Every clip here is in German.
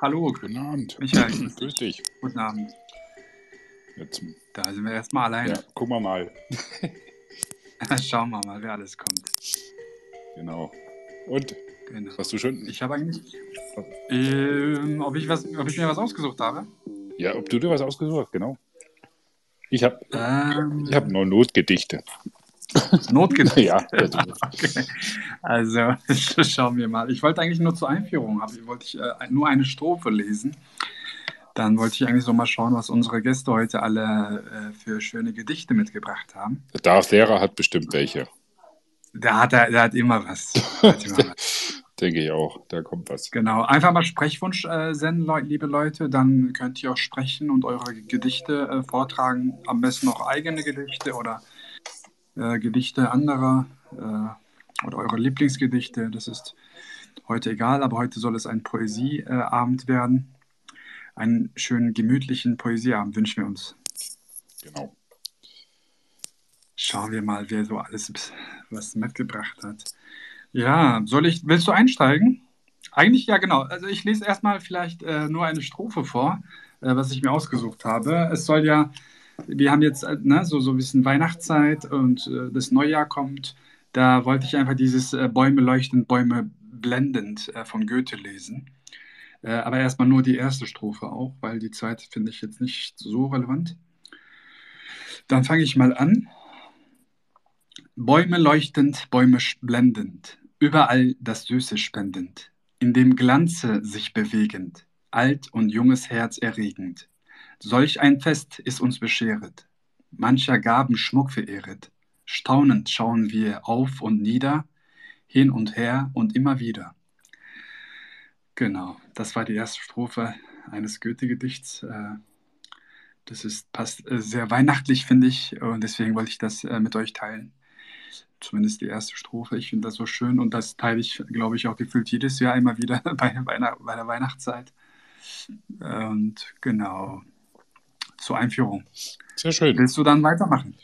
Hallo. Guten Abend. Michael. Grüß dich. Guten Abend. Jetzt, Da sind wir erstmal alleine. ja, gucken wir mal. Schauen wir mal, wer alles kommt. Genau. Und, Genau. hast du schon? Ich habe eigentlich. Ähm, ob, ich was, ob ich mir was ausgesucht habe? Ja, ob du dir was ausgesucht hast, genau. Ich habe Ähm, ich hab nur Notgedichte. Notgedicht. Ja, also, Okay. Also, schauen wir mal. Ich wollte eigentlich nur zur Einführung, hab, wollte ich äh, nur eine Strophe lesen. Dann wollte ich eigentlich so mal schauen, was unsere Gäste heute alle äh, für schöne Gedichte mitgebracht haben. der Darth Lehrer hat bestimmt welche. Da hat er, der hat immer was. Der hat immer was. Denke ich auch. Da kommt was. Genau, einfach mal Sprechwunsch äh, senden, Leu liebe Leute. Dann könnt ihr auch sprechen und eure Gedichte äh, vortragen. Am besten auch eigene Gedichte oder äh, Gedichte anderer äh, oder eure Lieblingsgedichte. Das ist heute egal, aber heute soll es ein Poesieabend werden. Einen schönen, gemütlichen Poesieabend wünschen wir uns. Genau. Schauen wir mal, wer so alles was mitgebracht hat. Ja, soll ich, willst du einsteigen? Eigentlich ja, genau. Also ich lese erstmal vielleicht äh, nur eine Strophe vor, äh, was ich mir ausgesucht habe. Es soll ja, wir haben jetzt äh, ne, so, so ein bisschen Weihnachtszeit und äh, das Neujahr kommt. Da wollte ich einfach dieses äh, Bäume leuchtend, Bäume blendend äh, von Goethe lesen. Äh, aber erstmal nur die erste Strophe auch, weil die zweite finde ich jetzt nicht so relevant. Dann fange ich mal an. Bäume leuchtend, Bäume blendend, überall das Süße spendend, in dem Glanze sich bewegend, alt und junges Herz erregend. Solch ein Fest ist uns bescheret, mancher Gaben Schmuck verehret. Staunend schauen wir auf und nieder, hin und her und immer wieder. Genau, das war die erste Strophe eines Goethe-Gedichts. Äh, Das ist, passt äh, sehr weihnachtlich, finde ich, und deswegen wollte ich das äh, mit euch teilen zumindest die erste Strophe. Ich finde das so schön und das teile ich, glaube ich, auch gefühlt jedes Jahr immer wieder bei, bei der Weihnachtszeit. Und genau, zur Einführung. Sehr schön. Willst du dann weitermachen?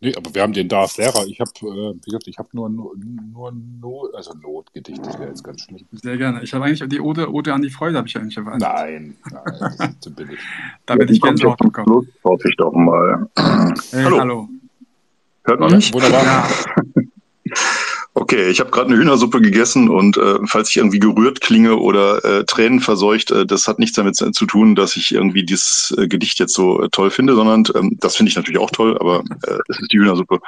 Nee, aber wir haben den Darth Lehrer. Ich habe, äh, wie gesagt, ich habe nur, nur, nur Not, also Notgedichte, das wäre jetzt ganz schlimm. Sehr gerne. Ich habe eigentlich die Ode, Ode an die Freude, habe ich eigentlich erwartet. Nein, nein, das ist zu billig. Da werde ich jetzt zum bekommen. Schluss, hoffe ich doch mal. Hey, Hallo. hallo. Hört man mich? Wunderbar. Ja, Okay, ich habe gerade eine Hühnersuppe gegessen und äh, falls ich irgendwie gerührt klinge oder äh, Tränen verseucht, äh, das hat nichts damit zu zu tun, dass ich irgendwie dieses äh, Gedicht jetzt so äh, toll finde, sondern ähm, das finde ich natürlich auch toll, aber äh, es ist die Hühnersuppe.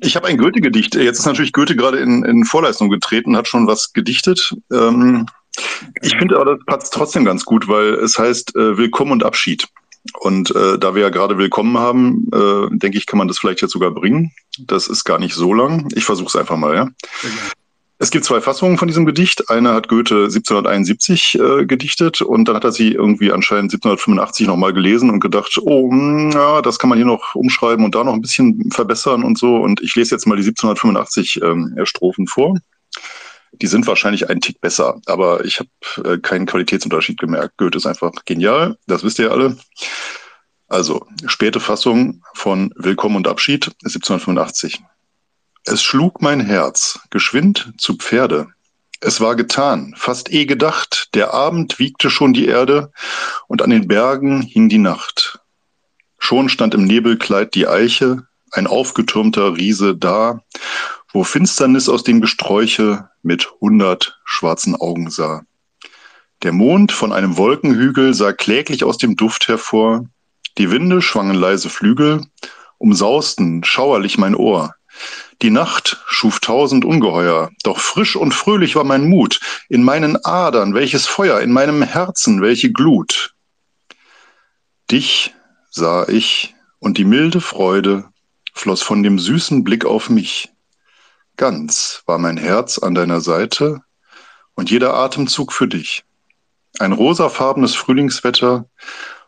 Ich habe ein Goethe-Gedicht. Jetzt ist natürlich Goethe gerade in, in Vorleistung getreten, hat schon was gedichtet. Ähm, ich finde aber, das passt trotzdem ganz gut, weil es heißt äh, Willkommen und Abschied. Und äh, da wir ja gerade Willkommen haben, äh, denke ich, kann man das vielleicht jetzt sogar bringen. Das ist gar nicht so lang. Ich versuche es einfach mal, ja. gerne. Es gibt zwei Fassungen von diesem Gedicht. Eine hat Goethe 1771 äh, gedichtet und dann hat er sie irgendwie anscheinend 1785 nochmal gelesen und gedacht, oh, ja, das kann man hier noch umschreiben und da noch ein bisschen verbessern und so. Und ich lese jetzt mal die 1785 ähm, Strophen vor. Die sind wahrscheinlich einen Tick besser, aber ich habe äh, keinen Qualitätsunterschied gemerkt. Goethe ist einfach genial, das wisst ihr alle. Also, späte Fassung von Willkommen und Abschied 1785. Es schlug mein Herz, geschwind zu Pferde. Es war getan, fast eh gedacht, der Abend wiegte schon die Erde, und an den Bergen hing die Nacht. Schon stand im Nebelkleid die Eiche, ein aufgetürmter Riese da, wo Finsternis aus dem Gesträuche mit hundert schwarzen Augen sah. Der Mond von einem Wolkenhügel sah kläglich aus dem Duft hervor, die Winde schwangen leise Flügel, umsausten schauerlich mein Ohr. Die Nacht schuf tausend Ungeheuer, doch frisch und fröhlich war mein Mut, in meinen Adern welches Feuer, in meinem Herzen welche Glut. Dich sah ich, und die milde Freude floss von dem süßen Blick auf mich. Ganz war mein Herz an deiner Seite und jeder Atemzug für dich. Ein rosafarbenes Frühlingswetter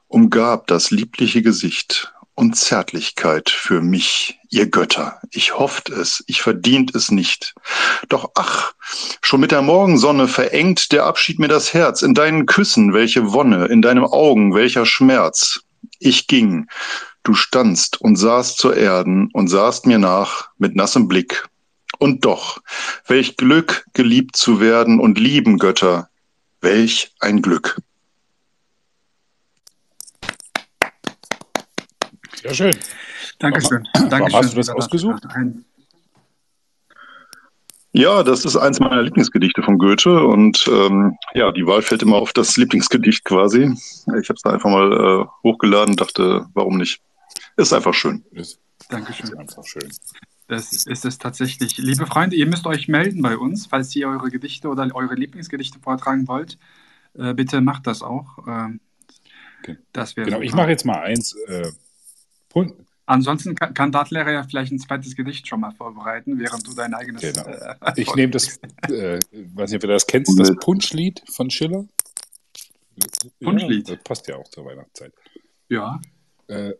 umgab das liebliche Gesicht und Zärtlichkeit für mich, ihr Götter. Ich hofft es, ich verdient es nicht. Doch ach, schon mit der Morgensonne verengt der Abschied mir das Herz. In deinen Küssen, welche Wonne, in deinen Augen, welcher Schmerz. Ich ging, du standst und sahst zur Erden und sahst mir nach mit nassem Blick. Und doch, welch Glück, geliebt zu werden und lieben, Götter. Welch ein Glück. Sehr schön. Dankeschön. Warum Dankeschön. hast du das ausgesucht? Ja, das ist eins meiner Lieblingsgedichte von Goethe und ähm, ja, die Wahl fällt immer auf das Lieblingsgedicht quasi. Ich habe es da einfach mal äh, hochgeladen, dachte, warum nicht? Ist einfach schön. Dankeschön. ist einfach schön. Das ist es tatsächlich. Liebe Freunde, ihr müsst euch melden bei uns, falls ihr eure Gedichte oder eure Lieblingsgedichte vortragen wollt. Äh, bitte macht das auch. Ähm, Okay. das wäre Genau, ich super. mache jetzt mal eins. Äh, Ansonsten kann, kann Dartlehrer ja vielleicht ein zweites Gedicht schon mal vorbereiten, während du dein eigenes. Genau. äh, Ich nehme das, äh, weiß nicht, ob du das kennst, das Punschlied von Schiller. Punschlied? Ja, das passt ja auch zur Weihnachtszeit. Ja, Äh,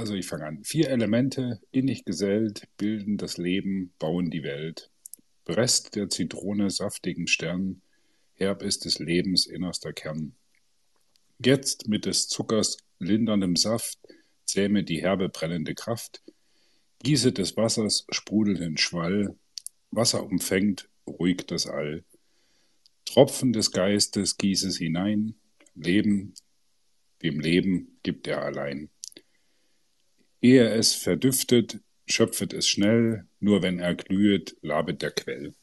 also ich fange an. Vier Elemente, innig gesellt, bilden das Leben, bauen die Welt. Brest der Zitrone saftigen Stern, herb ist des Lebens innerster Kern. Jetzt mit des Zuckers linderndem Saft, zähme die herbe brennende Kraft. Gieße des Wassers sprudelnden Schwall, Wasser umfängt ruhig das All. Tropfen des Geistes gieß es hinein, Leben, dem Leben gibt er allein. Ehe es verdüftet, schöpfet es schnell, nur wenn er glühet, labet der Quell.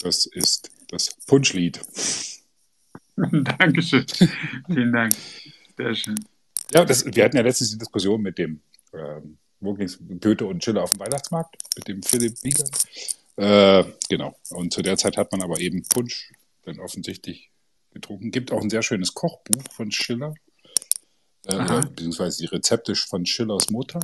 Das ist das Punschlied. Dankeschön. Vielen Dank. Sehr schön. Ja, das, wir hatten ja letztens die Diskussion mit dem, ähm, wo ging's, Goethe und Schiller auf dem Weihnachtsmarkt, mit dem Philipp Wiegand. Äh, genau. Und zu der Zeit hat man aber eben Punsch dann offensichtlich getrunken. Gibt auch ein sehr schönes Kochbuch von Schiller, Aha. oder, beziehungsweise die Rezepte von Schillers Mutter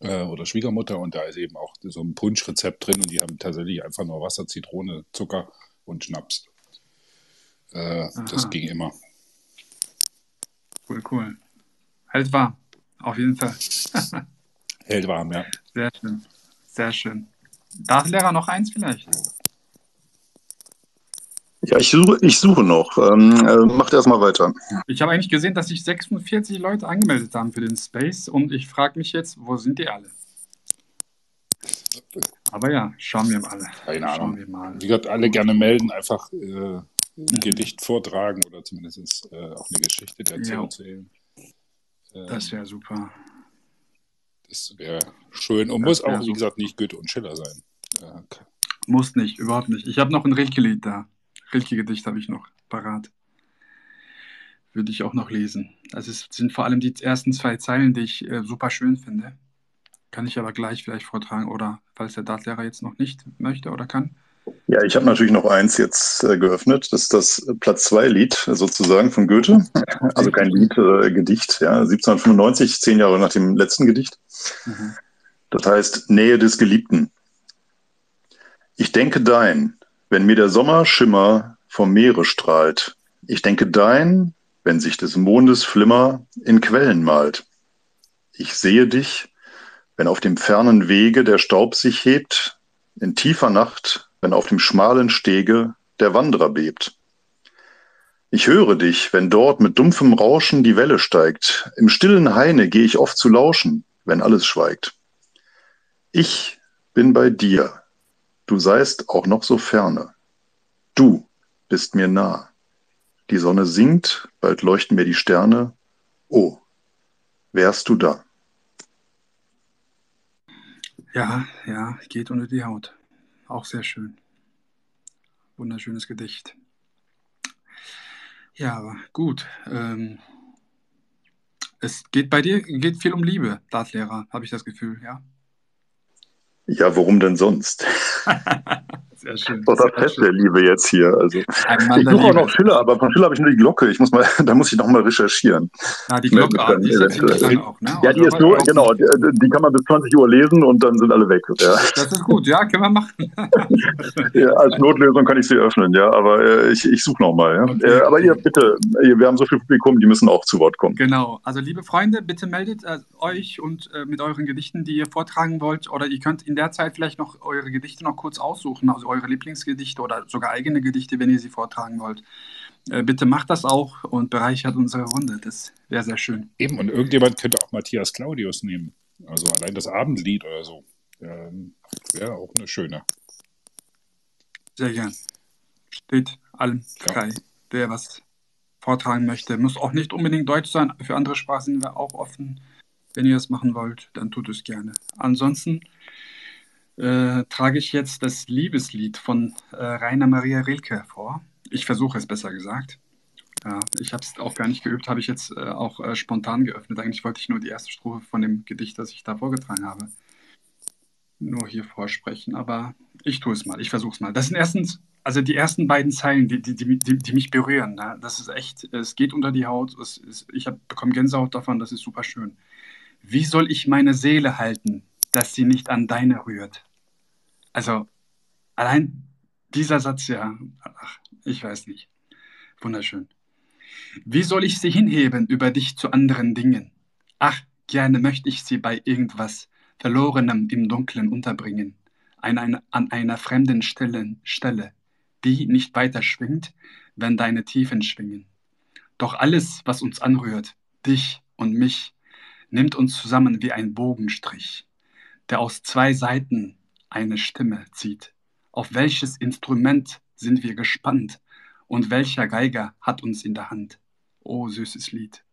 äh, oder Schwiegermutter. Und da ist eben auch so ein Punschrezept drin und die haben tatsächlich einfach nur Wasser, Zitrone, Zucker und Schnaps. Äh, das Aha. ging immer. Cool, cool. Halt wahr. Auf jeden Fall. Hält warm, ja. Sehr schön. Sehr schön. Dartlehrer noch eins vielleicht? Ja, ich suche, ich suche noch. Ähm, äh, macht erstmal weiter. Ich habe eigentlich gesehen, dass sich 46 Leute angemeldet haben für den Space und ich frage mich jetzt, wo sind die alle? Aber ja, schauen wir mal. Keine Schauen Ahnung. wir mal. Wie gesagt, alle gerne melden, einfach äh, ein Gedicht vortragen oder zumindest äh, auch eine Geschichte dazu Ja. erzählen. Äh, Das wäre super. das wäre schön und Das muss auch, wie super. gesagt, nicht Goethe und Schiller sein. Äh, Muss nicht, überhaupt nicht. Ich habe noch ein Rilke-Lied da. Rilke-Gedicht habe ich noch parat. Würde ich auch noch lesen. Also es sind vor allem die ersten zwei Zeilen, die ich äh, super schön finde. Kann ich aber gleich vielleicht vortragen oder falls der Dartlehrer jetzt noch nicht möchte oder kann. Ja, ich habe natürlich noch eins jetzt äh, geöffnet. Das ist das Platz zwei Lied sozusagen von Goethe. Also kein Lied, äh, Gedicht. Ja, 1795, zehn Jahre nach dem letzten Gedicht. Mhm. Das heißt Nähe des Geliebten. Ich denke dein, wenn mir der Sommerschimmer vom Meere strahlt. Ich denke dein, wenn sich des Mondes Flimmer in Quellen malt. Ich sehe dich, wenn auf dem fernen Wege der Staub sich hebt, in tiefer Nacht, wenn auf dem schmalen Stege der Wanderer bebt. Ich höre dich, wenn dort mit dumpfem Rauschen die Welle steigt. Im stillen Haine gehe ich oft zu lauschen, wenn alles schweigt. Ich bin bei dir. Du seist auch noch so ferne. Du bist mir nah. Die Sonne sinkt, bald leuchten mir die Sterne. Oh, wärst du da? Ja, ja, geht unter die Haut. Auch sehr schön. Wunderschönes Gedicht. Ja, gut. Ähm, es geht bei dir geht viel um Liebe, Dartlehrer, habe ich das Gefühl, ja. Ja, warum denn sonst? Sehr schön. Schön. der Liebe jetzt hier. Also. Ich suche auch noch Schiller, aber von Schiller habe ich nur die Glocke. Ich muss mal, da muss ich noch mal recherchieren. Ja, die Glocke, Dann die ist lang auch, ne? Ja, die Und ist nur, auch- genau, die, die kann man bis 20 Uhr lesen und dann sind alle weg. Ja. Das ist gut, ja, können wir machen. Ja, als Notlösung kann ich sie öffnen, ja, aber äh, ich, ich suche noch mal. Ja. Okay, äh, aber okay. ihr bitte, wir haben so viel Publikum, die müssen auch zu Wort kommen. Genau, also liebe Freunde, bitte meldet äh, euch und äh, mit euren Gedichten, die ihr vortragen wollt, oder ihr könnt in der Zeit vielleicht noch eure Gedichte noch kurz aussuchen, also eure Lieblingsgedichte oder sogar eigene Gedichte, wenn ihr sie vortragen wollt. Äh, bitte macht das auch und bereichert unsere Runde. Das wäre sehr schön. Eben, und irgendjemand könnte auch Matthias Claudius nehmen. Also allein das Abendlied oder so. Ähm, Wäre auch eine schöne. Sehr gern. Steht allem frei, der was vortragen möchte. Muss auch nicht unbedingt Deutsch sein. Für andere Sprachen sind wir auch offen. Wenn ihr das machen wollt, dann tut es gerne. Ansonsten äh, trage ich jetzt das Liebeslied von äh, Rainer Maria Rilke vor. Ich versuche es besser gesagt. Ja, ich habe es auch gar nicht geübt, habe ich jetzt äh, auch äh, spontan geöffnet. Eigentlich wollte ich nur die erste Strophe von dem Gedicht, das ich da vorgetragen habe, nur hier vorsprechen. Aber ich tue es mal, ich versuche es mal. Das sind erstens, also die ersten beiden Zeilen, die, die, die, die mich berühren. Ne? Das ist echt, es geht unter die Haut. Ist, ich bekomme Gänsehaut davon, das ist super schön. Wie soll ich meine Seele halten, dass sie nicht an deine rührt? Also allein dieser Satz, ja, ach, ich weiß nicht. Wunderschön. Wie soll ich sie hinheben über dich zu anderen Dingen? Ach, gerne möchte ich sie bei irgendwas Verlorenem im Dunklen unterbringen, an einer, an einer fremden Stelle, Stelle, die nicht weiter schwingt, wenn deine Tiefen schwingen. Doch alles, was uns anrührt, dich und mich, nimmt uns zusammen wie ein Bogenstrich, der aus zwei Seiten eine Stimme zieht. Auf welches Instrument sind wir gespannt und welcher Geiger hat uns in der Hand? Oh, süßes Lied.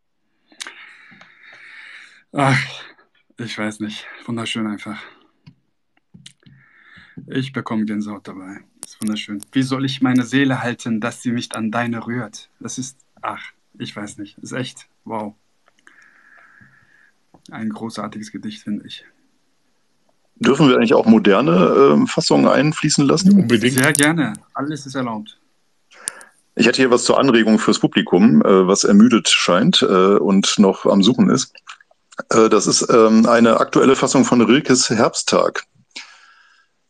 Ach, ich weiß nicht. Wunderschön einfach. Ich bekomme Gänsehaut dabei. Das ist wunderschön. Wie soll ich meine Seele halten, dass sie nicht an deine rührt? Das ist, ach, ich weiß nicht. Das ist echt, wow. Ein großartiges Gedicht, finde ich. Dürfen wir eigentlich auch moderne äh, Fassungen einfließen lassen? Unbedingt. Sehr gerne. Alles ist erlaubt. Ich hätte hier was zur Anregung fürs Publikum, äh, was ermüdet scheint äh, und noch am Suchen ist. Äh, das ist ähm, eine aktuelle Fassung von Rilkes Herbsttag.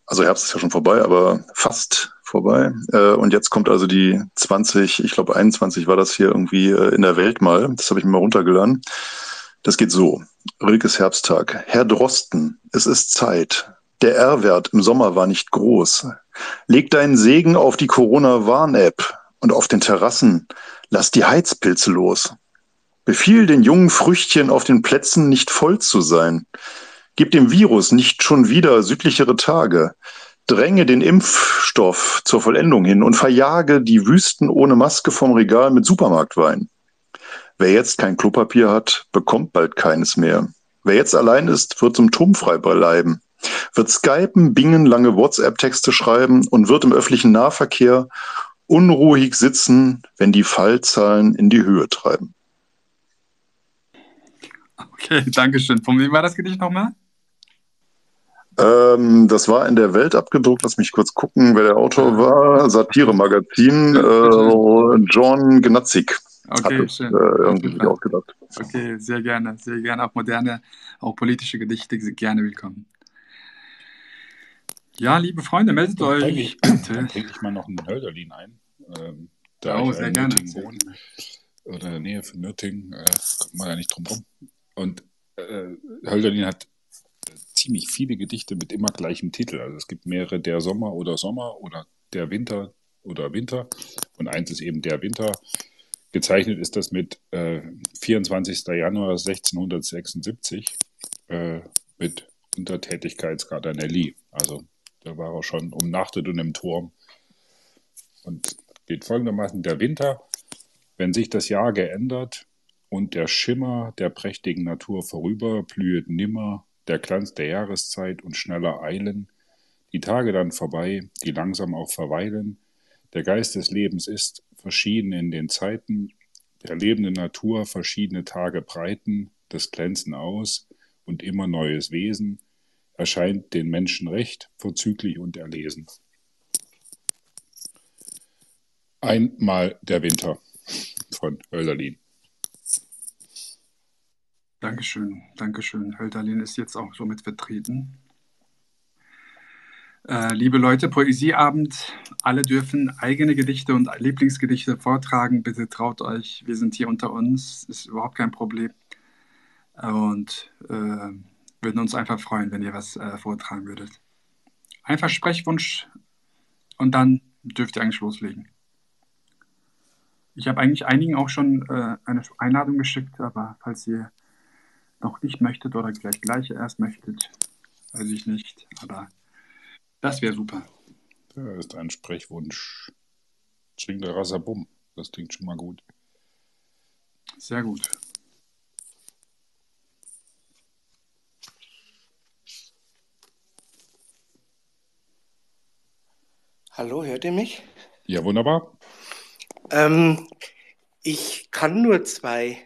Also Herbst ist ja schon vorbei, aber fast vorbei. Äh, und jetzt kommt also die 20, ich glaube 21 war das hier irgendwie äh, in der Welt mal. Das habe ich mir mal runtergeladen. Das geht so. Rilkes Herbsttag. Herr Drosten, es ist Zeit. Der R-Wert im Sommer war nicht groß. Leg deinen Segen auf die Corona-Warn-App und auf den Terrassen lass die Heizpilze los. Befiehl den jungen Früchtchen auf den Plätzen nicht voll zu sein. Gib dem Virus nicht schon wieder südlichere Tage. Dränge den Impfstoff zur Vollendung hin und verjage die Wüsten ohne Maske vom Regal mit Supermarktwein. Wer jetzt kein Klopapier hat, bekommt bald keines mehr. Wer jetzt allein ist, wird symptomfrei bleiben, wird skypen, bingen, lange WhatsApp-Texte schreiben und wird im öffentlichen Nahverkehr unruhig sitzen, wenn die Fallzahlen in die Höhe treiben. Okay, danke schön. Von wem war das Gedicht nochmal? Ähm, das war in der Welt abgedruckt. Lass mich kurz gucken, wer der Autor war. Satire-Magazin. Äh, John Gnatzig. Okay, das, schön. Äh, irgendwie okay, ausgedacht. Okay, sehr gerne, sehr gerne. Auch moderne, auch politische Gedichte gerne willkommen. Ja, liebe Freunde, meldet dann euch. Ich, bitte. Dann bringe ich mal noch einen Hölderlin ein. Ähm, da oh, ich sehr gerne. Wohne, oder in der Nähe von Nürtingen, äh, kommt man ja nicht drum rum. Und äh, Hölderlin hat ziemlich viele Gedichte mit immer gleichem Titel. Also es gibt mehrere Der Sommer oder Sommer oder Der Winter oder Winter. Und eins ist eben Der Winter. Gezeichnet ist das mit äh, 24. Januar 1676 äh, mit der Lee. Also da war er schon umnachtet und im Turm. Und geht folgendermaßen: Der Winter, wenn sich das Jahr geändert und der Schimmer der prächtigen Natur vorüber, blühet nimmer der Glanz der Jahreszeit und schneller eilen, die Tage dann vorbei, die langsam auch verweilen. Der Geist des Lebens ist verschieden in den Zeiten, der lebenden Natur verschiedene Tage breiten, das Glänzen aus und immer neues Wesen, erscheint den Menschen recht, vorzüglich und erlesen. Einmal der Winter von Hölderlin. Dankeschön, Dankeschön. Hölderlin ist jetzt auch somit vertreten. Äh, liebe Leute, Poesieabend. Alle dürfen eigene Gedichte und Lieblingsgedichte vortragen. Bitte traut euch. Wir sind hier unter uns. Ist überhaupt kein Problem. Und äh, würden uns einfach freuen, wenn ihr was äh, vortragen würdet. Einfach Sprechwunsch und dann dürft ihr eigentlich loslegen. Ich habe eigentlich einigen auch schon äh, eine Einladung geschickt, aber falls ihr noch nicht möchtet oder vielleicht gleich erst möchtet, weiß ich nicht. Aber das wäre super. Da ist ein Sprechwunsch. Schwingler Rasabum. Das klingt schon mal gut. Sehr gut. Hallo, hört ihr mich? Ja, wunderbar. Ähm, ich kann nur zwei.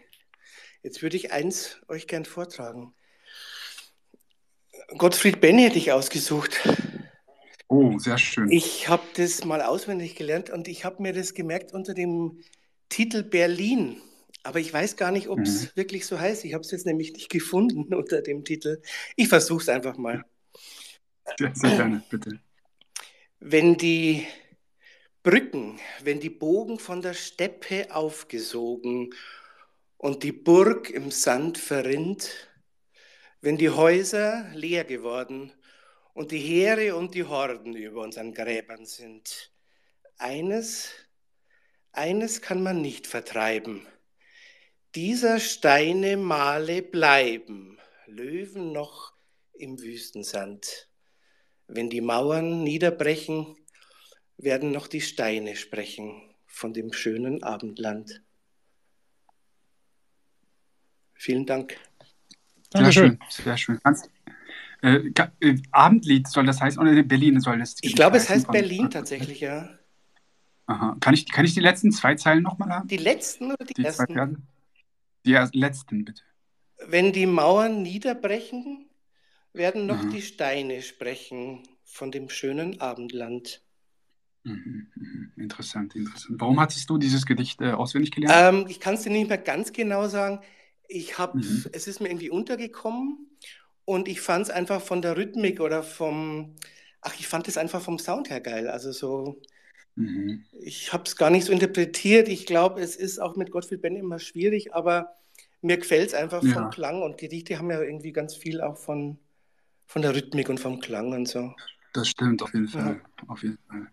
Jetzt würde ich eins euch gern vortragen. Gottfried Benn hätte ich ausgesucht. Oh, sehr schön. Ich habe das mal auswendig gelernt und ich habe mir das gemerkt unter dem Titel Berlin. Aber ich weiß gar nicht, ob es Mhm. wirklich so heißt. Ich habe es jetzt nämlich nicht gefunden unter dem Titel. Ich versuche es einfach mal. Sehr, sehr gerne, bitte. Wenn die Brücken, wenn die Bogen von der Steppe aufgesogen und die Burg im Sand verrinnt, wenn die Häuser leer geworden und die Heere und die Horden über unseren Gräbern sind. Eines, eines kann man nicht vertreiben. Dieser Steine Male bleiben, Löwen noch im Wüstensand. Wenn die Mauern niederbrechen, werden noch die Steine sprechen von dem schönen Abendland. Vielen Dank. Sehr schön, sehr schön. Kannst, äh, äh, Abendlied soll das heißen oder Berlin soll das? Ich glaube, es heißt von- Berlin tatsächlich, ja. Aha. Kann ich, kann ich die letzten zwei Zeilen nochmal haben? Die letzten oder die, Die ersten? Die letzten, bitte. Wenn die Mauern niederbrechen, werden noch Mhm. die Steine sprechen von dem schönen Abendland. Mhm, mhm. Interessant, interessant. Warum hattest du dieses Gedicht äh, auswendig gelernt? Ähm, ich kann es dir nicht mehr ganz genau sagen. Ich habe, Mhm. es ist mir irgendwie untergekommen und ich fand es einfach von der Rhythmik oder vom, ach, ich fand es einfach vom Sound her geil. Also so, Mhm. ich habe es gar nicht so interpretiert. Ich glaube, es ist auch mit Gottfried Benn immer schwierig, aber mir gefällt es einfach Ja. vom Klang und Gedichte haben ja irgendwie ganz viel auch von, von der Rhythmik und vom Klang und so. Das stimmt, auf jeden Ja. Fall. Auf jeden Fall.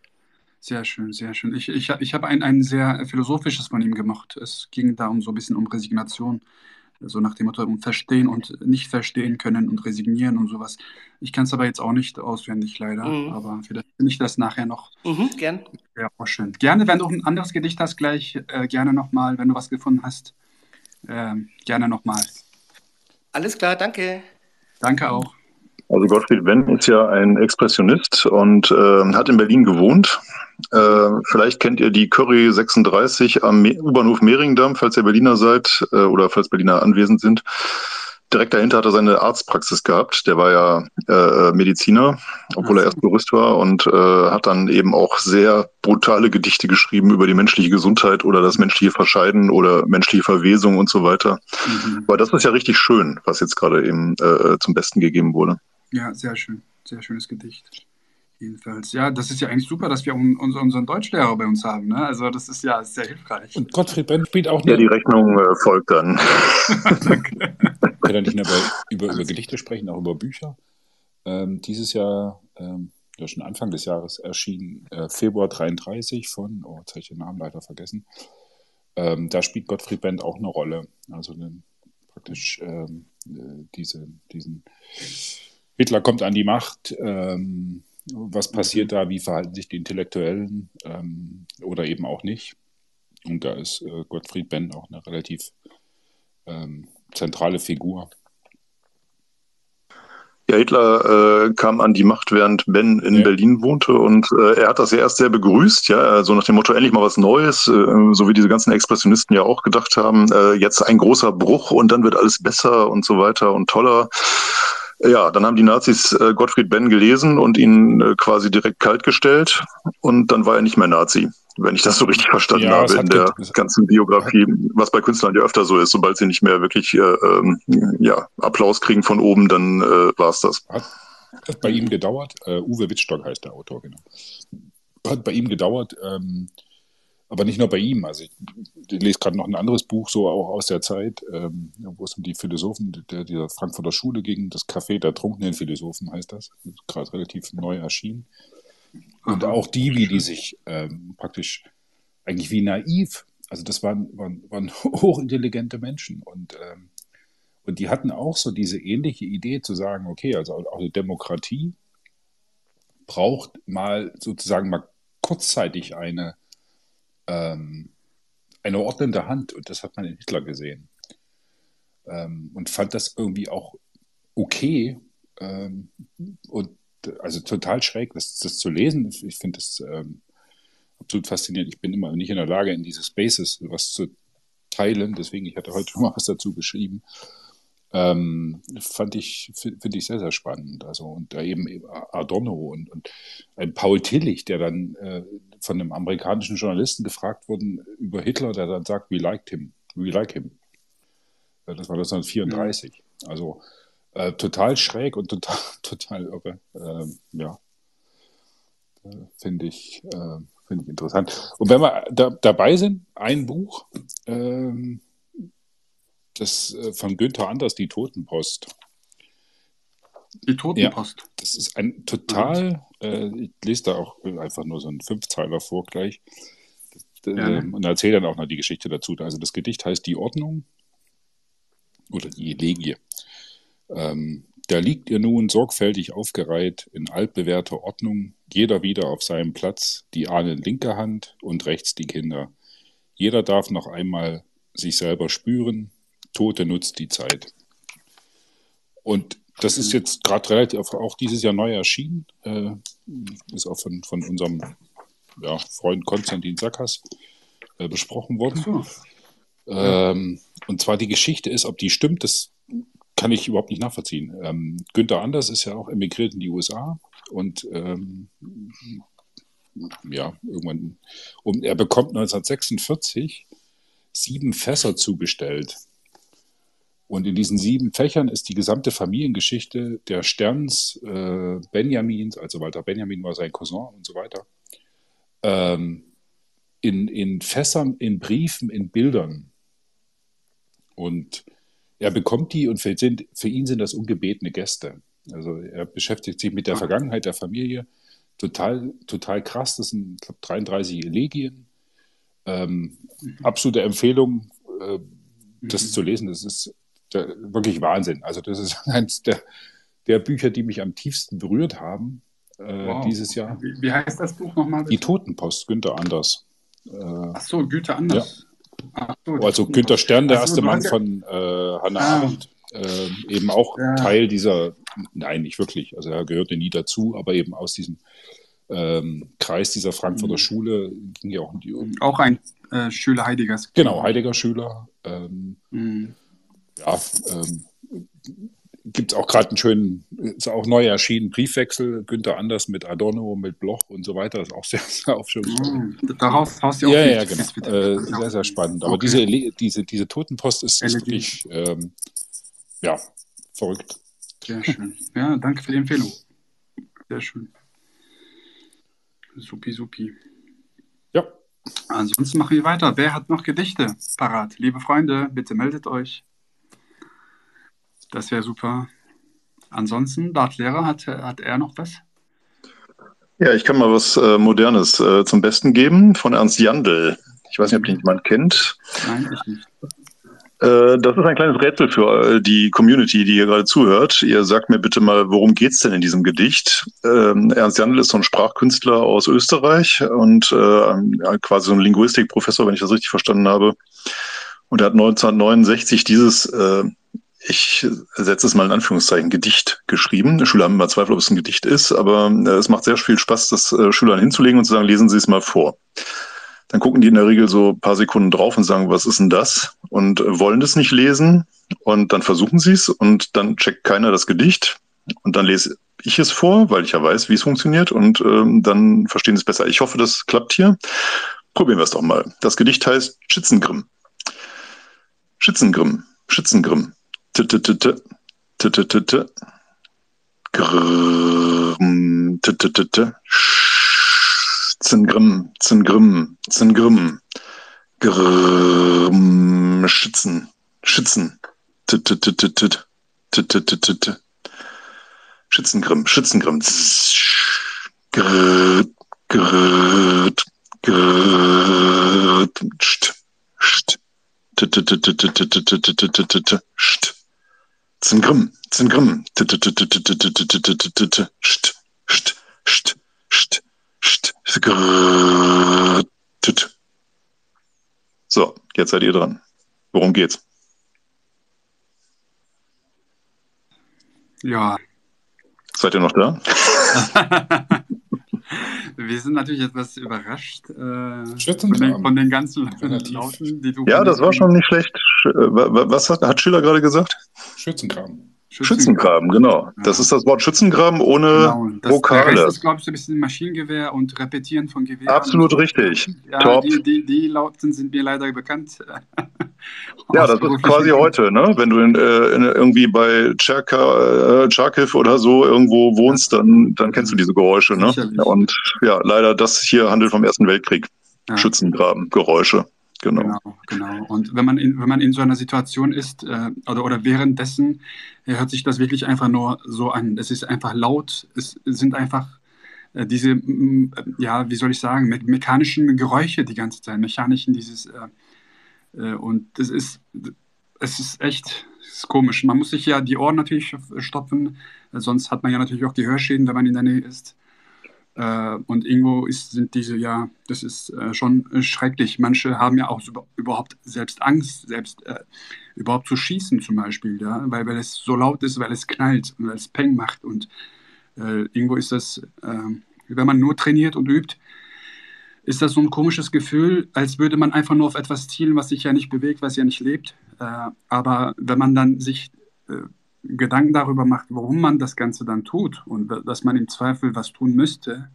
Sehr schön, sehr schön. Ich, ich, ich habe ein, ein sehr philosophisches von ihm gemacht. Es ging da um so ein bisschen um Resignation. So nach dem Motto, um Verstehen und nicht verstehen können und resignieren und sowas. Ich kann es aber jetzt auch nicht auswendig, leider. Mhm. Aber vielleicht finde ich das nachher noch. Mhm, gern. Wäre auch schön. Gerne, wenn du ein anderes Gedicht hast, gleich äh, gerne nochmal, wenn du was gefunden hast. Ähm, gerne nochmal. Alles klar, danke. Danke auch. Also Gottfried Benn ist ja ein Expressionist und äh, hat in Berlin gewohnt. Äh, vielleicht kennt ihr die Curry 36 am U-Bahnhof Mehringdamm, falls ihr Berliner seid äh, oder falls Berliner anwesend sind. Direkt dahinter hat er seine Arztpraxis gehabt. Der war ja äh, Mediziner, obwohl er erst Jurist war und äh, hat dann eben auch sehr brutale Gedichte geschrieben über die menschliche Gesundheit oder das menschliche Verscheiden oder menschliche Verwesung und so weiter. Mhm. Aber das ist ja richtig schön, was jetzt gerade eben äh, zum Besten gegeben wurde. Ja, sehr schön. Sehr schönes Gedicht. Jedenfalls. Ja, das ist ja eigentlich super, dass wir un- uns- unseren Deutschlehrer bei uns haben. Ne? Also, das ist ja sehr hilfreich. Und Gottfried Benn spielt auch Ja, eine. die Rechnung äh, folgt dann. Danke. kann ja nicht nur über, über, über Gedichte sprechen, auch über Bücher. Ähm, dieses Jahr, ähm, ja schon Anfang des Jahres erschienen, äh, Februar 33 von, oh, jetzt habe ich den Namen leider vergessen. Ähm, da spielt Gottfried Benn auch eine Rolle. Also den, praktisch ähm, äh, diese, diesen Hitler kommt an die Macht. Ähm, was passiert da? Wie verhalten sich die Intellektuellen ähm, oder eben auch nicht? Und da ist äh, Gottfried Benn auch eine relativ ähm, zentrale Figur. Ja, Hitler äh, kam an die Macht, während Ben in Ja. Berlin wohnte und äh, er hat das ja erst sehr begrüßt, ja, so nach dem Motto, endlich mal was Neues, äh, so wie diese ganzen Expressionisten ja auch gedacht haben, äh, jetzt ein großer Bruch und dann wird alles besser und so weiter und toller. Ja, dann haben die Nazis äh, Gottfried Benn gelesen und ihn äh, quasi direkt kaltgestellt und dann war er nicht mehr Nazi, wenn ich das so richtig verstanden Ja, es habe in der es- ganzen Biografie, was bei Künstlern ja öfter so ist, sobald sie nicht mehr wirklich äh, ähm, ja, Applaus kriegen von oben, dann äh, war's das. Hat, hat bei ihm gedauert, äh, Uwe Wittstock heißt der Autor, genau. Hat bei ihm gedauert, ähm, aber nicht nur bei ihm. Also ich, ich lese gerade noch ein anderes Buch, so auch aus der Zeit, ähm, wo es um die Philosophen der, dieser Frankfurter Schule ging. Das Café der trunkenen Philosophen heißt das. Gerade relativ neu erschienen. Und auch die, wie die sich ähm, praktisch eigentlich wie naiv, also das waren, waren, waren hochintelligente Menschen und, ähm, und die hatten auch so diese ähnliche Idee zu sagen, okay, also auch eine Demokratie braucht mal sozusagen mal kurzzeitig eine, ähm, eine ordnende Hand. Und das hat man in Hitler gesehen. Ähm, und fand das irgendwie auch okay. Ähm, und also total schräg, das, das zu lesen. Ich finde das ähm, absolut faszinierend. Ich bin immer nicht in der Lage, in diese Spaces was zu teilen. Deswegen, ich hatte heute mal was dazu geschrieben. Ähm, fand ich, finde ich sehr, sehr spannend. Also, und da eben Adorno und, und ein Paul Tillich, der dann äh, von einem amerikanischen Journalisten gefragt wurde über Hitler, der dann sagt, we liked him, we like him. Das war 1934. Mhm. Also äh, total schräg und total, total irre. Ähm, ja, äh, finde ich, äh, find ich interessant. Und wenn wir da, dabei sind, ein Buch, ähm, das äh, von Günther Anders, Die Totenpost. Die Totenpost. Ja, das ist ein total, äh, ich lese da auch einfach nur so einen Fünfzeiler vor gleich. Ja. Ähm, und erzähle dann auch noch die Geschichte dazu. Also das Gedicht heißt Die Ordnung oder die Elegie. Ähm, da liegt ihr nun sorgfältig aufgereiht in altbewährter Ordnung, jeder wieder auf seinem Platz, die Ahnen linke Hand und rechts die Kinder. Jeder darf noch einmal sich selber spüren, Tote nutzt die Zeit. Und das ist jetzt gerade relativ auch dieses Jahr neu erschienen, äh, ist auch von, von unserem ja, Freund Konstantin Sackers äh, besprochen worden. So. Ähm, und zwar die Geschichte ist, ob die stimmt, das kann ich überhaupt nicht nachvollziehen. Ähm, Günther Anders ist ja auch emigriert in die USA und ähm, ja, irgendwann, und er bekommt 1946 sieben Fässer zugestellt. Und in diesen sieben Fächern ist die gesamte Familiengeschichte der Sterns, äh, Benjamins, also Walter Benjamin war sein Cousin und so weiter, ähm, in, in Fässern, in Briefen, in Bildern. Und er bekommt die und für, sind, für ihn sind das ungebetene Gäste. Also er beschäftigt sich mit der Vergangenheit der Familie. Total, total krass. Das sind, ich glaube, 33 Elegien. Ähm, mhm. Absolute Empfehlung, äh, das mhm. zu lesen. Das ist wirklich Wahnsinn. Also das ist eines der, der Bücher, die mich am tiefsten berührt haben äh, wow. dieses Jahr. Wie, wie, heißt das Buch nochmal? Die Totenpost, Günther Anders. Äh, Ach so, Günther Anders. Ja. So, also Günter Stern, der erste Mann von äh, Hannah ah. Arendt, äh, eben auch ja. Teil dieser, nein, nicht wirklich, also er gehörte nie dazu, aber eben aus diesem ähm, Kreis dieser Frankfurter mhm. Schule ging ja auch um die. Um, auch ein äh, Schüler Heideggers. Genau, Heidegger Schüler. Ähm, mhm. Ja, ähm, gibt es auch gerade einen schönen, ist auch neu erschienen, Briefwechsel, Günther Anders mit Adorno, mit Bloch und so weiter, das ist auch sehr, sehr aufschlussreich. Mm, daraus haust du auch Ja, ja, genau. Äh, sehr, sehr spannend. Aber okay. diese, diese, diese Totenpost ist, ist wirklich, ähm, ja, verrückt. Sehr schön. Ja, danke für die Empfehlung. Sehr schön. Supi, supi. Ja. Ansonsten machen wir weiter. Wer hat noch Gedichte parat? Liebe Freunde, bitte meldet euch. Das wäre super. Ansonsten, Dartlehrer, hat, hat er noch was? Ja, ich kann mal was äh, Modernes äh, zum Besten geben von Ernst Jandl. Ich weiß nicht, ob den jemand kennt. Nein, ich nicht. Äh, das ist ein kleines Rätsel für die Community, die hier gerade zuhört. Ihr sagt mir bitte mal, worum geht es denn in diesem Gedicht? Ähm, Ernst Jandl ist so ein Sprachkünstler aus Österreich und äh, quasi so ein Linguistikprofessor, wenn ich das richtig verstanden habe. Und er hat 1969 dieses äh, ich setze es mal in Anführungszeichen, Gedicht geschrieben. Die Schüler haben immer Zweifel, ob es ein Gedicht ist, aber äh, es macht sehr viel Spaß, das äh, Schülern hinzulegen und zu sagen, lesen Sie es mal vor. Dann gucken die in der Regel so ein paar Sekunden drauf und sagen, was ist denn das? Und äh, wollen das nicht lesen. Und dann versuchen sie es und dann checkt keiner das Gedicht. Und dann lese ich es vor, weil ich ja weiß, wie es funktioniert. Und ähm, dann verstehen sie es besser. Ich hoffe, das klappt hier. Probieren wir es doch mal. Das Gedicht heißt Schützengrimm. Schützengrimm. Schützengrimm. Zengrim, Zengrim, Zengrim, Grimm, Schützen, Schützen, Schützengrimm, Schützengrimm, Grrrt, Zengrim, Zengrim. St, st, st, st. So, jetzt seid ihr dran. Worum geht's? Ja. Seid ihr noch da? Wir sind natürlich etwas überrascht äh, von, Schützenkram. den, von den ganzen Relativ. Lauten, die du Ja, das war schon nicht schlecht. Sch- äh, wa- wa- Was hat, hat Schiller gerade gesagt? Schützengraben. Schützengraben, genau. Das ist das Wort Schützengraben ohne Genau. Das, Vokale. Rest ist, glaube ich, so ein bisschen Maschinengewehr und Repetieren von Gewehr. Absolut so. richtig. Ja, Top. Die, die, die Lauten sind mir leider bekannt. Ja, das ist quasi heute, ne? Wenn du in, äh, in, irgendwie bei Tscherka, äh, oder so irgendwo wohnst, dann, dann kennst du diese Geräusche, ne? Sicherlich. Und ja, leider, das hier handelt vom Ersten Weltkrieg. Ja. Schützengraben, Geräusche. Genau. Genau, genau. Und wenn man in, wenn man in so einer Situation ist äh, oder, oder währenddessen, äh, hört sich das wirklich einfach nur so an. Es ist einfach laut, es sind einfach äh, diese, äh, ja, wie soll ich sagen, me mechanischen Geräusche die ganze Zeit, mechanischen dieses, äh, äh, und das ist, es ist echt es ist komisch. Man muss sich ja die Ohren natürlich stopfen, sonst hat man ja natürlich auch Gehörschäden, wenn man in der Nähe ist. Äh, und irgendwo ist, sind diese, ja, das ist äh, schon äh, schrecklich. Manche haben ja auch so, überhaupt selbst Angst, selbst äh, überhaupt zu schießen zum Beispiel, ja, weil, weil es so laut ist, weil es knallt und weil es Peng macht. Und äh, irgendwo ist das, äh, wenn man nur trainiert und übt, ist das so ein komisches Gefühl, als würde man einfach nur auf etwas zielen, was sich ja nicht bewegt, was ja nicht lebt. Äh, aber wenn man dann sich äh, Gedanken darüber macht, warum man das Ganze dann tut und dass man im Zweifel was tun müsste.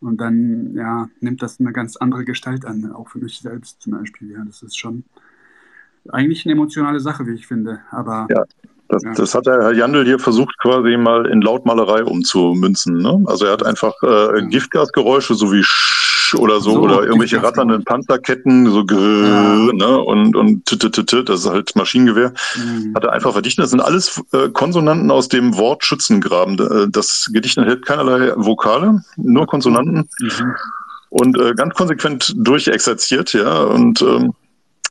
Und dann ja, nimmt das eine ganz andere Gestalt an, auch für mich selbst zum Beispiel. Ja, das ist schon eigentlich eine emotionale Sache, wie ich finde. Aber Ja. Das, Ja. das hat der Herr Jandl hier versucht, quasi mal in Lautmalerei umzumünzen. Ne? Also er hat einfach äh, Giftgasgeräusche, so wie Sch oder so, So, oder irgendwelche ratternden Panzerketten, so Ja. ne? und, und t, t, t, t, das ist halt Maschinengewehr. mh, Hat er einfach verdichtet. Das sind alles äh, Konsonanten aus dem Wort Schützengraben. Äh, Das Gedicht enthält keinerlei Vokale, nur Konsonanten mhm. und äh, ganz konsequent durchexerziert, ja. Und ähm,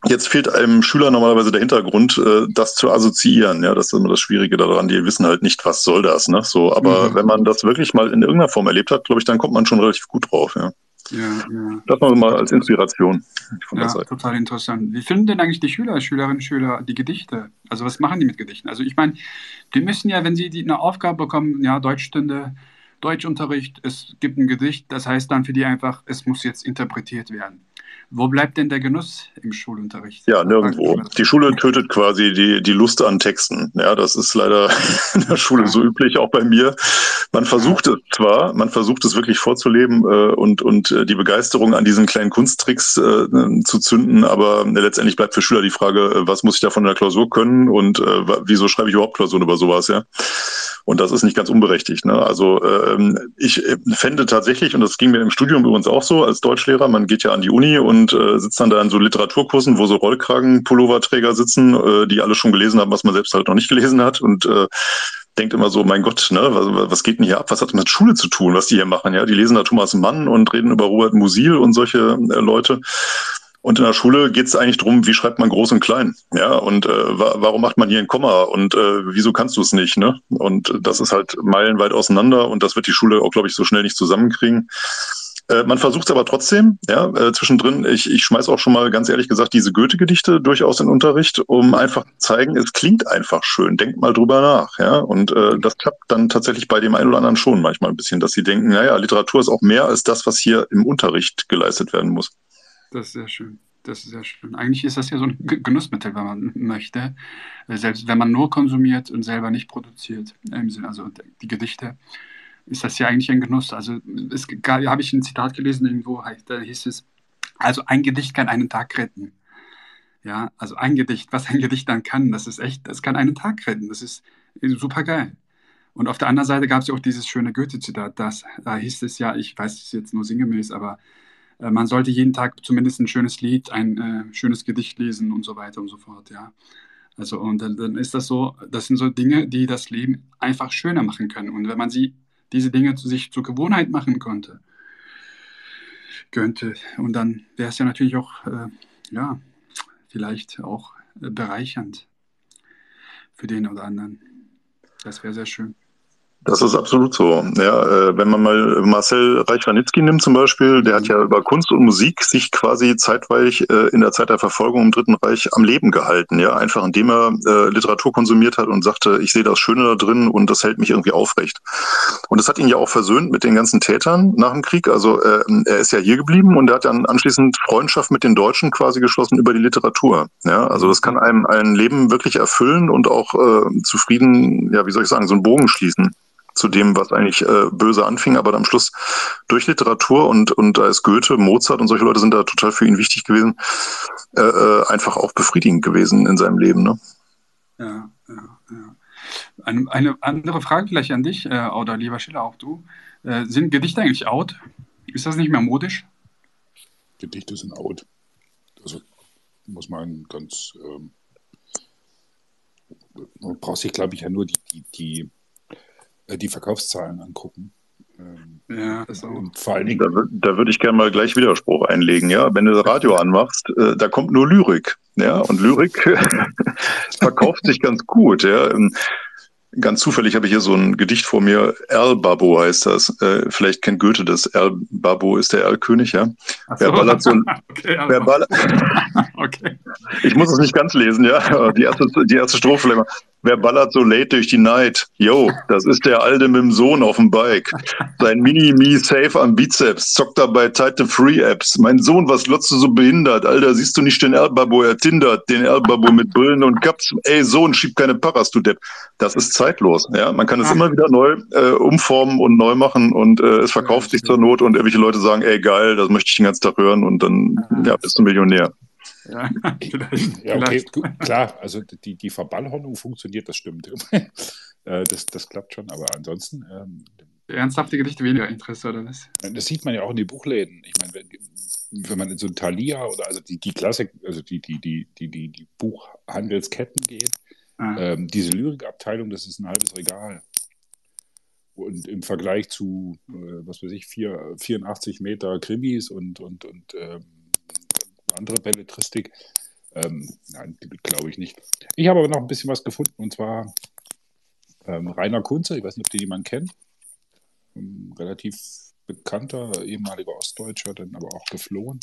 jetzt fehlt einem Schüler normalerweise der Hintergrund, äh, das zu assoziieren. Ja, das ist immer das Schwierige daran. Die wissen halt nicht, was soll das, ne? So, aber Mhm. wenn man das wirklich mal in irgendeiner Form erlebt hat, glaube ich, dann kommt man schon relativ gut drauf. Ja, ja, ja. das mal als Inspiration von der Ja, Seite. total interessant. Wie finden denn eigentlich die Schüler, Schülerinnen, Schüler die Gedichte? Also was machen die mit Gedichten? Also ich meine, die müssen ja, wenn sie die, eine Aufgabe bekommen, ja, Deutschstunde, Deutschunterricht, es gibt ein Gedicht, das heißt dann für die einfach, es muss jetzt interpretiert werden. Wo bleibt denn der Genuss im Schulunterricht? Ja, nirgendwo. Die Schule tötet quasi die, die Lust an Texten. Ja, das ist leider in der Schule so üblich, auch bei mir. Man versucht es zwar, man versucht es wirklich vorzuleben äh, und, und äh, die Begeisterung an diesen kleinen Kunsttricks äh, zu zünden, aber äh, letztendlich bleibt für Schüler die Frage, äh, was muss ich da von der Klausur können und äh, wieso schreibe ich überhaupt Klausuren über sowas, ja? Und das ist nicht ganz unberechtigt. Ne? Also ähm, ich äh, fände tatsächlich, und das ging mir im Studium übrigens auch so, als Deutschlehrer, man geht ja an die Uni und äh, sitzt dann da in so Literaturkursen, wo so Rollkragen-Pulloverträger sitzen, äh, die alle schon gelesen haben, was man selbst halt noch nicht gelesen hat und äh, denkt immer so, mein Gott, ne, was, was geht denn hier ab? Was hat das mit Schule zu tun, was die hier machen? Ja, die lesen da Thomas Mann und reden über Robert Musil und solche äh, Leute. Und in der Schule geht es eigentlich drum, wie schreibt man groß und klein? Ja, und äh, wa warum macht man hier ein Komma? Und äh, wieso kannst du es nicht? Ne? Und das ist halt meilenweit auseinander und das wird die Schule auch, glaube ich, so schnell nicht zusammenkriegen. Äh, man versucht es aber trotzdem, ja, äh, zwischendrin, ich, ich schmeiß auch schon mal ganz ehrlich gesagt diese Goethe-Gedichte durchaus in Unterricht, um einfach zu zeigen, es klingt einfach schön, denkt mal drüber nach, ja. Und äh, das klappt dann tatsächlich bei dem einen oder anderen schon manchmal ein bisschen, dass sie denken, naja, Literatur ist auch mehr als das, was hier im Unterricht geleistet werden muss. Das ist sehr schön. Das ist sehr schön. Eigentlich ist das ja so ein Genussmittel, wenn man möchte. Äh, Selbst wenn man nur konsumiert und selber nicht produziert, im Sinne, also die Gedichte, ist das ja eigentlich ein Genuss. Also es habe ich ein Zitat gelesen irgendwo, da hieß es, also ein Gedicht kann einen Tag retten. Ja, also ein Gedicht, was ein Gedicht dann kann, das ist echt, das kann einen Tag retten. Das ist super geil. Und auf der anderen Seite gab es ja auch dieses schöne Goethe-Zitat, da hieß es ja, ich weiß es jetzt nur sinngemäß, aber äh, man sollte jeden Tag zumindest ein schönes Lied, ein äh, schönes Gedicht lesen und so weiter und so fort, ja. Also und dann, dann ist das so, das sind so Dinge, die das Leben einfach schöner machen können. Und wenn man sie, diese Dinge zu sich zur Gewohnheit machen konnte, könnte, und dann wäre es ja natürlich auch, äh, ja, vielleicht auch äh, bereichernd für den oder anderen. Das wäre sehr schön. Das ist absolut so. Ja, äh, wenn man mal Marcel Reich-Ranitzky nimmt zum Beispiel, der hat ja über Kunst und Musik sich quasi zeitweilig äh, in der Zeit der Verfolgung im Dritten Reich am Leben gehalten. Ja, einfach indem er äh, Literatur konsumiert hat und sagte, ich sehe das Schöne da drin und das hält mich irgendwie aufrecht. Und das hat ihn ja auch versöhnt mit den ganzen Tätern nach dem Krieg. Also äh, er ist ja hier geblieben und er hat dann anschließend Freundschaft mit den Deutschen quasi geschlossen über die Literatur. Ja, also das kann einem ein Leben wirklich erfüllen und auch äh, zufrieden, ja, wie soll ich sagen, so einen Bogen schließen zu dem, was eigentlich äh, böse anfing, aber am Schluss durch Literatur und, und als Goethe, Mozart und solche Leute sind da total für ihn wichtig gewesen, äh, äh, einfach auch befriedigend gewesen in seinem Leben. Ne? Ja, ja, ja. Eine, eine andere Frage vielleicht an dich, äh, oder lieber Schiller, auch du. Äh, sind Gedichte eigentlich out? Ist das nicht mehr modisch? Gedichte sind out. Also muss man ganz, ähm, man braucht sich, glaube ich, ja nur die, die, die die Verkaufszahlen angucken. Ähm, ja, das auch. Vor allen Dingen. Da, da würde ich gerne mal gleich Widerspruch einlegen, ja. Wenn du das Radio anmachst, äh, da kommt nur Lyrik, ja. Und Lyrik verkauft sich ganz gut, ja. Ähm, Ganz zufällig habe ich hier so ein Gedicht vor mir. Erlbabo heißt das. Äh, vielleicht kennt Goethe das. Erlbabo ist der Erlkönig, ja. So. Wer ballert so ein, okay, wer ballert, okay. Ich muss es nicht ganz lesen, ja. Die erste, die erste Strophe vielleicht mal. Wer ballert so late durch die Night? Yo, das ist der Alte mit dem Sohn auf dem Bike. Sein Mini-Me-Safe am Bizeps, zockt dabei Title Free Apps. Mein Sohn, was glotzt du so behindert? Alter, siehst du nicht den Erlbabo, er tindert, den Erlbabo mit Brillen und Caps. Ey, Sohn, schieb keine Paras, du Depp. Das ist zeitlos, ja. Man kann es immer wieder neu äh, umformen und neu machen und äh, es verkauft sich zur Not und irgendwelche Leute sagen, ey, geil, das möchte ich den ganzen Tag hören und dann, ja, bist du Millionär. Ja, vielleicht, ja okay, vielleicht. klar, also die, die Verballhornung funktioniert, das stimmt. Äh, das, das klappt schon, aber ansonsten. Ähm, Ernsthafte Gedichte weniger Interesse, oder was? Das sieht man ja auch in den Buchläden. Ich meine, wenn, wenn man in so ein Thalia oder also die, die Klassik, also die, die, die, die, die, die Buchhandelsketten geht, ah. ähm, diese Lyrikabteilung, das ist ein halbes Regal. Und im Vergleich zu, äh, was weiß ich, vier, 84 Meter Krimis und, und, und ähm, andere Belletristik. Ähm, nein, glaube ich nicht. Ich habe aber noch ein bisschen was gefunden und zwar ähm, Rainer Kunze, ich weiß nicht, ob den jemand kennt. Ein relativ bekannter ehemaliger Ostdeutscher, dann aber auch geflohen.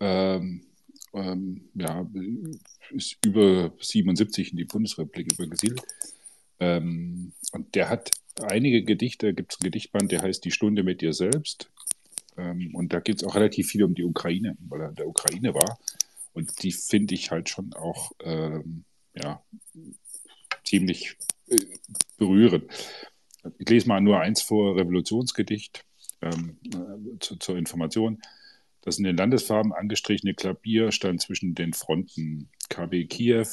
Ähm, ähm, ja, ist über 77 in die Bundesrepublik übergesiedelt. Ähm, und der hat einige Gedichte, gibt es ein Gedichtband, der heißt Die Stunde mit dir selbst. Ähm, und da geht es auch relativ viel um die Ukraine, weil er in der Ukraine war. Und die finde ich halt schon auch ähm, ja, ziemlich äh, berührend. Ich lese mal nur eins vor, Revolutionsgedicht ähm, äh, zu, zur Information. Das in den Landesfarben angestrichene Klavier stand zwischen den Fronten KB Kiew,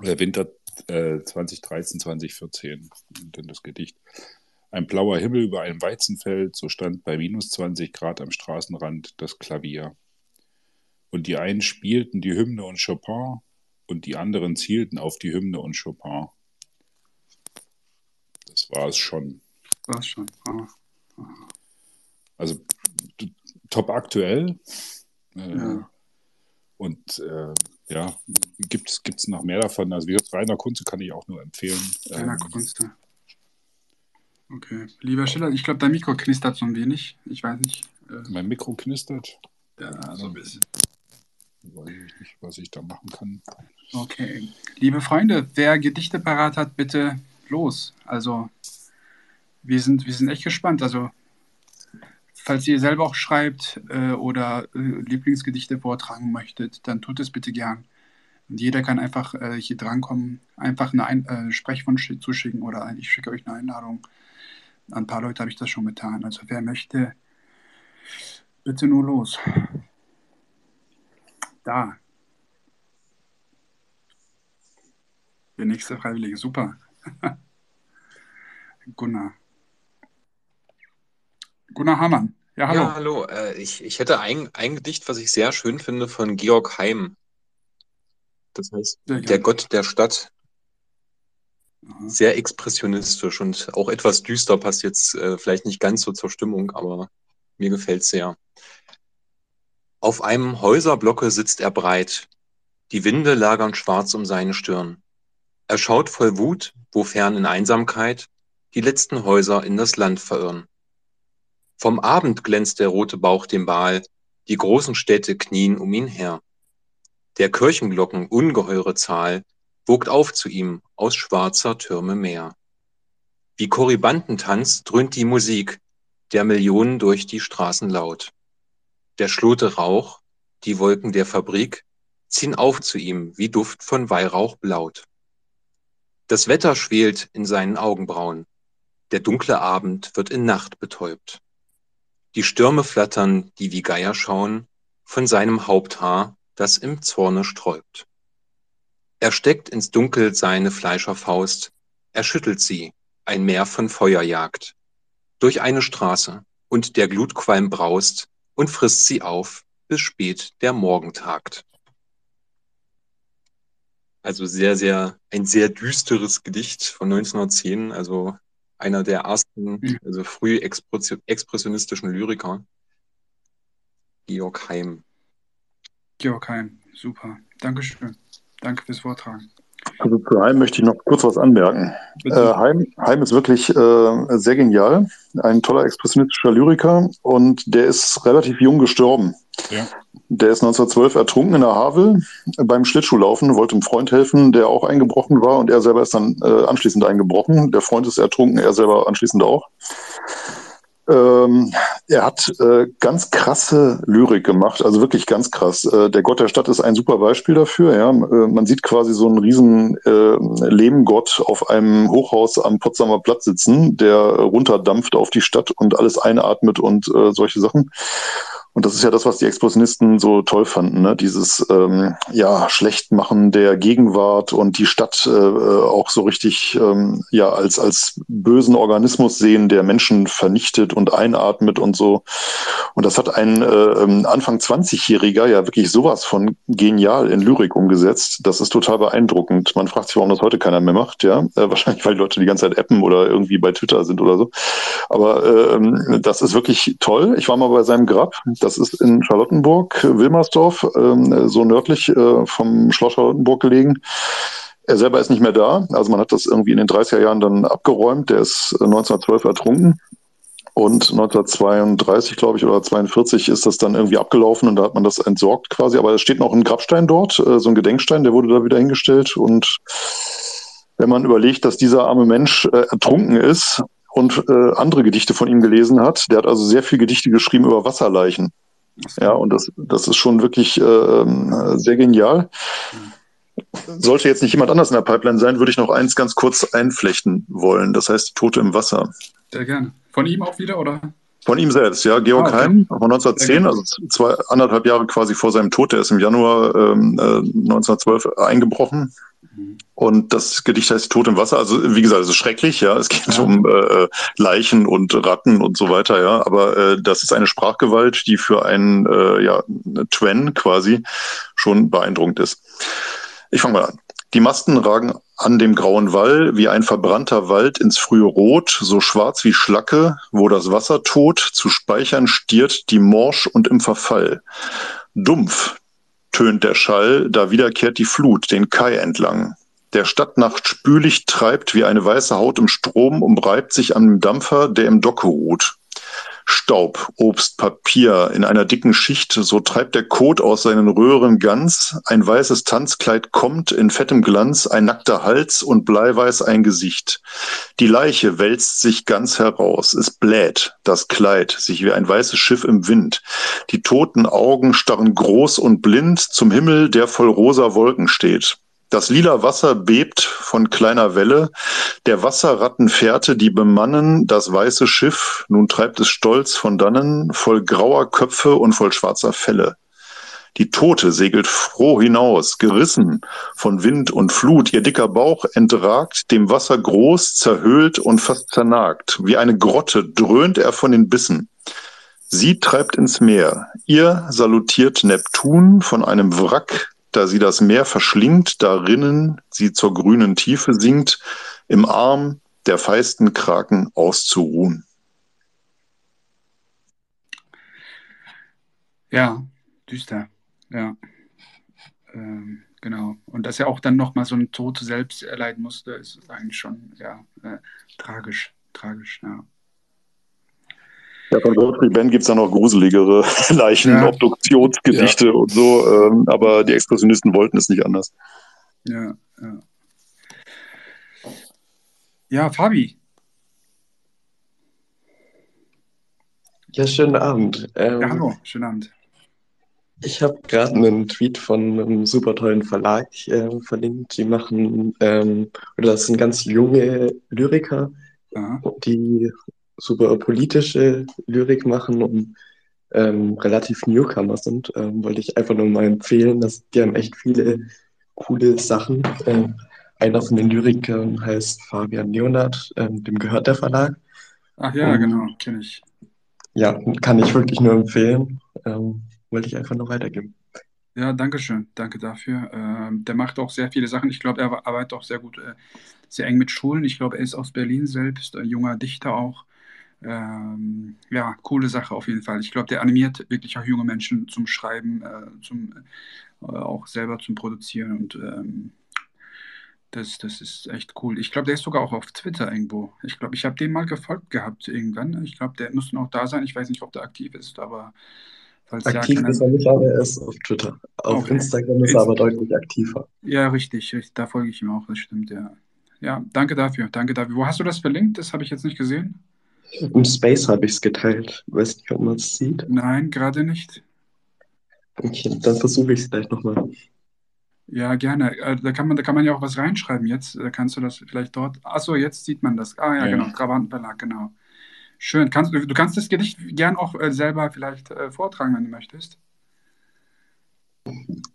der Winter äh, 2013, 2014. Und dann das Gedicht. Ein blauer Himmel über einem Weizenfeld, so stand bei minus 20 Grad am Straßenrand das Klavier. Und die einen spielten die Hymne und Chopin und die anderen zielten auf die Hymne und Chopin. Das war es schon. War es schon. Ah. Also top aktuell. Äh, ja. Und äh, ja, gibt es noch mehr davon? Also wie gesagt, Rainer Kunze kann ich auch nur empfehlen. Rainer ähm, Kunze. Okay. Lieber Schiller, ich glaube, dein Mikro knistert so ein wenig. Ich weiß nicht. Äh, mein Mikro knistert? Ja, so ein bisschen. Weiß ich nicht, was ich da machen kann. Okay. Liebe Freunde, wer Gedichte parat hat, bitte los. Also, wir sind, wir sind echt gespannt. Also, falls ihr selber auch schreibt äh, oder äh, Lieblingsgedichte vortragen möchtet, dann tut es bitte gern. Und jeder kann einfach äh, hier drankommen, einfach eine Ein äh, Sprechwunsch zuschicken oder ich schicke euch eine Einladung. Ein paar Leute habe ich das schon getan. Also wer möchte, bitte nur los. Da. Der nächste Freiwillige, super. Gunnar. Gunnar Hamann. Ja, hallo. Ja, hallo. Äh, ich, ich hätte ein, ein Gedicht, was ich sehr schön finde, von Georg Heim. Das heißt, Der Gott der Stadt. Sehr expressionistisch und auch etwas düster, passt jetzt äh, vielleicht nicht ganz so zur Stimmung, aber mir gefällt sehr. Auf einem Häuserblocke sitzt er breit. Die Winde lagern schwarz um seine Stirn. Er schaut voll Wut, wofern in Einsamkeit, die letzten Häuser in das Land verirren. Vom Abend glänzt der rote Bauch dem Baal, die großen Städte knien um ihn her. Der Kirchenglocken ungeheure Zahl wogt auf zu ihm aus schwarzer Türme Meer. Wie Korybantentanz dröhnt die Musik der Millionen durch die Straßen laut. Der Schlote Rauch, die Wolken der Fabrik ziehen auf zu ihm wie Duft von Weihrauch blaut. Das Wetter schwelt in seinen Augenbrauen. Der dunkle Abend wird in Nacht betäubt. Die Stürme flattern, die wie Geier schauen, von seinem Haupthaar, das im Zorne sträubt. Er steckt ins Dunkel seine Fleischerfaust, er schüttelt sie, ein Meer von Feuer jagt. Durch eine Straße, und der Glutqualm braust und frisst sie auf, bis spät der Morgen tagt. Also sehr, sehr, ein sehr düsteres Gedicht von 1910, also einer der ersten, mhm. also früh expressionistischen Lyriker. Georg Heim. Georg Heim, super. Dankeschön. Danke fürs Vortragen. Also zu Heim möchte ich noch kurz was anmerken. Äh, Heim, Heim ist wirklich äh, sehr genial, ein toller expressionistischer Lyriker und der ist relativ jung gestorben. Ja. Der ist 1912 ertrunken in der Havel beim Schlittschuhlaufen, wollte einem Freund helfen, der auch eingebrochen war und er selber ist dann äh, anschließend eingebrochen. Der Freund ist ertrunken, er selber anschließend auch. Ähm, er hat äh, ganz krasse Lyrik gemacht, also wirklich ganz krass. Äh, der Gott der Stadt ist ein super Beispiel dafür. Ja? Äh, man sieht quasi so einen riesen äh, Lehmgott auf einem Hochhaus am Potsdamer Platz sitzen, der runterdampft auf die Stadt und alles einatmet und äh, solche Sachen. Und das ist ja das, was die Expressionisten so toll fanden, ne? dieses ähm, ja Schlechtmachen der Gegenwart und die Stadt äh, äh, auch so richtig ähm, ja als als bösen Organismus sehen, der Menschen vernichtet und einatmet und so. Und das hat ein äh, ähm, Anfang 20-Jähriger ja wirklich sowas von genial in Lyrik umgesetzt. Das ist total beeindruckend. Man fragt sich, warum das heute keiner mehr macht. Ja, äh, wahrscheinlich weil die Leute die ganze Zeit appen oder irgendwie bei Twitter sind oder so. Aber äh, das ist wirklich toll. Ich war mal bei seinem Grab das ist in Charlottenburg, Wilmersdorf, ähm, so nördlich äh, vom Schloss Charlottenburg gelegen. Er selber ist nicht mehr da. Also man hat das irgendwie in den 30er Jahren dann abgeräumt. Der ist 1912 ertrunken. Und 1932, glaube ich, oder 42 ist das dann irgendwie abgelaufen und da hat man das entsorgt quasi. Aber es steht noch ein Grabstein dort, äh, so ein Gedenkstein, der wurde da wieder hingestellt. Und wenn man überlegt, dass dieser arme Mensch äh, ertrunken ist und äh, andere Gedichte von ihm gelesen hat. Der hat also sehr viel Gedichte geschrieben über Wasserleichen. Ja, und das, das ist schon wirklich äh, sehr genial. Sollte jetzt nicht jemand anders in der Pipeline sein, würde ich noch eins ganz kurz einflechten wollen. Das heißt, Tote im Wasser. Sehr gerne. Von ihm auch wieder, oder? Von ihm selbst, ja. Georg ah, okay. Heim von 1910, also zwei, anderthalb Jahre quasi vor seinem Tod. Der ist im Januar ähm, äh, 1912 eingebrochen und das Gedicht heißt Tod im Wasser. Also wie gesagt, es ist schrecklich, ja. Es geht ja. um äh, Leichen und Ratten und so weiter, ja. Aber äh, das ist eine Sprachgewalt, die für einen äh, ja, Twen quasi schon beeindruckend ist. Ich fange mal an. Die Masten ragen an dem grauen Wall wie ein verbrannter Wald ins frühe Rot, so schwarz wie Schlacke, wo das Wasser tot zu speichern stiert, die morsch und im Verfall. Dumpf tönt der Schall, da wiederkehrt die Flut den Kai entlang. Der Stadtnacht spülig treibt wie eine weiße Haut im Strom, umreibt sich an dem Dampfer, der im Docke ruht. Staub, Obst, Papier in einer dicken Schicht, so treibt der Kot aus seinen Röhren ganz, ein weißes Tanzkleid kommt in fettem Glanz, ein nackter Hals und bleiweiß ein Gesicht. Die Leiche wälzt sich ganz heraus, es bläht, das Kleid, sich wie ein weißes Schiff im Wind. Die toten Augen starren groß und blind zum Himmel, der voll rosa Wolken steht. Das lila Wasser bebt von kleiner Welle. Der Wasserratten Fährte, die bemannen das weiße Schiff. Nun treibt es stolz von dannen, voll grauer Köpfe und voll schwarzer Felle. Die Tote segelt froh hinaus, gerissen von Wind und Flut. Ihr dicker Bauch entragt, dem Wasser groß, zerhöhlt und fast zernagt. Wie eine Grotte dröhnt er von den Bissen. Sie treibt ins Meer. Ihr salutiert Neptun von einem Wrack da sie das Meer verschlingt, darinnen sie zur grünen Tiefe sinkt, im Arm der feisten Kraken auszuruhen. Ja, düster, ja. Ähm, genau. Und dass er auch dann nochmal so einen Tod selbst erleiden musste, ist eigentlich schon ja, äh, tragisch. tragisch, ja. Ja, von Gottfried Benn gibt es da noch gruseligere Leichen, ja. Obduktionsgedichte ja. und so, ähm, aber die Expressionisten wollten es nicht anders. Ja, ja. Ja, Fabi. Ja, schönen Abend. Ähm, ja, hallo, schönen Abend. Ich habe gerade einen Tweet von einem super tollen Verlag äh, verlinkt. Die machen, ähm, oder das sind ganz junge Lyriker, Aha. die super politische Lyrik machen und ähm, relativ Newcomer sind. Ähm, wollte ich einfach nur mal empfehlen, dass die haben echt viele coole Sachen. Ähm, einer von den Lyrikern heißt Fabian Leonard, ähm, dem gehört der Verlag. Ach ja, und, genau, kenne ich. Ja, kann ich wirklich nur empfehlen. Ähm, wollte ich einfach nur weitergeben. Ja, danke schön. Danke dafür. Ähm, der macht auch sehr viele Sachen. Ich glaube, er arbeitet auch sehr gut, äh, sehr eng mit Schulen. Ich glaube, er ist aus Berlin selbst, ein junger Dichter auch. Ähm, ja, coole Sache auf jeden Fall. Ich glaube, der animiert wirklich auch junge Menschen zum Schreiben, äh, zum, äh, auch selber zum Produzieren und ähm, das, das ist echt cool. Ich glaube, der ist sogar auch auf Twitter irgendwo. Ich glaube, ich habe den mal gefolgt gehabt irgendwann. Ich glaube, der muss noch da sein. Ich weiß nicht, ob der aktiv ist, aber Falls Aktiv ja ist er nicht, aber er ist auf Twitter. Auf okay. Instagram ist er aber deutlich aktiver. Ja, richtig, richtig. Da folge ich ihm auch, das stimmt, ja. Ja, danke dafür, danke dafür. Wo hast du das verlinkt? Das habe ich jetzt nicht gesehen. Im Space habe ich es geteilt. Weiß nicht, ob man es sieht. Nein, gerade nicht. Okay, dann versuche ich es gleich nochmal. Ja, gerne. Äh, da kann, man, da kann man ja auch was reinschreiben jetzt. Da kannst du das vielleicht dort. Achso, jetzt sieht man das. Ah ja, ja. genau. Trabantenverlag, genau. Schön. Kannst, du kannst das Gedicht gern auch äh, selber vielleicht äh, vortragen, wenn du möchtest.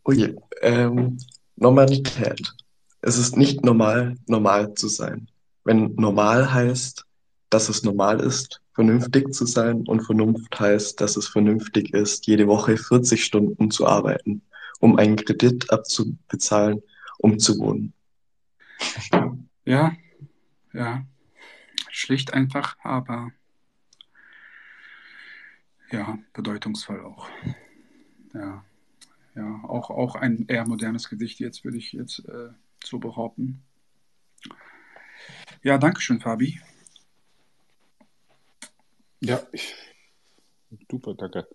Oh je. Ähm, Normalität. Es ist nicht normal, normal zu sein. Wenn normal heißt, dass es normal ist, vernünftig zu sein und Vernunft heißt, dass es vernünftig ist, jede Woche 40 Stunden zu arbeiten, um einen Kredit abzubezahlen, um zu wohnen. Ja, ja. Schlicht einfach, aber ja, bedeutungsvoll auch. Ja, ja auch, auch ein eher modernes Gedicht jetzt, würde ich jetzt äh, so behaupten. Ja, danke schön, Fabi. Ja, ich, super, danke.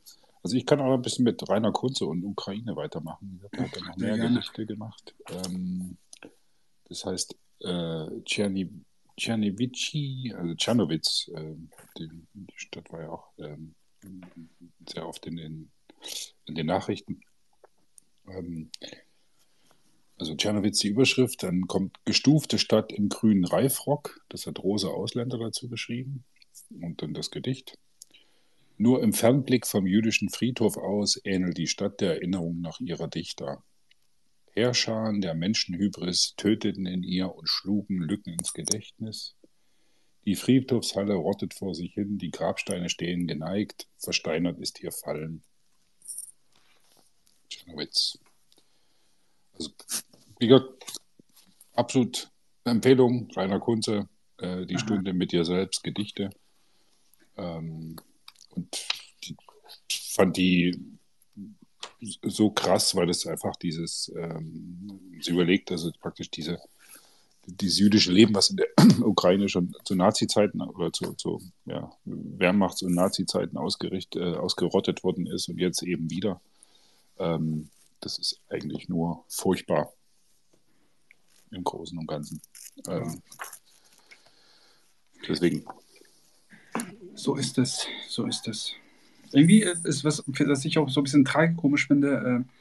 Also ich kann auch ein bisschen mit Rainer Kunze und Ukraine weitermachen. Ich habe heute noch mehr ja, Gedichte gemacht. Ähm, das heißt äh, Czerniewicz, also Czernowitz, äh, die, die, Stadt war ja auch ähm, sehr oft in den, in den Nachrichten. Ähm, also Tschernowitz die Überschrift, dann kommt gestufte Stadt im grünen Reifrock, das hat Rosa Ausländer dazu geschrieben und dann das Gedicht. Nur im Fernblick vom jüdischen Friedhof aus ähnelt die Stadt der Erinnerung nach ihrer Dichter. Herrscharen der Menschenhybris töteten in ihr und schlugen Lücken ins Gedächtnis. Die Friedhofshalle rottet vor sich hin, die Grabsteine stehen geneigt, versteinert ist ihr Fallen. Czernowitz. Also, wie gesagt, absolut Empfehlung, Rainer Kunze, äh, die Aha. Stunde mit dir selbst, Gedichte. Ähm, und die, fand die so krass, weil das einfach dieses, ähm, sie überlegt, also praktisch diese dieses jüdische Leben, was in der Ukraine schon zu Nazi-Zeiten oder zu, zu ja, Wehrmachts- und Nazi-Zeiten äh, ausgerottet worden ist und jetzt eben wieder. Ähm, das ist eigentlich nur furchtbar im Großen und Ganzen. Ähm, deswegen. So ist es, so ist es. Irgendwie ist was, was ich auch so ein bisschen tragikomisch finde, äh,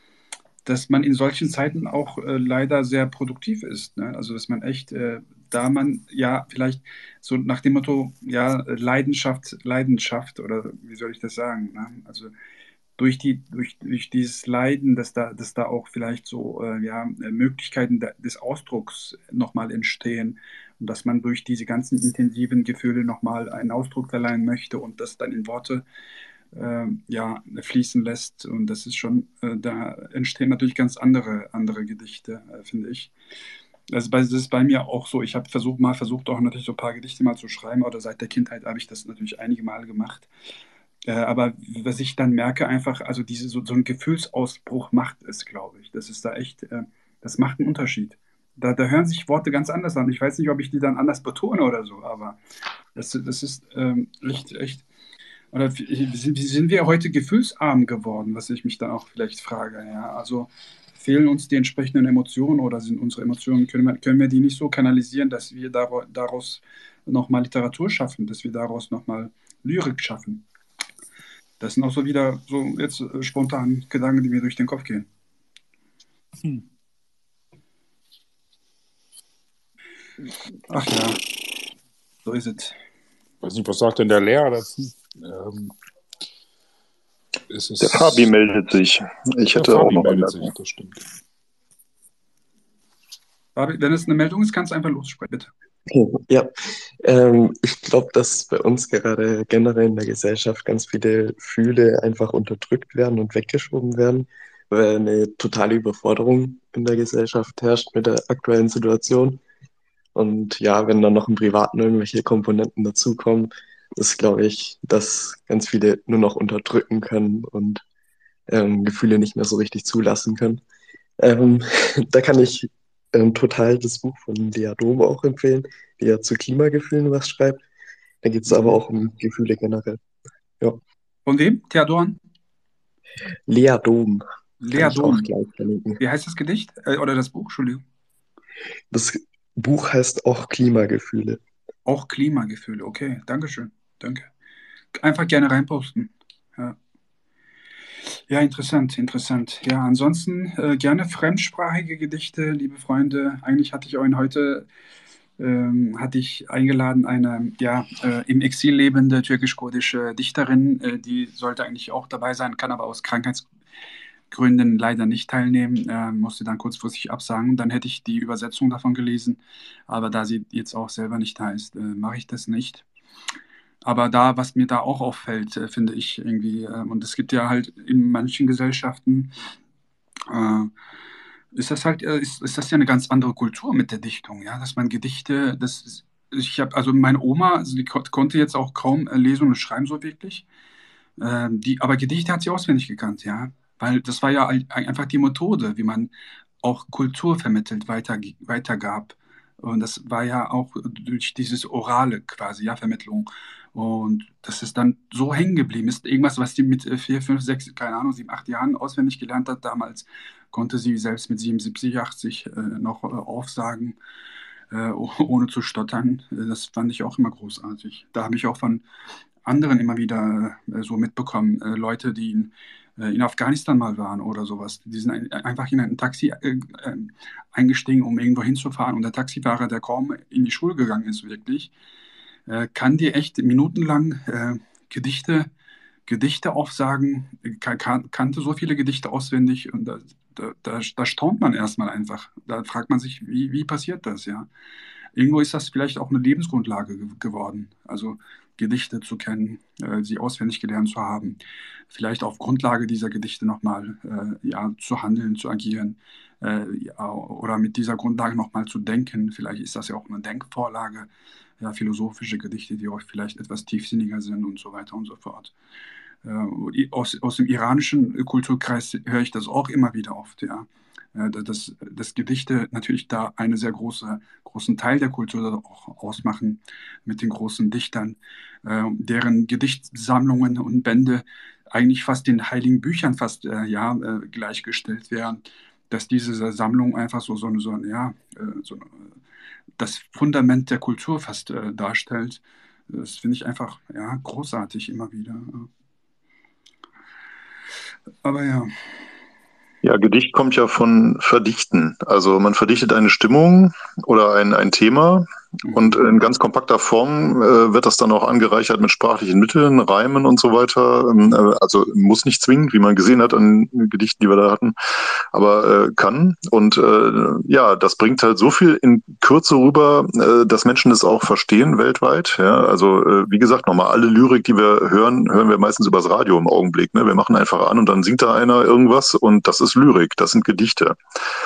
dass man in solchen Zeiten auch äh, leider sehr produktiv ist. Ne? Also dass man echt, äh, da man ja vielleicht so nach dem Motto, ja, Leidenschaft, Leidenschaft oder wie soll ich das sagen? Ne? Also durch, die, durch, durch dieses Leiden, dass da, dass da auch vielleicht so ja, Möglichkeiten des Ausdrucks nochmal entstehen und dass man durch diese ganzen intensiven Gefühle nochmal einen Ausdruck verleihen möchte und das dann in Worte äh, ja, fließen lässt. Und das ist schon, äh, da entstehen natürlich ganz andere, andere Gedichte, äh, finde ich. Also das ist bei mir auch so. Ich habe versucht, mal versucht, auch natürlich so ein paar Gedichte mal zu schreiben, oder seit der Kindheit habe ich das natürlich einige Male gemacht. Äh, aber was ich dann merke, einfach, also diese, so, so ein Gefühlsausbruch macht es, glaube ich. Das ist da echt, äh, das macht einen Unterschied Da, da hören sich Worte ganz anders an. Ich weiß nicht, ob ich die dann anders betone oder so, aber das, das ist ähm, echt, echt. Oder sind, sind wir heute gefühlsarm geworden, was ich mich dann auch vielleicht frage. Ja? Also fehlen uns die entsprechenden Emotionen oder sind unsere Emotionen, können wir, können wir die nicht so kanalisieren, dass wir daraus nochmal Literatur schaffen, dass wir daraus nochmal Lyrik schaffen? Das sind auch so wieder so jetzt äh, spontan Gedanken, die mir durch den Kopf gehen. Hm. Ach ja, so ist es. Weiß nicht, was sagt denn der Lehrer dazu? Ähm, der Fabi meldet sich. Ich hätte auch noch meldet sich, das stimmt. Fabi, wenn es eine Meldung ist, kannst du einfach lossprechen, bitte. Ja, ähm, ich glaube, dass bei uns gerade generell in der Gesellschaft ganz viele Gefühle einfach unterdrückt werden und weggeschoben werden, weil eine totale Überforderung in der Gesellschaft herrscht mit der aktuellen Situation. Und ja, wenn dann noch im Privaten irgendwelche Komponenten dazukommen, ist, glaube ich, dass ganz viele nur noch unterdrücken können und ähm, Gefühle nicht mehr so richtig zulassen können. Ähm, da kann ich ähm, total das Buch von Lea Dom auch empfehlen, die ja zu Klimagefühlen was schreibt. Da geht es aber auch um Gefühle generell. Ja. Von wem? Theodoren? Lea Dom. Lea Dom. Wie heißt das Gedicht? Äh, oder das Buch, Entschuldigung? Das Buch heißt auch Klimagefühle. Auch Klimagefühle, okay, Dankeschön, danke. Einfach gerne reinposten. Ja. Ja, interessant, interessant. Ja, ansonsten äh, gerne fremdsprachige Gedichte, liebe Freunde. Eigentlich hatte ich euch heute ähm, hatte ich eingeladen eine ja äh, im Exil lebende türkisch-kurdische Dichterin, äh, die sollte eigentlich auch dabei sein, kann aber aus Krankheitsgründen leider nicht teilnehmen, äh, musste dann kurzfristig absagen. Dann hätte ich die Übersetzung davon gelesen, aber da sie jetzt auch selber nicht heißt, äh, mache ich das nicht. Aber da, was mir da auch auffällt, äh, finde ich irgendwie, äh, und es gibt ja halt in manchen Gesellschaften, äh, ist das halt, äh, ist, ist das ja eine ganz andere Kultur mit der Dichtung, ja, dass man Gedichte, das, ich habe, also meine Oma, also die ko konnte jetzt auch kaum äh, lesen und schreiben so wirklich, ähm, die, aber Gedichte hat sie auswendig gekannt, ja, weil das war ja einfach die Methode, wie man auch Kultur vermittelt, weiter, weitergab. Und das war ja auch durch dieses Orale quasi, ja, Vermittlung. Und das ist dann so hängen geblieben. Ist irgendwas, was die mit äh, vier, fünf, sechs, keine Ahnung, sieben, acht Jahren auswendig gelernt hat. Damals konnte sie selbst mit 77, 80 äh, noch äh, aufsagen, äh, ohne zu stottern. Das fand ich auch immer großartig. Da habe ich auch von anderen immer wieder äh, so mitbekommen, äh, Leute, die in, in, Afghanistan mal waren oder sowas. Die sind einfach in ein Taxi eingestiegen, um irgendwo hinzufahren. Und der Taxifahrer, der kaum in die Schule gegangen ist, wirklich, äh, kann dir echt minutenlang äh, Gedichte, Gedichte aufsagen, kan kannte so viele Gedichte auswendig und da, da, da, da staunt man erstmal einfach. Da fragt man sich, wie, wie passiert das, ja? Irgendwo ist das vielleicht auch eine Lebensgrundlage ge geworden. Also Gedichte zu kennen, äh, sie auswendig gelernt zu haben, vielleicht auf Grundlage dieser Gedichte nochmal äh, ja, zu handeln, zu agieren äh, ja, oder mit dieser Grundlage nochmal zu denken. Vielleicht ist das ja auch eine Denkvorlage ja, philosophische Gedichte, die auch vielleicht etwas tiefsinniger sind und so weiter und so fort. Äh, aus, aus dem iranischen Kulturkreis höre ich das auch immer wieder oft, ja. Äh, dass, dass Gedichte natürlich da einen sehr große, großen Teil der Kultur auch ausmachen mit den großen Dichtern, äh, deren Gedichtsammlungen und Bände eigentlich fast den heiligen Büchern fast ja, gleichgestellt werden, dass diese Sammlung einfach so, so, so, ja, so das Fundament der Kultur fast darstellt. Das finde ich einfach ja, großartig immer wieder. Aber ja. Ja, Gedicht kommt ja von Verdichten. Also man verdichtet eine Stimmung oder ein, ein Thema. Und in ganz kompakter Form äh, wird das dann auch angereichert mit sprachlichen Mitteln, Reimen und so weiter. Ähm, äh, also muss nicht zwingend, wie man gesehen hat an Gedichten, die wir da hatten, aber äh, kann. Und äh, ja, das bringt halt so viel in Kürze rüber, äh, dass Menschen es auch verstehen weltweit. Ja, also äh, wie gesagt, nochmal alle Lyrik, die wir hören, hören wir meistens übers Radio im Augenblick. Ne? Wir machen einfach an und dann singt da einer irgendwas und das ist Lyrik, das sind Gedichte.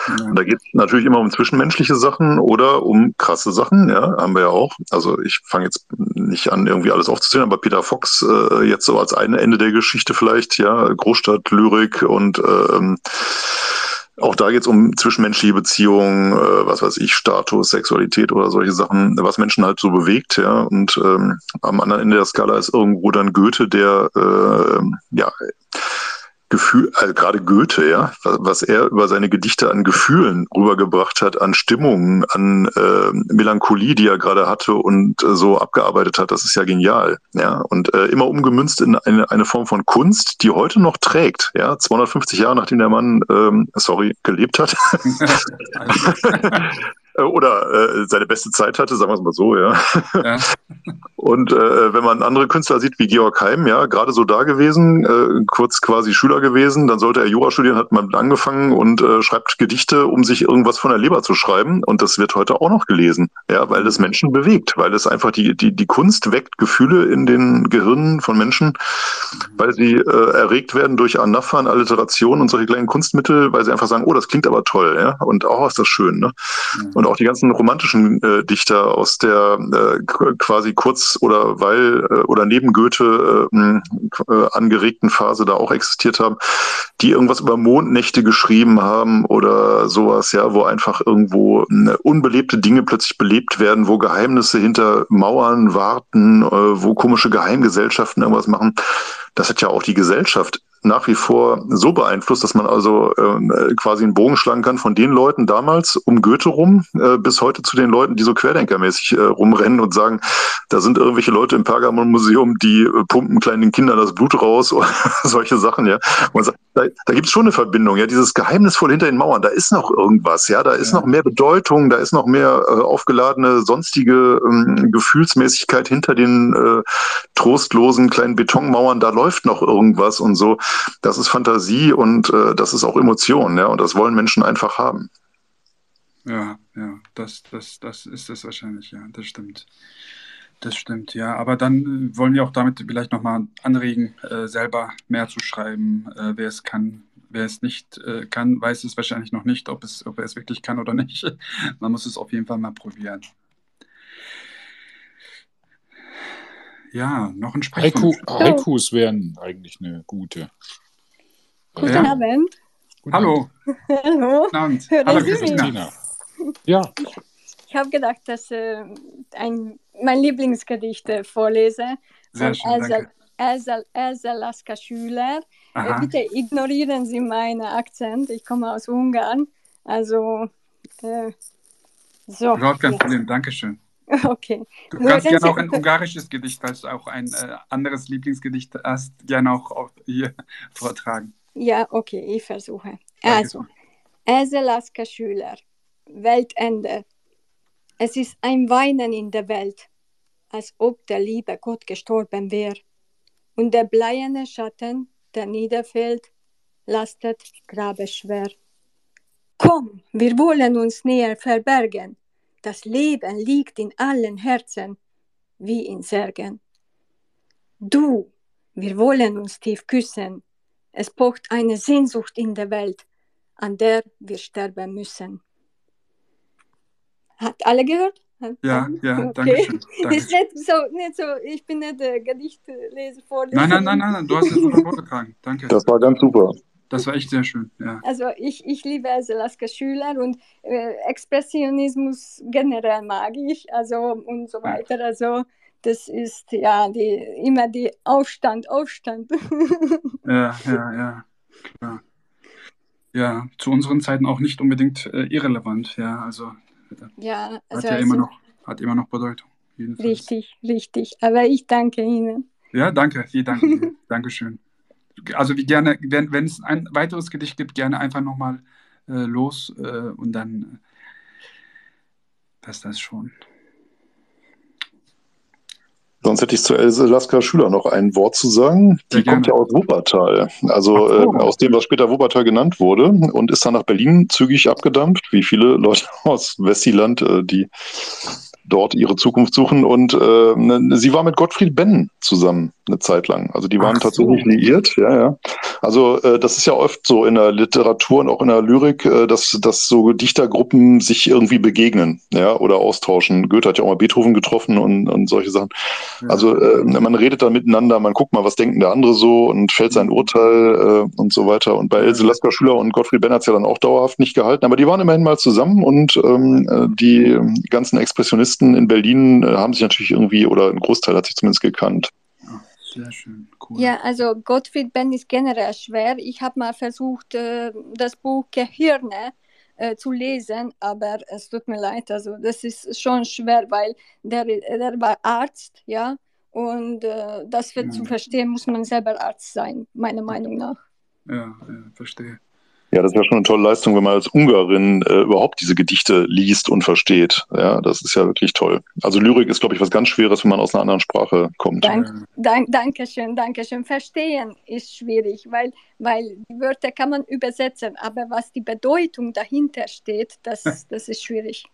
Ja. da geht es natürlich immer um zwischenmenschliche Sachen oder um krasse Sachen ja, haben wir ja auch. Also ich fange jetzt nicht an, irgendwie alles aufzuzählen, aber Peter Fox äh, jetzt so als eine Ende der Geschichte vielleicht, ja, Großstadt, Lyrik und ähm, auch da geht es um zwischenmenschliche Beziehungen, äh, was weiß ich, Status, Sexualität oder solche Sachen, was Menschen halt so bewegt, ja. Und ähm, am anderen Ende der Skala ist irgendwo dann Goethe, der äh, ja Gefühl, also gerade Goethe, ja, was er über seine Gedichte an Gefühlen rübergebracht hat, an Stimmungen, an äh, Melancholie, die er gerade hatte und äh, so abgearbeitet hat, das ist ja genial, ja, und äh, immer umgemünzt in eine, eine Form von Kunst, die heute noch trägt, ja, 250 Jahre nachdem der Mann, ähm, sorry, gelebt hat. Äh, oder äh, seine beste Zeit hatte, sagen wir es mal so, ja. ja. Und äh, wenn man andere Künstler sieht wie Georg Heim, ja, gerade so da gewesen, äh, kurz quasi Schüler gewesen, dann sollte er Jura studieren, hat man angefangen und äh, schreibt Gedichte, um sich irgendwas von der Leber zu schreiben. Und das wird heute auch noch gelesen, ja, weil es Menschen bewegt, weil es einfach die, die, die Kunst weckt Gefühle in den Gehirnen von Menschen, weil sie äh, erregt werden durch Anaphern, Alliteration und solche kleinen Kunstmittel, weil sie einfach sagen, oh, das klingt aber toll, ja, und auch ist das schön, ne? Und und auch die ganzen romantischen äh, Dichter aus der äh, quasi kurz oder weil äh, oder neben Goethe äh, äh, angeregten Phase da auch existiert haben, die irgendwas über Mondnächte geschrieben haben oder sowas, ja, wo einfach irgendwo äh, unbelebte Dinge plötzlich belebt werden, wo Geheimnisse hinter Mauern warten, äh, wo komische Geheimgesellschaften irgendwas machen. Das hat ja auch die Gesellschaft nach wie vor so beeinflusst, dass man also äh, quasi einen Bogen schlagen kann von den Leuten damals um Goethe rum äh, bis heute zu den Leuten, die so querdenkermäßig äh, rumrennen und sagen, da sind irgendwelche Leute im Pergamon-Museum, die äh, pumpen kleinen Kindern das Blut raus oder solche Sachen, ja. Und sagt, da, da gibt es schon eine Verbindung, ja, dieses geheimnisvoll hinter den Mauern, da ist noch irgendwas, ja, da ist ja. noch mehr Bedeutung, da ist noch mehr äh, aufgeladene sonstige ähm, Gefühlsmäßigkeit hinter den äh, trostlosen kleinen Betonmauern, da läuft noch irgendwas und so das ist Fantasie und äh, das ist auch Emotion, ja, und das wollen Menschen einfach haben. Ja, ja, das, das, das ist es wahrscheinlich, ja, das stimmt. Das stimmt, ja. Aber dann äh, wollen wir auch damit vielleicht nochmal anregen, äh, selber mehr zu schreiben. Äh, wer es kann, wer es nicht äh, kann, weiß es wahrscheinlich noch nicht, ob, es, ob er es wirklich kann oder nicht. Man muss es auf jeden Fall mal probieren. Ja, noch ein Haiku, Haikus wären eigentlich eine gute. Guten ja. Abend. Hallo. Hallo. Guten Abend. Hallo, Christina. Ja. Ich, ich habe gedacht, dass äh, ein, mein Lieblingsgedicht vorlese Sehr von schön, Elsa, Elsa Laska Schüler. Äh, bitte ignorieren Sie meinen Akzent. Ich komme aus Ungarn. Also, äh, so. Überhaupt kein ja. Problem. Dankeschön. Okay. Du Nur kannst gerne auch ein ungarisches Gedicht, falls du auch ein äh, anderes Lieblingsgedicht hast, gerne auch hier vortragen. Ja, okay, ich versuche. Also, Else Laska Schüler, Weltende. Es ist ein Weinen in der Welt, als ob der liebe Gott gestorben wäre. Und der bleierne Schatten, der niederfällt, lastet grabeschwer. Komm, wir wollen uns näher verbergen das Leben liegt in allen Herzen wie in Särgen. Du, wir wollen uns tief küssen. Es pocht eine Sehnsucht in der Welt, an der wir sterben müssen. Hat alle gehört? Ja, ja, okay. danke schön. Danke. Ist nicht so, nicht so, ich bin nicht der Gedichtleser, Vorleser. Nein, nein, nein, nein, du hast es super vorgetragen. Danke. Das war ganz super. Das war echt sehr schön, ja. Also ich, ich liebe Selaska Schüler und äh, Expressionismus generell mag ich, also und so weiter. Also das ist ja die, immer die Aufstand, Aufstand. ja, ja, ja, klar. Ja, zu unseren Zeiten auch nicht unbedingt äh, irrelevant, ja, also, ja, also hat ja also, immer noch, hat immer noch Bedeutung. Jedenfalls. Richtig, richtig. Aber ich danke Ihnen. Ja, danke, Sie danken. Dankeschön also wie gerne, wenn, wenn es ein weiteres Gedicht gibt, gerne einfach nochmal äh, los äh, und dann äh, passt das schon. Sonst hätte ich zu Lasker Schüler noch ein Wort zu sagen. Die kommt ja aus Wuppertal, also äh, aus dem, was später Wuppertal genannt wurde, und ist dann nach Berlin zügig abgedampft, wie viele Leute aus Westiland, äh, die dort ihre Zukunft suchen. Und äh, ne, sie war mit Gottfried Benn zusammen eine Zeit lang. Also die waren Ach tatsächlich so. liiert, ja, ja. Also äh, das ist ja oft so in der Literatur und auch in der Lyrik, äh, dass, dass so Dichtergruppen sich irgendwie begegnen, ja, oder austauschen. Goethe hat ja auch mal Beethoven getroffen und, und solche Sachen. Ja. Also äh, man redet da miteinander, man guckt mal, was denken der andere so und fällt sein mhm. Urteil äh, und so weiter. Und bei Else Lasker Schüler und Gottfried Benn hat es ja dann auch dauerhaft nicht gehalten, aber die waren immerhin mal zusammen und ähm, äh, die ganzen Expressionisten in Berlin äh, haben sich natürlich irgendwie, oder ein Großteil hat sich zumindest gekannt. Sehr schön, cool. Ja, also Gottfried Benn ist generell schwer. Ich habe mal versucht, äh, das Buch Gehirne äh, zu lesen, aber es tut mir leid, also das ist schon schwer, weil der, der war Arzt, ja, und äh, das für, ja. zu verstehen muss man selber Arzt sein, meiner Meinung nach. Ja, ja verstehe. Ja, das wäre schon eine tolle Leistung, wenn man als Ungarin äh, überhaupt diese Gedichte liest und versteht. Ja, das ist ja wirklich toll. Also Lyrik ist, glaube ich, was ganz Schweres, wenn man aus einer anderen Sprache kommt. Dank, dank, danke schön, danke schön. Verstehen ist schwierig, weil, weil die Wörter kann man übersetzen, aber was die Bedeutung dahinter steht, das, das ist schwierig.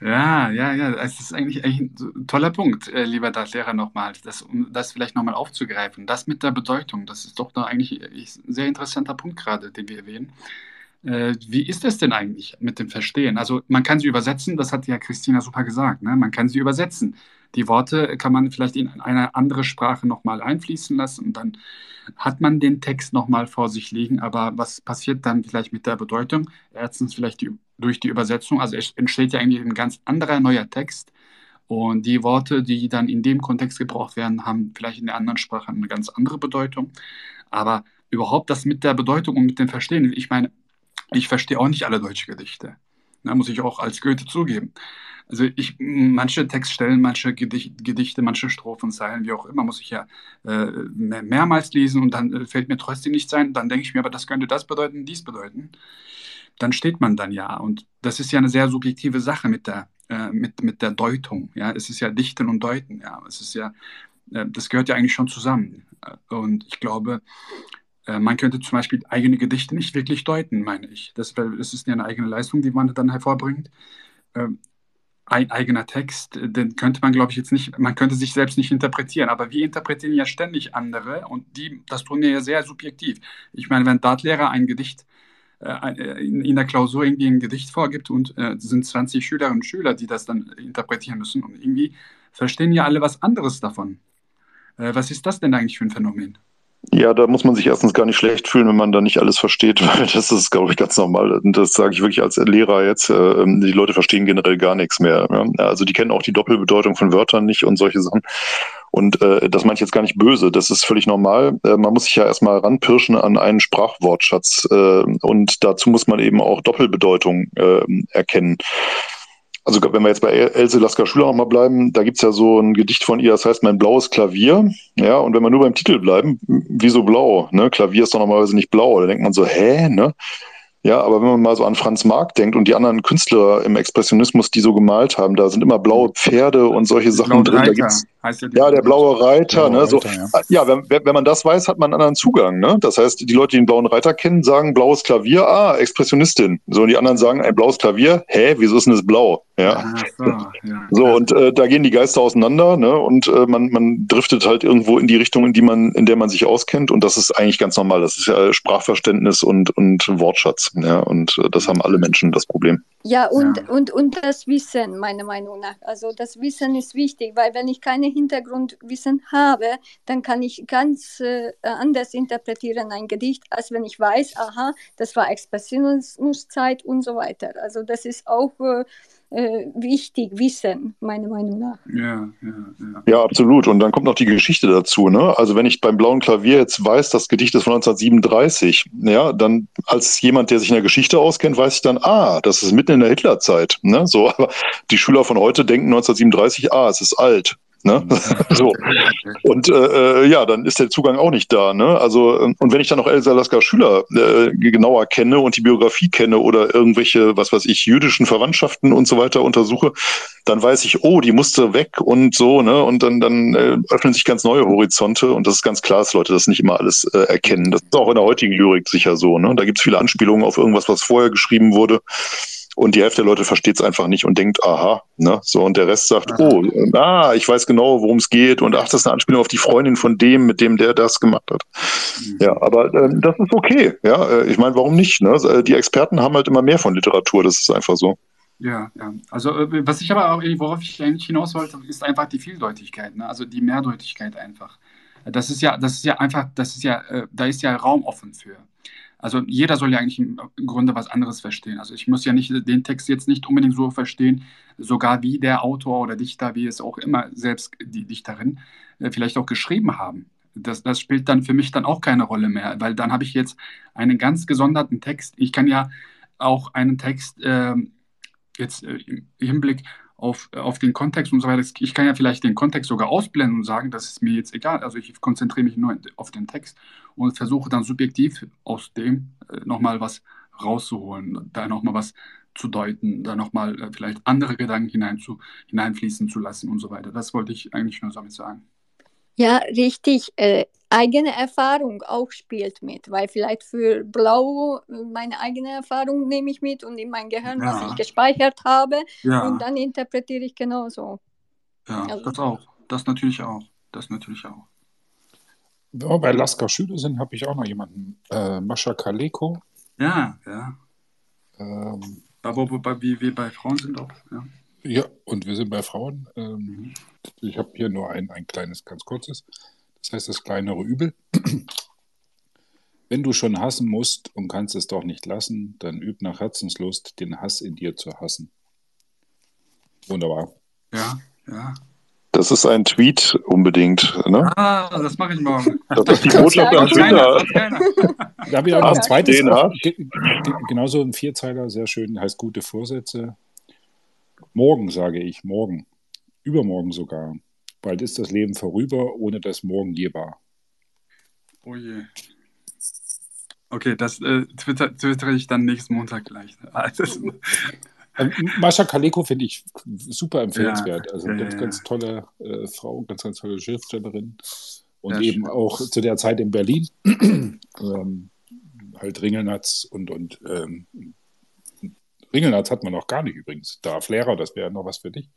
Ja, ja, ja, es ist eigentlich, eigentlich ein toller Punkt, äh, lieber Lehrer nochmal, das, um das vielleicht nochmal aufzugreifen. Das mit der Bedeutung, das ist doch da eigentlich ein sehr interessanter Punkt gerade, den wir erwähnen. Äh, wie ist es denn eigentlich mit dem Verstehen? Also man kann sie übersetzen, das hat ja Christina super gesagt, ne? man kann sie übersetzen. Die Worte kann man vielleicht in eine andere Sprache nochmal einfließen lassen und dann hat man den Text nochmal vor sich liegen, aber was passiert dann vielleicht mit der Bedeutung? Erstens vielleicht die, durch die Übersetzung, also entsteht ja eigentlich ein ganz anderer neuer Text und die Worte, die dann in dem Kontext gebraucht werden, haben vielleicht in der anderen Sprache eine ganz andere Bedeutung. Aber überhaupt das mit der Bedeutung und mit dem Verstehen, ich meine, ich verstehe auch nicht alle deutsche Gedichte. Da muss ich auch als Goethe zugeben. Also ich, manche Textstellen, manche Gedichte, manche Strophen, Zeilen, wie auch immer, muss ich ja äh, mehrmals lesen und dann äh, fällt mir trotzdem nichts ein. Dann denke ich mir, aber das könnte das bedeuten, dies bedeuten. Dann steht man dann ja. Und das ist ja eine sehr subjektive Sache mit der, äh, mit, mit der Deutung. Ja, es ist ja Dichten und Deuten. Ja, es ist ja, äh, das gehört ja eigentlich schon zusammen. Und ich glaube, äh, man könnte zum Beispiel eigene Gedichte nicht wirklich deuten, meine ich. Das, das ist ja eine eigene Leistung, die man dann hervorbringt. Ein eigener Text, äh, den könnte man, glaube ich, jetzt nicht, man könnte sich selbst nicht interpretieren, aber wir interpretieren ja ständig andere und die, das tun wir ja sehr subjektiv. Ich meine, wenn Dartlehrer ein Gedicht äh, in, in, der Klausur irgendwie ein Gedicht vorgibt und äh, sind 20 Schülerinnen und Schüler, die das dann interpretieren müssen und irgendwie verstehen ja alle was anderes davon. Äh, was ist das denn eigentlich für ein Phänomen? Ja, da muss man sich erstens gar nicht schlecht fühlen, wenn man da nicht alles versteht, weil das ist, glaube ich, ganz normal. Und das sage ich wirklich als Lehrer jetzt. Äh, die Leute verstehen generell gar nichts mehr. Also die kennen auch die Doppelbedeutung von Wörtern nicht und solche Sachen. Und äh, das meine ich jetzt gar nicht böse, das ist völlig normal. Äh, man muss sich ja erstmal ranpirschen an einen Sprachwortschatz äh, und dazu muss man eben auch Doppelbedeutung äh, erkennen also wenn wir jetzt bei Else Lasker Schüler nochmal bleiben, da gibt's ja so ein Gedicht von ihr, das heißt Mein blaues Klavier. Ja, und wenn wir nur beim Titel bleiben, wieso blau? Ne? Klavier ist doch normalerweise nicht blau. Da denkt man so, hä? Ne? Ja, aber wenn man mal so an Franz Marc denkt und die anderen Künstler im Expressionismus, die so gemalt haben, da sind immer blaue Pferde und solche Sachen drin. Da gibt's, heißt ja, ja der blaue Reiter. Blaue ne, so, Reiter, ja, ja wenn, wenn, man das weiß, hat man einen anderen Zugang. Ne? Das heißt, die Leute, die den blauen Reiter kennen, sagen blaues Klavier, ah, Expressionistin. So, und die anderen sagen ein blaues Klavier, hä, wieso ist denn das blau? Ja. so, ja. so, und äh, da gehen die Geister auseinander, ne? Und äh, man, man driftet halt irgendwo in die Richtung, in die man, in der man sich auskennt. Und das ist eigentlich ganz normal. Das ist ja Sprachverständnis und, und Wortschatz. Ja, und äh, das haben alle Menschen das Problem. Ja, und, ja. Und, und das Wissen, meiner Meinung nach. Also das Wissen ist wichtig, weil wenn ich keine Hintergrundwissen habe, dann kann ich ganz äh, anders interpretieren ein Gedicht, als wenn ich weiß, aha, das war Expressionismuszeit und so weiter. Also das ist auch äh, wichtig, Wissen, meiner Meinung nach. Ja, ja, ja. ja, absolut. Und dann kommt noch die Geschichte dazu. Ne? Also wenn ich beim blauen Klavier jetzt weiß, das Gedicht ist von 1937, ja, dann als jemand, der sich in der Geschichte auskennt, weiß ich dann, ah, das ist mitten in der Hitlerzeit. Ne? So, aber die Schüler von heute denken 1937, ah, es ist alt. Ne? so. Und äh, äh, ja, dann ist der Zugang auch nicht da. Ne? Also, ähm, und wenn ich dann noch Elsa Lasker Schüler äh, genauer kenne und die Biografie kenne oder irgendwelche, was weiß ich, jüdischen Verwandtschaften und so weiter untersuche, dann weiß ich, oh, die musste weg und so, ne? Und dann, dann äh, öffnen sich ganz neue Horizonte und das ist ganz klar, dass Leute das nicht immer alles äh, erkennen. Das ist auch in der heutigen Lyrik sicher so, ne? Da gibt es viele Anspielungen auf irgendwas, was vorher geschrieben wurde. Und die Hälfte der Leute versteht es einfach nicht und denkt, aha, ne? So, und der Rest sagt, oh, ah, ich weiß genau, worum es geht und ach, das ist eine Anspielung auf die Freundin von dem, mit dem der das gemacht hat. Mhm. Ja, aber äh, das ist okay, ja. Äh, ich meine, warum nicht? Ne? Äh, die Experten haben halt immer mehr von Literatur, das ist einfach so. Ja, ja. Also äh, was ich aber auch, worauf ich eigentlich hinaus wollte, ist einfach die Vieldeutigkeit, ne? also die Mehrdeutigkeit einfach. Das ist ja, das ist ja einfach, das ist ja, äh, da ist ja Raum offen für. Also jeder soll ja eigentlich im Grunde was anderes verstehen. Also ich muss ja nicht den Text jetzt nicht unbedingt so verstehen, sogar wie der Autor oder Dichter, wie es auch immer selbst die Dichterin äh, vielleicht auch geschrieben haben. Das, das spielt dann für mich dann auch keine Rolle mehr, weil dann habe ich jetzt einen ganz gesonderten Text. Ich kann ja auch einen Text äh, jetzt äh, im Hinblick auf, auf den Kontext und so weiter. Ich kann ja vielleicht den Kontext sogar ausblenden und sagen, das ist mir jetzt egal. Also ich konzentriere mich nur auf den Text und versuche dann subjektiv aus dem äh, nochmal was rauszuholen, da nochmal was zu deuten, da nochmal äh, vielleicht andere Gedanken hinein zu, hineinfließen zu lassen und so weiter. Das wollte ich eigentlich nur damit sagen. Ja, richtig. Äh, eigene Erfahrung auch spielt mit, weil vielleicht für Blau meine eigene Erfahrung nehme ich mit und in mein Gehirn, ja. was ich gespeichert habe ja. und dann interpretiere ich genauso. Ja, also, das auch. Das natürlich auch. Das natürlich auch. Wir bei Lasker Schüler sind, habe ich auch noch jemanden. Äh, Mascha Kaleko. Ja, ja. Ähm, aber wobei wie wir bei Frauen sind auch, ja. Ja, und wir sind bei Frauen. Ähm, ich habe hier nur ein, ein kleines, ganz kurzes. Das heißt das kleinere Übel. Wenn du schon hassen musst und kannst es doch nicht lassen, dann üb nach Herzenslust, den Hass in dir zu hassen. Wunderbar. Ja, ja. Das ist ein Tweet unbedingt. Ne? Ah, das mache ich morgen. Das ist die Botschaft an Twitter. Da habe ich auch noch ein zweites. Genauso ein Vierzeiler, sehr schön, heißt gute Vorsätze. Morgen, sage ich, morgen. Übermorgen sogar. Bald ist das Leben vorüber, ohne das Morgen je war. Oh je. Okay, das äh, twitter, twittere ich dann nächsten Montag gleich. ähm, Mascha Kaleko finde ich super empfehlenswert. Ja, also ja, ganz, ja. ganz tolle äh, Frau, ganz, ganz tolle Schriftstellerin. Und eben schön. auch zu der Zeit in Berlin. ähm, halt Ringelnatz und, und ähm, Ringelnatz hat man noch gar nicht übrigens. Darf Lehrer, das wäre noch was für dich.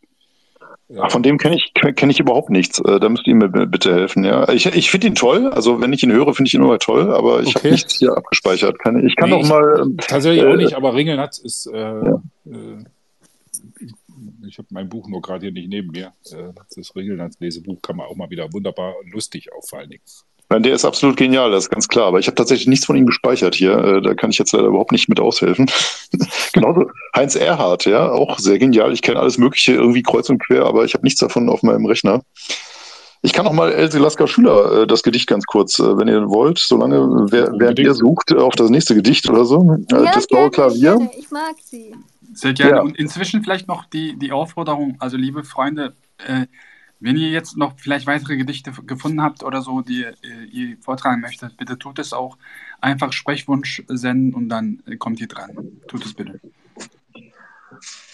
Ach, von dem kenne ich, kenn ich überhaupt nichts. Äh, da müsst ihr mir bitte helfen. Ja. Ich, ich finde ihn toll. Also wenn ich ihn höre, finde ich ihn immer toll, aber ich okay. habe nichts hier abgespeichert. Keine, ich kann nee, doch mal. Tatsächlich äh, auch nicht, aber Ringelnatz ist. Äh, ja. äh, ich habe mein Buch nur gerade hier nicht neben mir. Äh, das Ringelnatz-Lesebuch kann man auch mal wieder wunderbar und lustig auf vor allen Dingen. Nein, der ist absolut genial, das ist ganz klar. Aber ich habe tatsächlich nichts von ihm gespeichert hier. Äh, da kann ich jetzt leider überhaupt nicht mit aushelfen. Genauso Heinz Erhardt, ja, auch sehr genial. Ich kenne alles Mögliche irgendwie kreuz und quer, aber ich habe nichts davon auf meinem Rechner. Ich kann auch mal Else Lasker Schüler äh, das Gedicht ganz kurz, äh, wenn ihr wollt, solange wer, während ihr sucht auf das nächste Gedicht oder so. Ja, das blaue Klavier. Gerne. Ich mag sie. Sehr gerne. Ja. Und inzwischen vielleicht noch die, die Aufforderung, also liebe Freunde, äh, wenn ihr jetzt noch vielleicht weitere Gedichte gefunden habt oder so, die äh, ihr vortragen möchtet, bitte tut es auch. Einfach Sprechwunsch senden und dann äh, kommt ihr dran. Tut es bitte.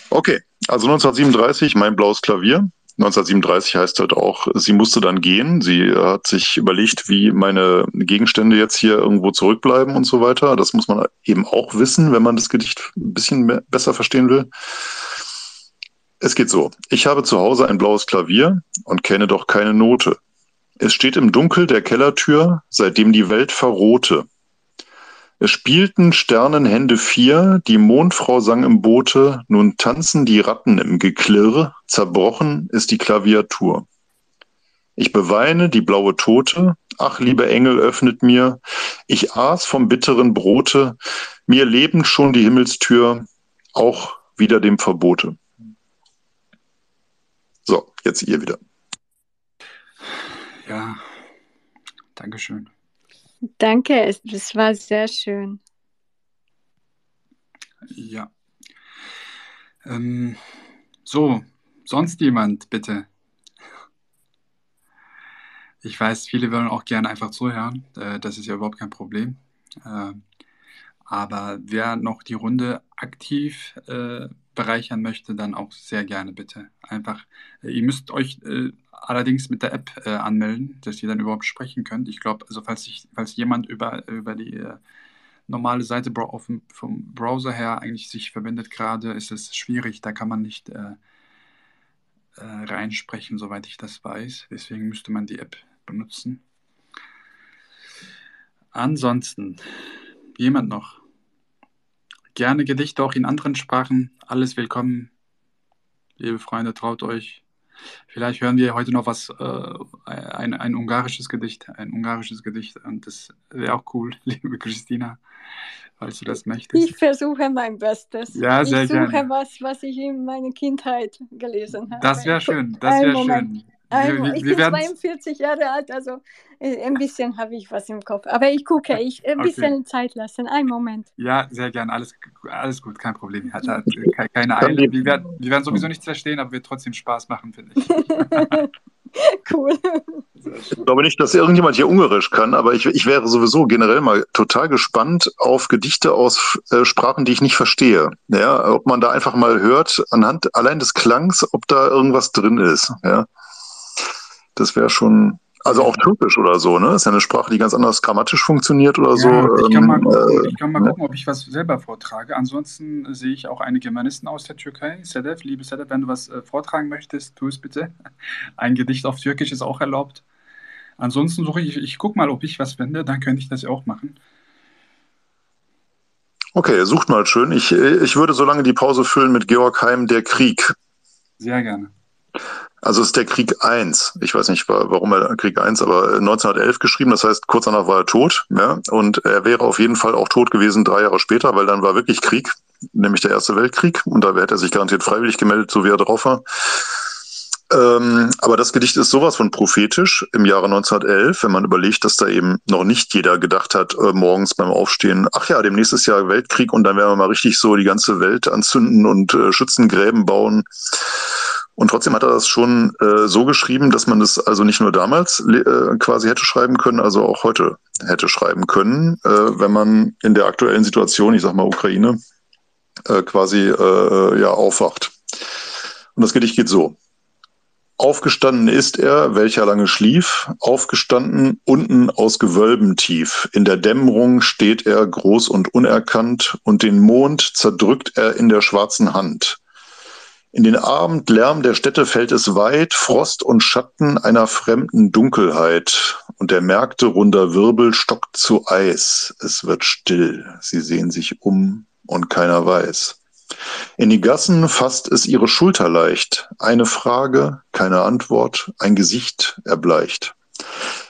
Okay, also 1937, mein blaues Klavier. 1937 heißt halt auch, sie musste dann gehen. Sie hat sich überlegt, wie meine Gegenstände jetzt hier irgendwo zurückbleiben und so weiter. Das muss man eben auch wissen, wenn man das Gedicht ein bisschen besser verstehen will. Es geht so. Ich habe zu Hause ein blaues Klavier und kenne doch keine Note. Es steht im Dunkel der Kellertür, seitdem die Welt verrohte. Es spielten Sternenhände vier, die Mondfrau sang im Boote, nun tanzen die Ratten im Geklirr, zerbrochen ist die Klaviatur. Ich beweine die blaue Tote, ach, liebe Engel, öffnet mir, ich aß vom bitteren Brote, mir lebend schon die Himmelstür, auch wieder dem Verbote. Jetzt ihr wieder. Ja, Dankeschön. Danke, es war sehr schön. Ja. Ähm, so, sonst jemand, bitte? Ich weiß, viele wollen auch gerne einfach zuhören. Äh, das ist ja überhaupt kein Problem. Äh, aber wer noch die Runde aktiv äh, bereichern möchte, dann auch sehr gerne bitte. Einfach, äh, ihr müsst euch äh, allerdings mit der App äh, anmelden, dass ihr dann überhaupt sprechen könnt. Ich glaube, also falls, ich, falls jemand über, über die, äh, normale Seite vom Browser her eigentlich sich verwendet gerade, ist es schwierig. Da kann man nicht äh, äh, reinsprechen, soweit ich das weiß. Deswegen müsste man die App benutzen. Ansonsten, jemand noch? Gerne Gedichte auch in anderen Sprachen. Alles willkommen. Liebe Freunde, traut euch. Vielleicht hören wir heute noch was, äh, ein, ein ungarisches Gedicht, ein ungarisches Gedicht. Und das wäre auch cool, liebe Christina, falls du das möchtest. Ich versuche mein Bestes. Ja, sehr ich suche gerne. was, was ich in meiner Kindheit gelesen habe. Das wäre schön, das wäre schön. Wir, wir, ich bin 42 Jahre alt, also äh, ein bisschen habe ich was im Kopf. Aber ich gucke, ich ein bisschen okay. Zeit lassen. Einen Moment. Ja, sehr gern. Alles, alles gut, kein Problem. Hat, hat keine Eile. Wir werden, wir werden sowieso nichts verstehen, aber wird trotzdem Spaß machen, finde ich. cool. Ich glaube nicht, dass irgendjemand hier Ungarisch kann, aber ich, ich wäre sowieso generell mal total gespannt auf Gedichte aus äh, Sprachen, die ich nicht verstehe. Ja, ob man da einfach mal hört, anhand allein des Klangs, ob da irgendwas drin ist. Ja. Das wäre schon, also auch Türkisch oder so, ne? Ist ja eine Sprache, die ganz anders grammatisch funktioniert oder ja, so. Ich kann mal, gucken, ich kann mal gucken, ob ich was selber vortrage. Ansonsten sehe ich auch einige Germanisten aus der Türkei. Sedef, liebe Sedef, wenn du was äh, vortragen möchtest, tu es bitte. Ein Gedicht auf Türkisch ist auch erlaubt. Ansonsten suche ich, ich gucke mal, ob ich was finde, dann könnte ich das auch machen. Okay, sucht mal schön. Ich, ich würde so lange die Pause füllen mit Georg Heim, Der Krieg. Sehr gerne. Also ist der Krieg 1. Ich weiß nicht, warum er Krieg 1, aber 1911 geschrieben. Das heißt, kurz danach war er tot. Ja? Und er wäre auf jeden Fall auch tot gewesen drei Jahre später, weil dann war wirklich Krieg, nämlich der Erste Weltkrieg. Und da hätte er sich garantiert freiwillig gemeldet, so wie er drauf war. Ähm, aber das Gedicht ist sowas von prophetisch im Jahre 1911, wenn man überlegt, dass da eben noch nicht jeder gedacht hat, äh, morgens beim Aufstehen, ach ja, demnächst ist ja Weltkrieg und dann werden wir mal richtig so die ganze Welt anzünden und äh, Schützengräben bauen. Und trotzdem hat er das schon äh, so geschrieben, dass man das also nicht nur damals äh, quasi hätte schreiben können, also auch heute hätte schreiben können, äh, wenn man in der aktuellen Situation, ich sag mal Ukraine, äh, quasi äh, ja aufwacht. Und das Gedicht geht so. Aufgestanden ist er, welcher lange schlief, aufgestanden unten aus Gewölben tief. In der Dämmerung steht er groß und unerkannt, und den Mond zerdrückt er in der schwarzen Hand. In den Abendlärm der Städte fällt es weit, Frost und Schatten einer fremden Dunkelheit, und der Märkte runder Wirbel stockt zu Eis. Es wird still, sie sehen sich um, und keiner weiß. In die Gassen fasst es ihre Schulter leicht. Eine Frage, keine Antwort, ein Gesicht erbleicht.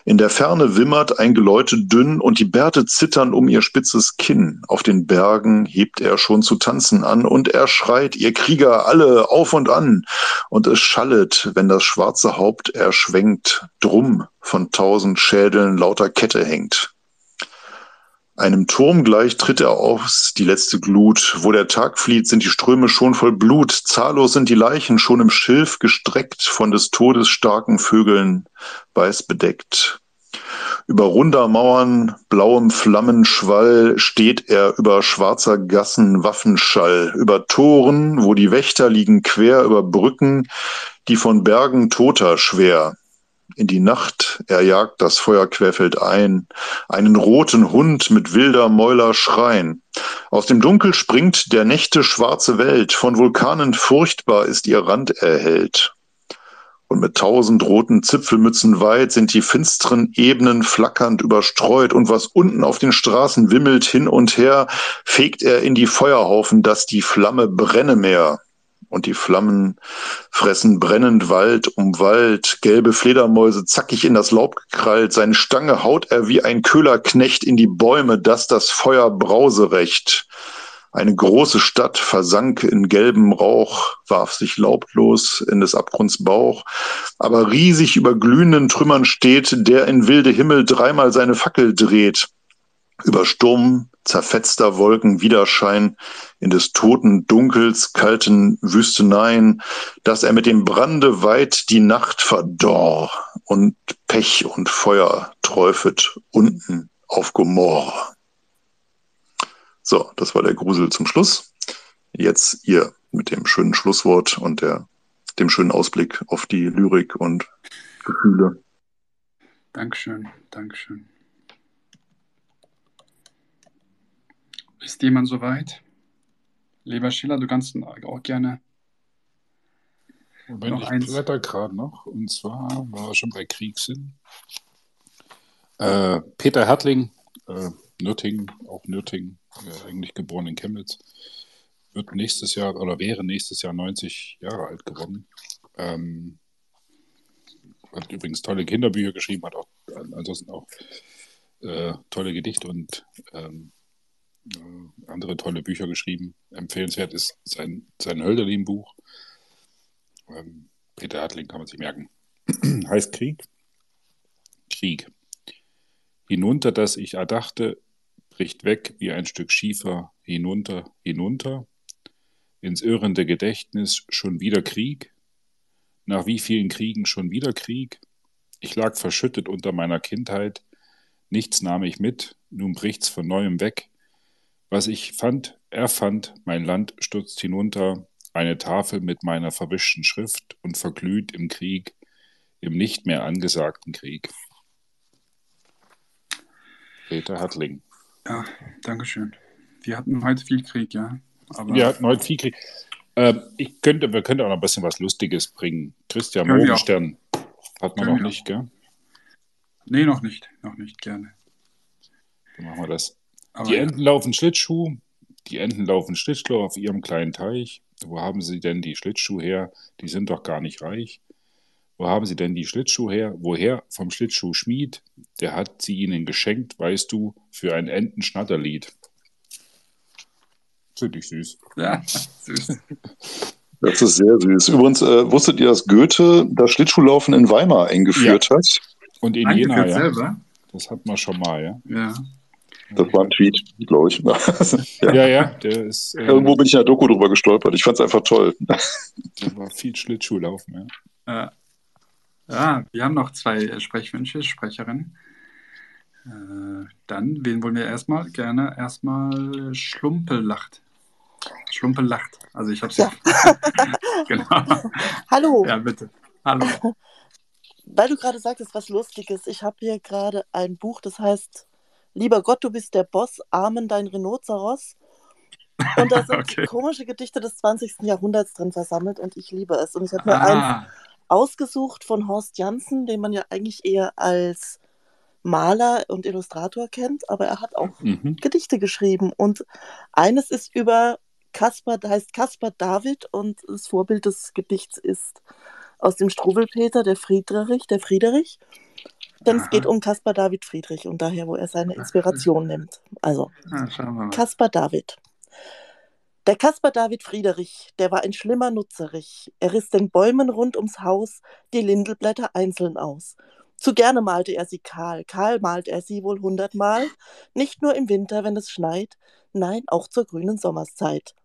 In der Ferne wimmert ein Geläute dünn und die Bärte zittern um ihr spitzes Kinn. Auf den Bergen hebt er schon zu tanzen an und er schreit, ihr Krieger alle auf und an. Und es schallet, wenn das schwarze Haupt erschwenkt, drum von tausend Schädeln lauter Kette hängt. Einem Turm gleich tritt er aus, die letzte Glut. Wo der Tag flieht, sind die Ströme schon voll Blut. Zahllos sind die Leichen schon im Schilf gestreckt, von des Todes starken Vögeln weiß bedeckt. Über runder Mauern, blauem Flammenschwall steht er über schwarzer Gassen Waffenschall, über Toren, wo die Wächter liegen quer, über Brücken, die von Bergen Toter schwer in die Nacht, er jagt das Feuer querfeld ein, einen roten Hund mit wilder Mäuler schreien. Aus dem Dunkel springt der Nächte schwarze Welt, von Vulkanen furchtbar ist ihr Rand erhellt. Und mit tausend roten Zipfelmützen weit sind die finsteren Ebenen flackernd überstreut, und was unten auf den Straßen wimmelt hin und her, fegt er in die Feuerhaufen, dass die Flamme brenne mehr. Und die Flammen fressen brennend Wald um Wald, gelbe Fledermäuse zackig in das Laub gekrallt, seine Stange haut er wie ein Köhlerknecht in die Bäume, dass das Feuer brause recht. Eine große Stadt versank in gelbem Rauch, warf sich laublos in des Abgrunds Bauch, aber riesig über glühenden Trümmern steht, der in wilde Himmel dreimal seine Fackel dreht. Über Sturm, zerfetzter Wolken Widerschein in des toten Dunkels kalten Wüsteneien, dass er mit dem Brande weit die Nacht verdorr und Pech und Feuer träufet unten auf Gomorra. So, das war der Grusel zum Schluss. Jetzt ihr mit dem schönen Schlusswort und der, dem schönen Ausblick auf die Lyrik und Gefühle. Dankeschön, Dankeschön. Ist jemand soweit? Lieber Schiller, du kannst auch gerne. Moment, noch ich blätter gerade noch. Und zwar war er schon bei Kriegssinn. Äh, Peter Hertling, äh, Nürtingen, auch Nürtingen, äh, eigentlich geboren in Chemnitz, wird nächstes Jahr oder wäre nächstes Jahr 90 Jahre alt geworden. Ähm, hat übrigens tolle Kinderbücher geschrieben, hat auch ansonsten auch äh, tolle Gedichte und ähm, äh, andere tolle Bücher geschrieben. Empfehlenswert ist sein, sein Hölderlin-Buch. Ähm, Peter Hartling kann man sich merken. heißt Krieg. Krieg. Hinunter, das ich erdachte, bricht weg wie ein Stück Schiefer, hinunter, hinunter. Ins irrende Gedächtnis schon wieder Krieg. Nach wie vielen Kriegen schon wieder Krieg? Ich lag verschüttet unter meiner Kindheit. Nichts nahm ich mit, nun bricht's von neuem weg. Was ich fand, er fand, mein Land stürzt hinunter, eine Tafel mit meiner verwischten Schrift und verglüht im Krieg, im nicht mehr angesagten Krieg. Peter Hartling. Ja, Dankeschön. Wir hatten heute viel Krieg, ja. Aber wir hatten heute viel Krieg. Ähm, ich könnte, wir könnten auch noch ein bisschen was Lustiges bringen. Christian Morgenstern hat man noch nicht, gell? Nee, noch nicht. Noch nicht, gerne. Dann machen wir das. Aber die Enten ja. laufen Schlittschuh. Die Enten laufen Schlittschuh auf ihrem kleinen Teich. Wo haben sie denn die Schlittschuhe her? Die sind doch gar nicht reich. Wo haben sie denn die Schlittschuhe her? Woher? Vom Schlittschuhschmied. Der hat sie ihnen geschenkt, weißt du, für ein Entenschnatterlied. Ziemlich süß. Ja, süß. Das ist sehr süß. Übrigens, äh, wusstet ihr, dass Goethe das Schlittschuhlaufen in Weimar eingeführt ja. hat? Und in Jena, ja. Selber? Das hat man schon mal, ja. Ja. Das war ein Tweet, glaube ich. ja. ja, ja, der ist. Ähm, Irgendwo bin ich in der Doku drüber gestolpert. Ich fand es einfach toll. da war viel Schlittschuhlaufen, ja. Ja, wir haben noch zwei Sprechwünsche, Sprecherinnen. Äh, dann, wen wollen wir erstmal? Gerne erstmal Schlumpel-lacht. Schlumpel lacht. Also ich habe es ja. genau. Hallo. Ja, bitte. Hallo. Weil du gerade sagtest, was Lustiges. Ich habe hier gerade ein Buch, das heißt Lieber Gott, du bist der Boss, Amen dein Rhinoceros. Und da sind okay. komische Gedichte des 20. Jahrhunderts drin versammelt und ich liebe es. Und ich habe mir ah. eins ausgesucht von Horst Janssen, den man ja eigentlich eher als Maler und Illustrator kennt, aber er hat auch mhm. Gedichte geschrieben. Und eines ist über Kaspar, heißt Kaspar David und das Vorbild des Gedichts ist aus dem Struwelpeter, der Friedrich, der Friedrich. Denn Aha. es geht um Caspar David Friedrich und daher, wo er seine Inspiration nimmt. Also, Caspar David. Der Caspar David Friedrich, der war ein schlimmer Nutzerich. Er riss den Bäumen rund ums Haus die Lindelblätter einzeln aus. Zu gerne malte er sie kahl. Kahl malt er sie wohl hundertmal. Nicht nur im Winter, wenn es schneit, nein, auch zur grünen Sommerszeit.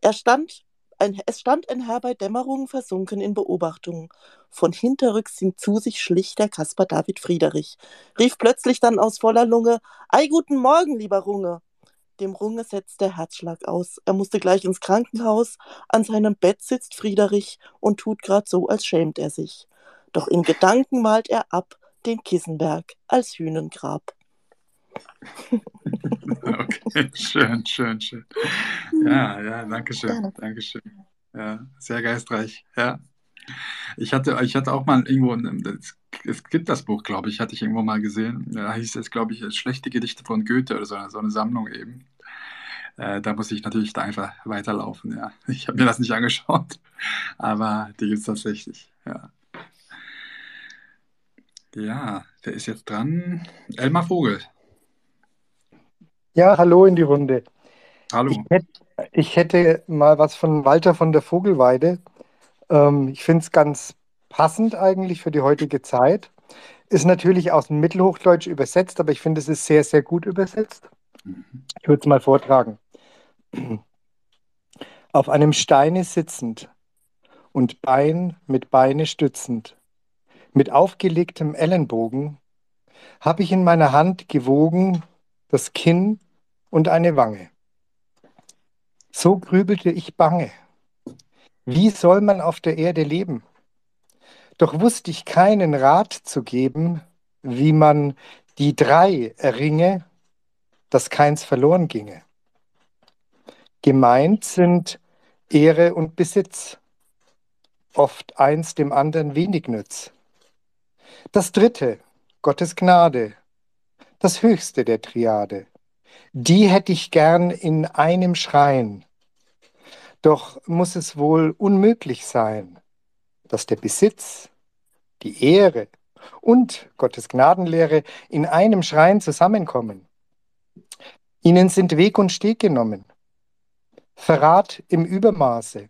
Er stand ein, es stand ein Herr bei Dämmerung versunken in Beobachtung. Von hinterrücks ihm zu sich schlich der Kaspar David Friederich, rief plötzlich dann aus voller Lunge: Ei, guten Morgen, lieber Runge! Dem Runge setzt der Herzschlag aus. Er musste gleich ins Krankenhaus. An seinem Bett sitzt Friederich und tut grad so, als schämt er sich. Doch in Gedanken malt er ab den Kissenberg als Hühnengrab. Okay, schön, schön, schön. Ja, ja, danke schön, danke schön. Ja, sehr geistreich, ja. Ich hatte, ich hatte auch mal irgendwo, es gibt das Buch, glaube ich, hatte ich irgendwo mal gesehen. Da hieß es, glaube ich, Schlechte Gedichte von Goethe oder so, so eine Sammlung eben. Äh, da muss ich natürlich da einfach weiterlaufen, ja. Ich habe mir das nicht angeschaut, aber die gibt es tatsächlich, ja. Ja, wer ist jetzt dran? Elmar Vogel. Ja, hallo in die Runde. Hallo. Ich hätte, ich hätte mal was von Walter von der Vogelweide. Ähm, ich finde es ganz passend eigentlich für die heutige Zeit. Ist natürlich aus dem Mittelhochdeutsch übersetzt, aber ich finde, es ist sehr, sehr gut übersetzt. Ich würde es mal vortragen. Auf einem Steine sitzend und Bein mit Beine stützend, mit aufgelegtem Ellenbogen, habe ich in meiner Hand gewogen das Kinn und eine Wange. So grübelte ich bange. Wie soll man auf der Erde leben? Doch wusste ich keinen Rat zu geben, wie man die drei erringe, dass keins verloren ginge. Gemeint sind Ehre und Besitz, oft eins dem anderen wenig nütz. Das dritte, Gottes Gnade, das höchste der Triade. Die hätte ich gern in einem Schrein. Doch muss es wohl unmöglich sein, dass der Besitz, die Ehre und Gottes Gnadenlehre in einem Schrein zusammenkommen. Ihnen sind Weg und Steg genommen. Verrat im Übermaße.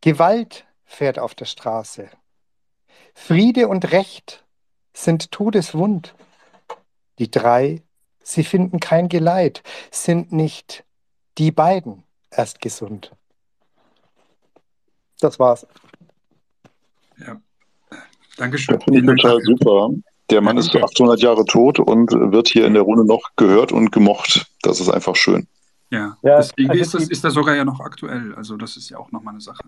Gewalt fährt auf der Straße. Friede und Recht sind todeswund. Die drei, sie finden kein Geleit, sind nicht die beiden erst gesund. Das war's. Ja. Dankeschön. Das finde ich total super. Der Mann ist 800 Jahre tot und wird hier in der Runde noch gehört und gemocht. Das ist einfach schön. Ja, ja deswegen also ist, das, ist das sogar ja noch aktuell. Also das ist ja auch nochmal eine Sache.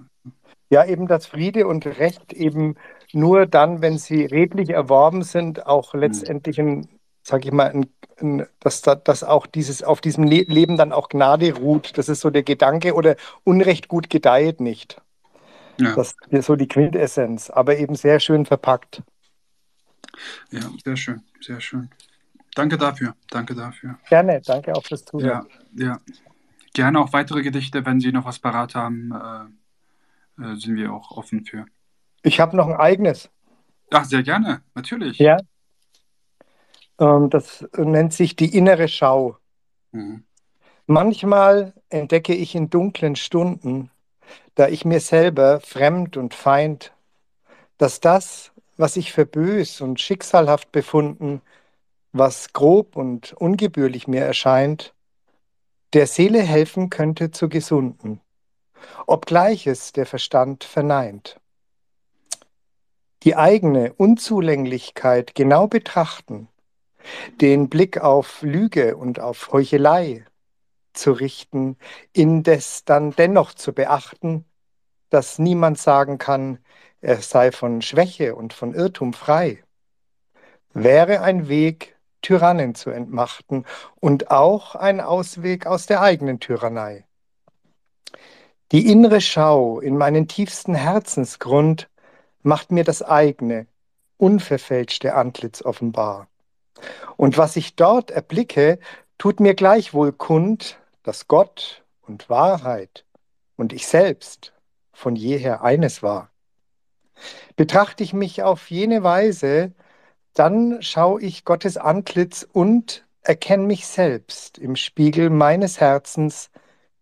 Ja, eben das Friede und Recht eben nur dann, wenn sie redlich erworben sind, auch hm. letztendlich ein, sag ich mal, ein, ein, dass, dass auch dieses auf diesem Leben dann auch Gnade ruht. Das ist so der Gedanke oder Unrecht gut gedeiht nicht. Ja. Das ist so die Quintessenz, aber eben sehr schön verpackt. Ja, sehr schön, sehr schön. Danke dafür, danke dafür. Gerne, danke auch fürs Zuhören. Ja, ja. Gerne auch weitere Gedichte, wenn Sie noch was parat haben, äh, äh, sind wir auch offen für. Ich habe noch ein eigenes. Ach, sehr gerne, natürlich. Ja. Ähm, das nennt sich die innere Schau. Mhm. Manchmal entdecke ich in dunklen Stunden, da ich mir selber fremd und feind, dass das, was ich für bös und schicksalhaft befunden, was grob und ungebührlich mir erscheint, der Seele helfen könnte zu gesunden, obgleich es der Verstand verneint. Die eigene Unzulänglichkeit genau betrachten, den Blick auf Lüge und auf Heuchelei zu richten, indes dann dennoch zu beachten, dass niemand sagen kann, er sei von Schwäche und von Irrtum frei, wäre ein Weg, Tyrannen zu entmachten und auch ein Ausweg aus der eigenen Tyrannei. Die innere Schau in meinen tiefsten Herzensgrund macht mir das eigene, unverfälschte Antlitz offenbar. Und was ich dort erblicke, tut mir gleichwohl kund, dass Gott und Wahrheit und ich selbst von jeher eines war. Betrachte ich mich auf jene Weise, dann schaue ich Gottes Antlitz und erkenne mich selbst im Spiegel meines Herzens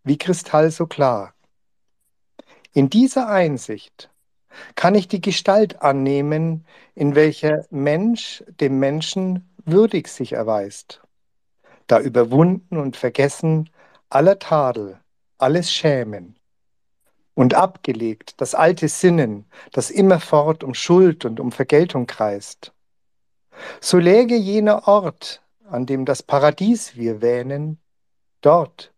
wie Kristall so klar. In dieser Einsicht kann ich die Gestalt annehmen, in welcher Mensch dem Menschen würdig sich erweist, da überwunden und vergessen aller Tadel, alles Schämen und abgelegt das alte Sinnen, das immerfort um Schuld und um Vergeltung kreist. So läge jener Ort, an dem das Paradies wir wähnen, dort,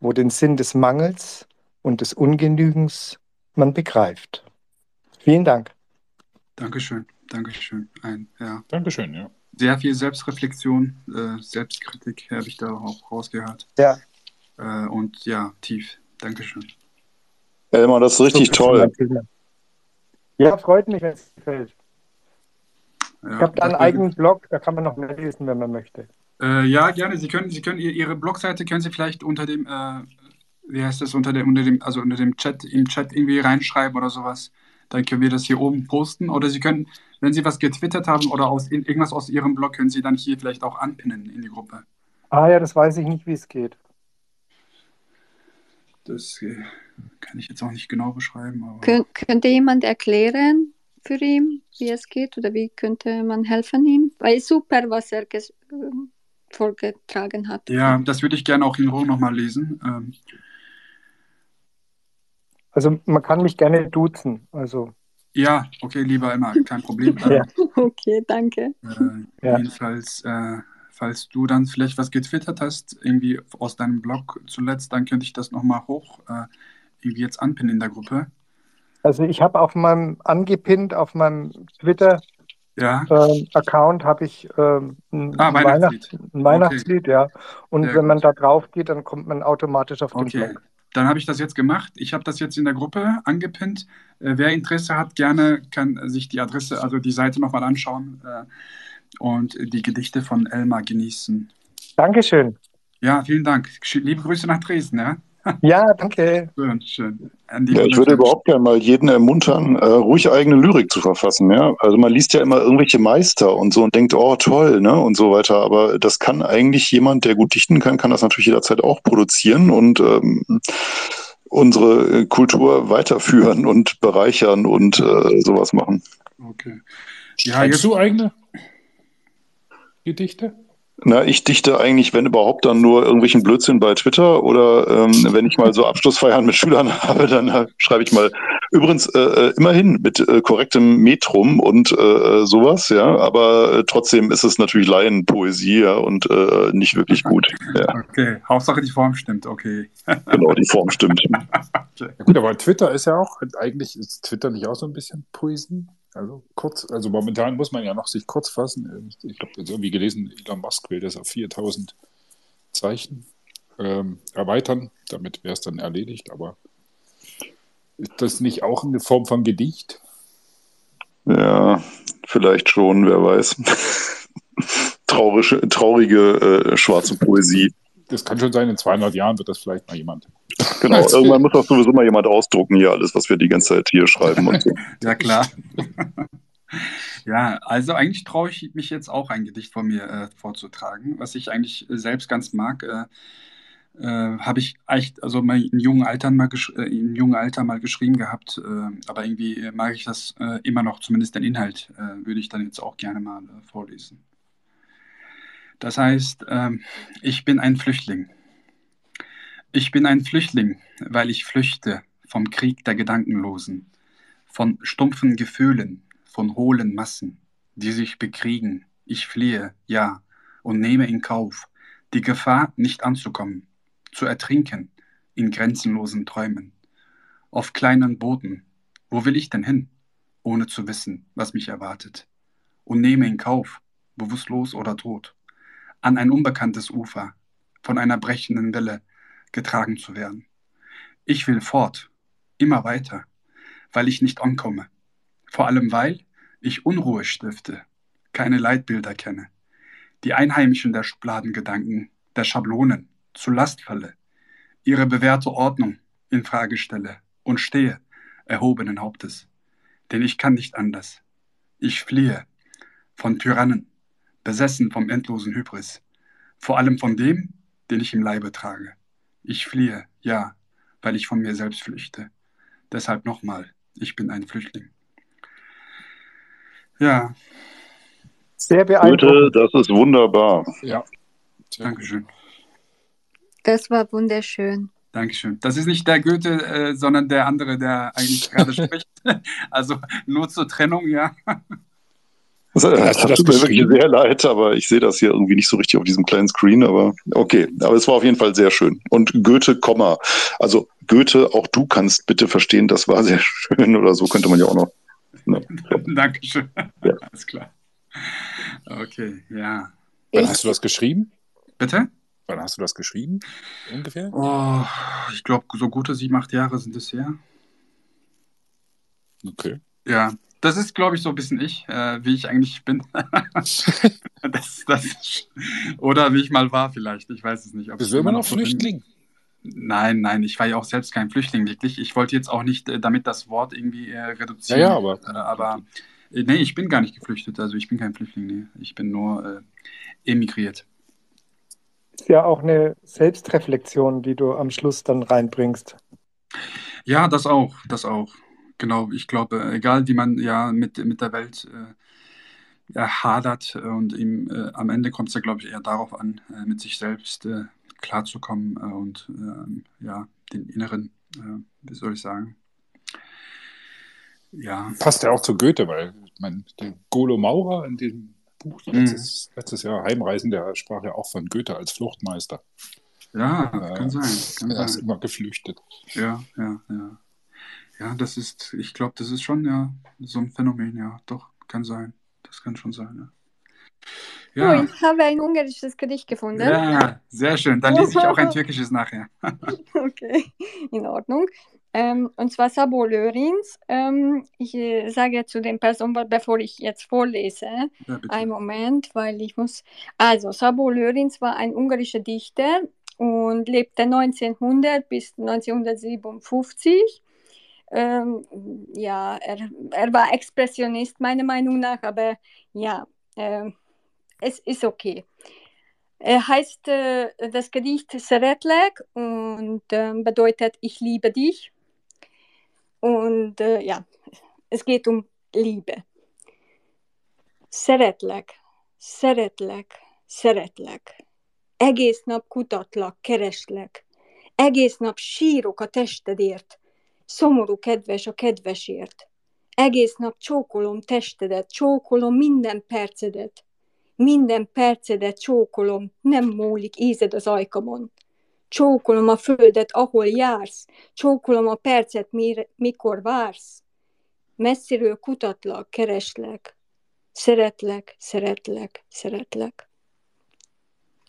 wo den Sinn des Mangels und des Ungenügens man begreift. Vielen Dank. Dankeschön, Dankeschön. Ein, ja. Dankeschön, ja. Sehr viel Selbstreflexion, äh, Selbstkritik habe ich da auch rausgehört. Ja. Äh, und ja, tief. Dankeschön. Elmar, das ist richtig so, toll. Ja, freut mich, wenn es gefällt. Ja, ich habe da einen eigenen Blog, da kann man noch mehr lesen, wenn man möchte. Äh, ja, gerne. Sie können, Sie können Ihre Blogseite können Sie vielleicht unter dem, äh, wie heißt das, unter dem, unter dem, also unter dem Chat, im Chat irgendwie reinschreiben oder sowas. Dann können wir das hier oben posten. Oder Sie können, wenn Sie was getwittert haben oder aus, irgendwas aus Ihrem Blog, können Sie dann hier vielleicht auch anpinnen in die Gruppe. Ah ja, das weiß ich nicht, wie es geht. Das äh, kann ich jetzt auch nicht genau beschreiben. Kön könnte jemand erklären für ihn, wie es geht oder wie könnte man helfen ihm? Weil super, was er vorgetragen hat. Ja, das würde ich gerne auch in Ruhe nochmal lesen. Ähm. Also man kann mich gerne duzen. Also. Ja, okay, lieber immer, kein Problem. ja. Okay, danke. Äh, ja. Jedenfalls äh, falls du dann vielleicht was getwittert hast, irgendwie aus deinem Blog zuletzt, dann könnte ich das nochmal hoch äh, irgendwie jetzt anpinnen in der Gruppe. Also ich habe auf meinem angepinnt, auf meinem Twitter ja. ähm, Account habe ich ähm, ein, ah, Weihnachtslied. Weihnachts ein Weihnachtslied, okay. ja. Und Sehr wenn man da drauf geht, dann kommt man automatisch auf den okay. Blog. Dann habe ich das jetzt gemacht. Ich habe das jetzt in der Gruppe angepinnt. Äh, wer Interesse hat, gerne kann sich die Adresse, also die Seite nochmal anschauen äh, und die Gedichte von Elmar genießen. Dankeschön. Ja, vielen Dank. Liebe Grüße nach Dresden. Ja? Ja, danke. Schön, schön. Ja, ich würde überhaupt gerne mal jeden ermuntern, äh, ruhig eigene Lyrik zu verfassen. Ja? Also man liest ja immer irgendwelche Meister und so und denkt, oh toll, ne? und so weiter. Aber das kann eigentlich jemand, der gut dichten kann, kann das natürlich jederzeit auch produzieren und ähm, unsere Kultur weiterführen und bereichern und äh, sowas machen. Okay. Ja, jetzt du eigene Gedichte? Na, ich dichte eigentlich, wenn überhaupt, dann nur irgendwelchen Blödsinn bei Twitter oder ähm, wenn ich mal so Abschlussfeiern mit Schülern habe, dann äh, schreibe ich mal. Übrigens äh, äh, immerhin mit äh, korrektem Metrum und äh, sowas, ja, aber äh, trotzdem ist es natürlich Laienpoesie ja, und äh, nicht wirklich gut. Ja. Okay, Hauptsache die Form stimmt, okay. genau, die Form stimmt. okay. Ja, gut, aber Twitter ist ja auch, eigentlich ist Twitter nicht auch so ein bisschen Poesie? Also kurz, also momentan muss man ja noch sich kurz fassen. Ich habe jetzt irgendwie gelesen, Elon Musk will das auf 4000 Zeichen ähm, erweitern. Damit wäre es dann erledigt. Aber ist das nicht auch eine Form von Gedicht? Ja, vielleicht schon, wer weiß. traurige, traurige äh, schwarze Poesie. Das kann schon sein, in 200 Jahren wird das vielleicht mal jemand. Genau, irgendwann muss auch sowieso mal jemand ausdrucken hier alles, was wir die ganze Zeit hier schreiben und so. ja, klar. ja, also eigentlich traue ich mich jetzt auch ein Gedicht von mir äh, vorzutragen, was ich eigentlich selbst ganz mag. Äh, äh, habe ich echt, also mal in jungen Alter mal, äh, in jungen Alter mal geschrieben gehabt, äh, aber irgendwie mag ich das äh, immer noch, zumindest den Inhalt würde ich dann jetzt auch gerne mal vorlesen. Das heißt, ähm, ich bin ein Flüchtling. Ich bin ein Flüchtling, weil ich flüchte vom Krieg der Gedankenlosen, von stumpfen Gefühlen, von hohlen Massen, die sich bekriegen. Ich fliehe, ja, und nehme in Kauf, die Gefahr nicht anzukommen, zu ertrinken in grenzenlosen Träumen. Auf kleinen Booten, wo will ich denn hin, ohne zu wissen, was mich erwartet? Und nehme in Kauf, bewusstlos oder tot, an ein unbekanntes Ufer, von einer brechenden Welle, getragen zu werden. Ich will fort, immer weiter, weil ich nicht ankomme. Vor allem weil ich Unruhe stifte, keine Leitbilder kenne, die Einheimischen der Schubladengedanken, der Schablonen zu Last falle, ihre bewährte Ordnung in Frage stelle und stehe erhobenen Hauptes. Denn ich kann nicht anders. Ich fliehe von Tyrannen, besessen vom endlosen Hybris, vor allem von dem, den ich im Leibe trage. Ich fliehe, ja, weil ich von mir selbst flüchte. Deshalb nochmal, ich bin ein Flüchtling. Ja. Sehr beeindruckend. Goethe, das ist wunderbar. Ja. Dankeschön. Das war wunderschön. Dankeschön. Das ist nicht der Goethe, äh, sondern der andere, der eigentlich gerade spricht. Also nur zur Trennung, ja. Das, das tut mir wirklich sehr leid, aber ich sehe das hier irgendwie nicht so richtig auf diesem kleinen Screen, aber okay. Aber es war auf jeden Fall sehr schön. Und Goethe, Komma. Also Goethe, auch du kannst bitte verstehen, das war sehr schön oder so könnte man ja auch noch. Ne? Dankeschön. Ja. Alles klar. Okay, ja. Wann hast du das geschrieben? Bitte? Wann hast du das geschrieben? Ungefähr? Oh, ich glaube, so gute sieben, acht Jahre sind es her. Okay. Ja, das ist, glaube ich, so ein bisschen ich, äh, wie ich eigentlich bin. das, das, oder wie ich mal war, vielleicht. Ich weiß es nicht. Bist du immer noch Flüchtling? Nein, nein, ich war ja auch selbst kein Flüchtling, wirklich. Ich wollte jetzt auch nicht äh, damit das Wort irgendwie äh, reduzieren. Ja, ja aber. Äh, aber äh, nee, ich bin gar nicht geflüchtet. Also ich bin kein Flüchtling, nee. Ich bin nur äh, emigriert. Ist ja auch eine Selbstreflexion, die du am Schluss dann reinbringst. Ja, das auch, das auch. Genau, ich glaube, egal wie man ja mit, mit der Welt äh, hadert und ihm äh, am Ende kommt es ja, glaube ich, eher darauf an, äh, mit sich selbst äh, klarzukommen äh, und ähm, ja, den inneren, äh, wie soll ich sagen, ja. Passt ja auch zu Goethe, weil meine, der Golo Maurer in diesem Buch letztes, mhm. letztes Jahr Heimreisen, der sprach ja auch von Goethe als Fluchtmeister. Ja, kann sein. Kann er ist immer geflüchtet. Ja, ja, ja. Ja, das ist, ich glaube, das ist schon ja so ein Phänomen, ja, doch, kann sein. das kann schon sein. Ja. Ja. Oh, ich habe ein ungarisches Gedicht gefunden. Ja, sehr schön. Dann lese ich auch ein türkisches nachher. okay, in Ordnung. Ähm, und zwar Sabo Lörins. Ähm, ich äh, sage zu den Personen, bevor ich jetzt vorlese, ja, einen Moment, weil ich muss. Also, Sabo Lörins war ein ungarischer Dichter und lebte 1900 bis 1957. Ähm, ja, er, er war Expressionist, meiner Meinung nach, aber ja, äh, es ist okay. Er heißt äh, das Gedicht Seretlek und äh, bedeutet Ich liebe dich. Und äh, ja, es geht um Liebe. Szeretlek, szeretlek, szeretlek. Egész nap kutatlak, kereslek. Egész nap sírok a testedért. Szomorú kedves a kedvesért. Egész nap csókolom testedet, csókolom minden percedet. Minden percedet csókolom, nem múlik ízed az ajkamon. Csókolom a földet, ahol jársz, csókolom a percet, mikor vársz. Messziről kutatlak, kereslek, szeretlek, szeretlek, szeretlek.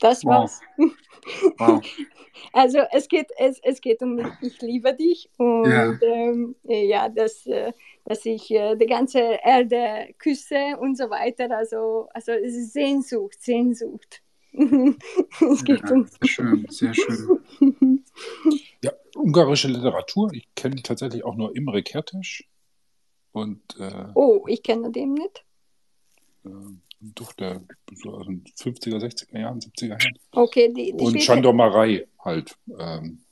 Das war's. Wow. Also es geht, es, es geht um Ich liebe dich und ja, ähm, ja dass, äh, dass ich äh, die ganze Erde küsse und so weiter. Also, also es ist Sehnsucht, Sehnsucht. es geht ja, um. Schön, sehr schön. Ja, ungarische Literatur. Ich kenne tatsächlich auch nur Imre Kertész. Und, äh, oh, ich kenne den nicht. Äh, doch, der so aus den 50er, 60er Jahren, 70er Jahren. Okay, die, die Und Chandor Marei halt, ähm,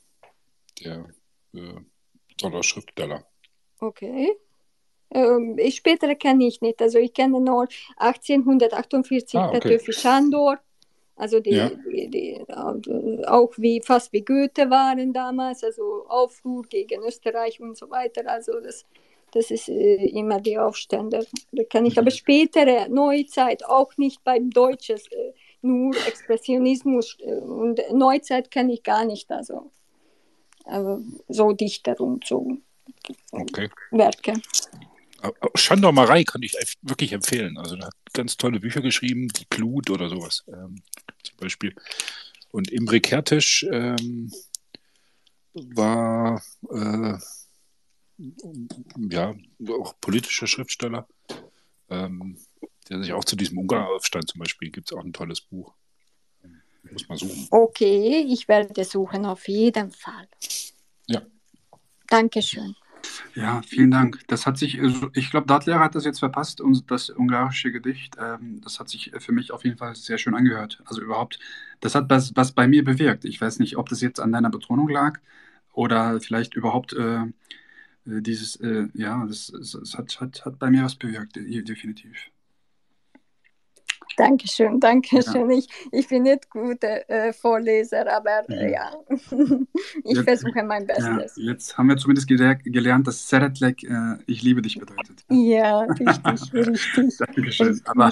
der äh, Schriftsteller. Okay. Ähm, spätere kenne ich nicht. Also ich kenne nur 1848 ah, okay. Töfi Chandor. Also die, ja. die, die, auch wie fast wie Goethe waren damals, also Aufruhr gegen Österreich und so weiter. Also das das ist äh, immer die Aufstände. Da kann ich aber spätere Neuzeit auch nicht beim Deutsches, äh, nur Expressionismus äh, und Neuzeit kenne ich gar nicht. Also, aber so Dichter und so okay. Werke. Schandor Marei kann ich wirklich empfehlen. Also er hat ganz tolle Bücher geschrieben, die Glut oder sowas ähm, zum Beispiel. Und Imre Kertész ähm, war äh, ja, auch politischer Schriftsteller, ähm, der sich auch zu diesem Ungarn-Aufstand zum Beispiel, gibt es auch ein tolles Buch. Muss man suchen. Okay, ich werde suchen, auf jeden Fall. Ja. Dankeschön. Ja, vielen Dank. Das hat sich, also, ich glaube, Dattler hat das jetzt verpasst und das ungarische Gedicht, ähm, das hat sich für mich auf jeden Fall sehr schön angehört. Also überhaupt, das hat was, was bei mir bewirkt. Ich weiß nicht, ob das jetzt an deiner Betonung lag oder vielleicht überhaupt äh, dieses, äh, ja, das, das, hat, hat, hat bei mir was bewirkt, definitiv. Dankeschön, Dankeschön. Ja. Ich, ich bin nicht guter äh, Vorleser, aber ja, ja. ich jetzt, versuche mein Bestes. Ja, jetzt haben wir zumindest gelernt, dass Seretlek äh, ich liebe dich bedeutet. Ja, richtig, richtig. Dankeschön. Aber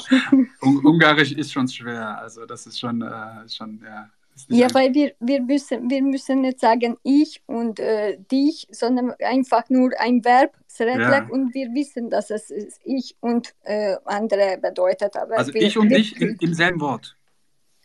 Ungarisch ist schon schwer, also das ist schon, äh, schon ja, ja, weil wir, wir, müssen, wir müssen nicht sagen ich und äh, dich, sondern einfach nur ein Verb, ja. und wir wissen, dass es ich und äh, andere bedeutet. Aber also wir, ich und dich im, im selben Wort.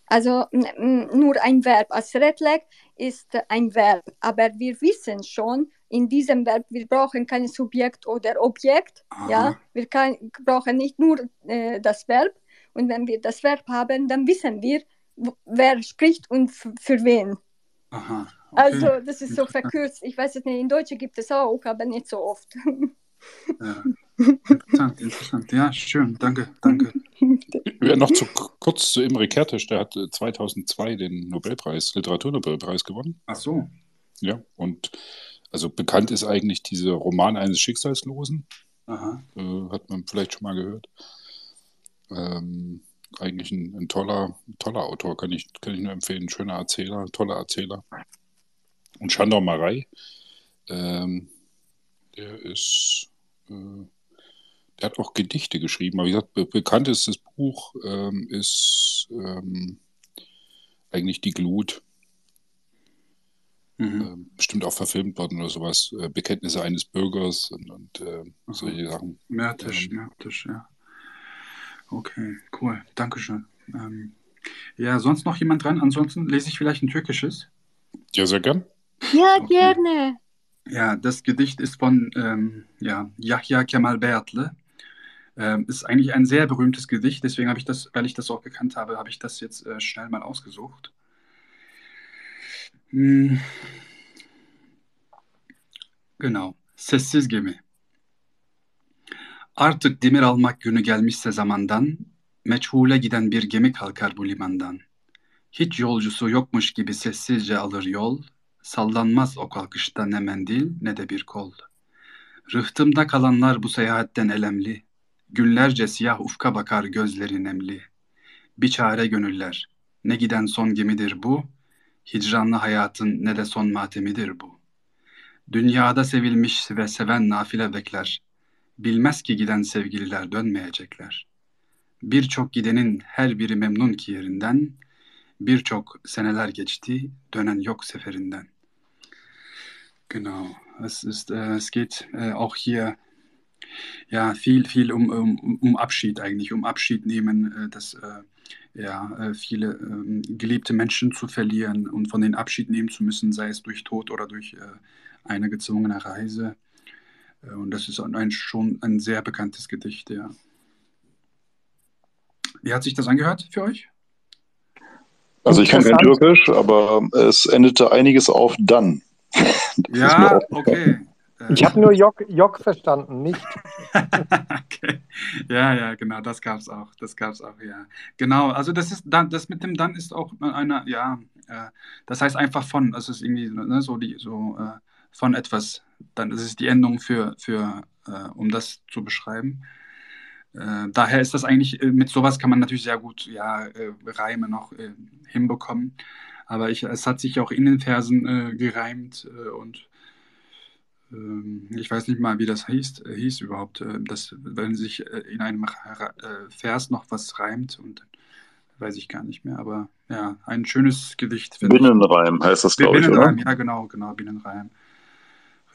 Also nur ein Verb. Als Redleg ist ein Verb, aber wir wissen schon, in diesem Verb, wir brauchen kein Subjekt oder Objekt. Ja? Wir kann, brauchen nicht nur äh, das Verb. Und wenn wir das Verb haben, dann wissen wir, wer spricht und für wen. Aha, okay. Also das ist so verkürzt. Ich weiß es nicht, in Deutsch gibt es auch, aber nicht so oft. Ja. Interessant, interessant. Ja, schön. Danke, danke. Ja, noch zu, kurz zu Imre Kertész. Der hat 2002 äh, den Nobelpreis, Literaturnobelpreis gewonnen. Ach so. Ja, und also bekannt ist eigentlich dieser Roman eines Schicksalslosen. Aha. Äh, hat man vielleicht schon mal gehört. Ähm, eigentlich ein, ein, toller, toller Autor, kann ich, kann ich nur empfehlen. Schöner Erzähler, toller Erzähler. Und Chandor Marei, ähm, der ist, äh, der hat auch Gedichte geschrieben. Aber wie gesagt, be bekanntestes Buch ähm, ist ähm, eigentlich Die Glut. Mhm. Ähm, bestimmt auch verfilmt worden oder sowas. Äh, Bekenntnisse eines Bürgers und, und äh, solche Sachen. Mertisch, ähm, Mertisch, ja. Okay, cool. Dankeschön. Ähm, ja, sonst noch jemand dran? Ansonsten lese ich vielleicht ein türkisches. Ja, sehr gern. Ja, gerne. Ja, das Gedicht ist von ähm, ja, Yahya Kemal Beyatlı. Ähm, ist eigentlich ein sehr berühmtes Gedicht, deswegen habe ich das, weil ich das auch gekannt habe, habe ich das jetzt äh, schnell mal ausgesucht. Hm. Genau. Sessiz gemi. Artık demir almak günü gelmişse zamandan, meçhule giden bir gemi kalkar bu limandan. Hiç yolcusu yokmuş gibi sessizce alır yol, sallanmaz o kalkışta ne mendil ne de bir kol. Rıhtımda kalanlar bu seyahatten elemli, günlerce siyah ufka bakar gözleri nemli. Bir çare gönüller, ne giden son gemidir bu, hicranlı hayatın ne de son matemidir bu. Dünyada sevilmiş ve seven nafile bekler, bilmez ki giden sevgililer dönmeyecekler. Birçok gidenin her biri memnun ki yerinden, birçok seneler geçti, dönen yok seferinden. Genau, es ist, äh, es geht äh, auch hier ja viel, viel um, um, um Abschied eigentlich, um Abschied nehmen, äh, dass ja, viele ähm, geliebte Menschen zu verlieren und von denen Abschied nehmen zu müssen, sei es durch Tod oder durch eine gezwungene Reise. Und das ist ein, schon ein sehr bekanntes Gedicht, ja. Wie hat sich das angehört für euch? Also ich kann kein Türkisch, aber es endete einiges auf dann. ja, okay. Ich habe nur Jok, Jok verstanden, nicht. okay. Ja, ja, genau, das gab es auch. Das gab es auch, ja. Genau, also das ist dann, das mit dem dann ist auch eine, ja, äh, das heißt einfach von, also es ist irgendwie ne, so die, so äh, von etwas, dann das ist die Endung für, für äh, um das zu beschreiben. Äh, daher ist das eigentlich, äh, mit sowas kann man natürlich sehr gut ja, äh, Reime noch hinbekommen. Aber ich, es hat sich auch in den Versen gereimt und ähm, ich weiß nicht mal, wie das hieß, hieß überhaupt, dass, wenn sich in einem Vers noch was reimt und weiß ich gar nicht mehr, aber ja, ein schönes Gedicht. Binnenreim ich. heißt das, glaube ich, Binnenreim, ja genau, genau, Binnenreim.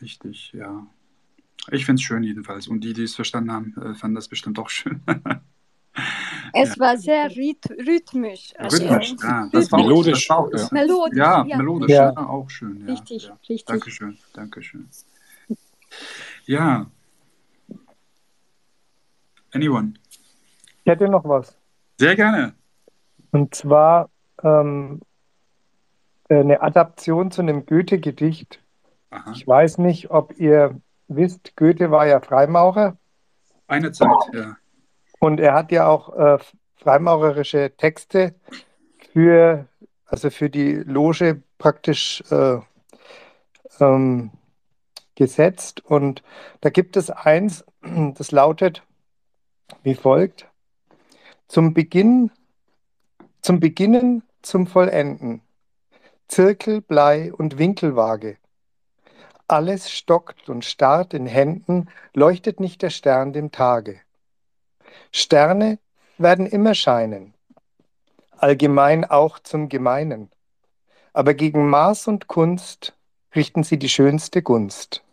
Richtig, ja. Ich finde es schön jedenfalls. Und die, die es verstanden haben, äh, fanden das bestimmt auch schön. es ja. war sehr rhythmisch. Also rhythmisch, ja. Das war melodisch. Auch, das war auch, ja. Melodisch, ja, melodisch, ja. auch schön. Richtig, ja. richtig. Dankeschön, Dankeschön. Ja. Anyone? Ich hätte noch was. Sehr gerne. Und zwar ähm, eine Adaption zu einem Goethe-Gedicht. Ich weiß nicht, ob ihr wisst, Goethe war ja Freimaurer. Eine Zeit, ja. Und er hat ja auch äh, freimaurerische Texte für, also für die Loge praktisch äh, ähm, gesetzt. Und da gibt es eins, das lautet wie folgt. Zum Beginn, zum Beginnen, zum Vollenden. Zirkel, Blei und Winkelwaage. Alles stockt und starrt in Händen, leuchtet nicht der Stern dem Tage. Sterne werden immer scheinen, allgemein auch zum Gemeinen. Aber gegen Maß und Kunst richten sie die schönste Gunst.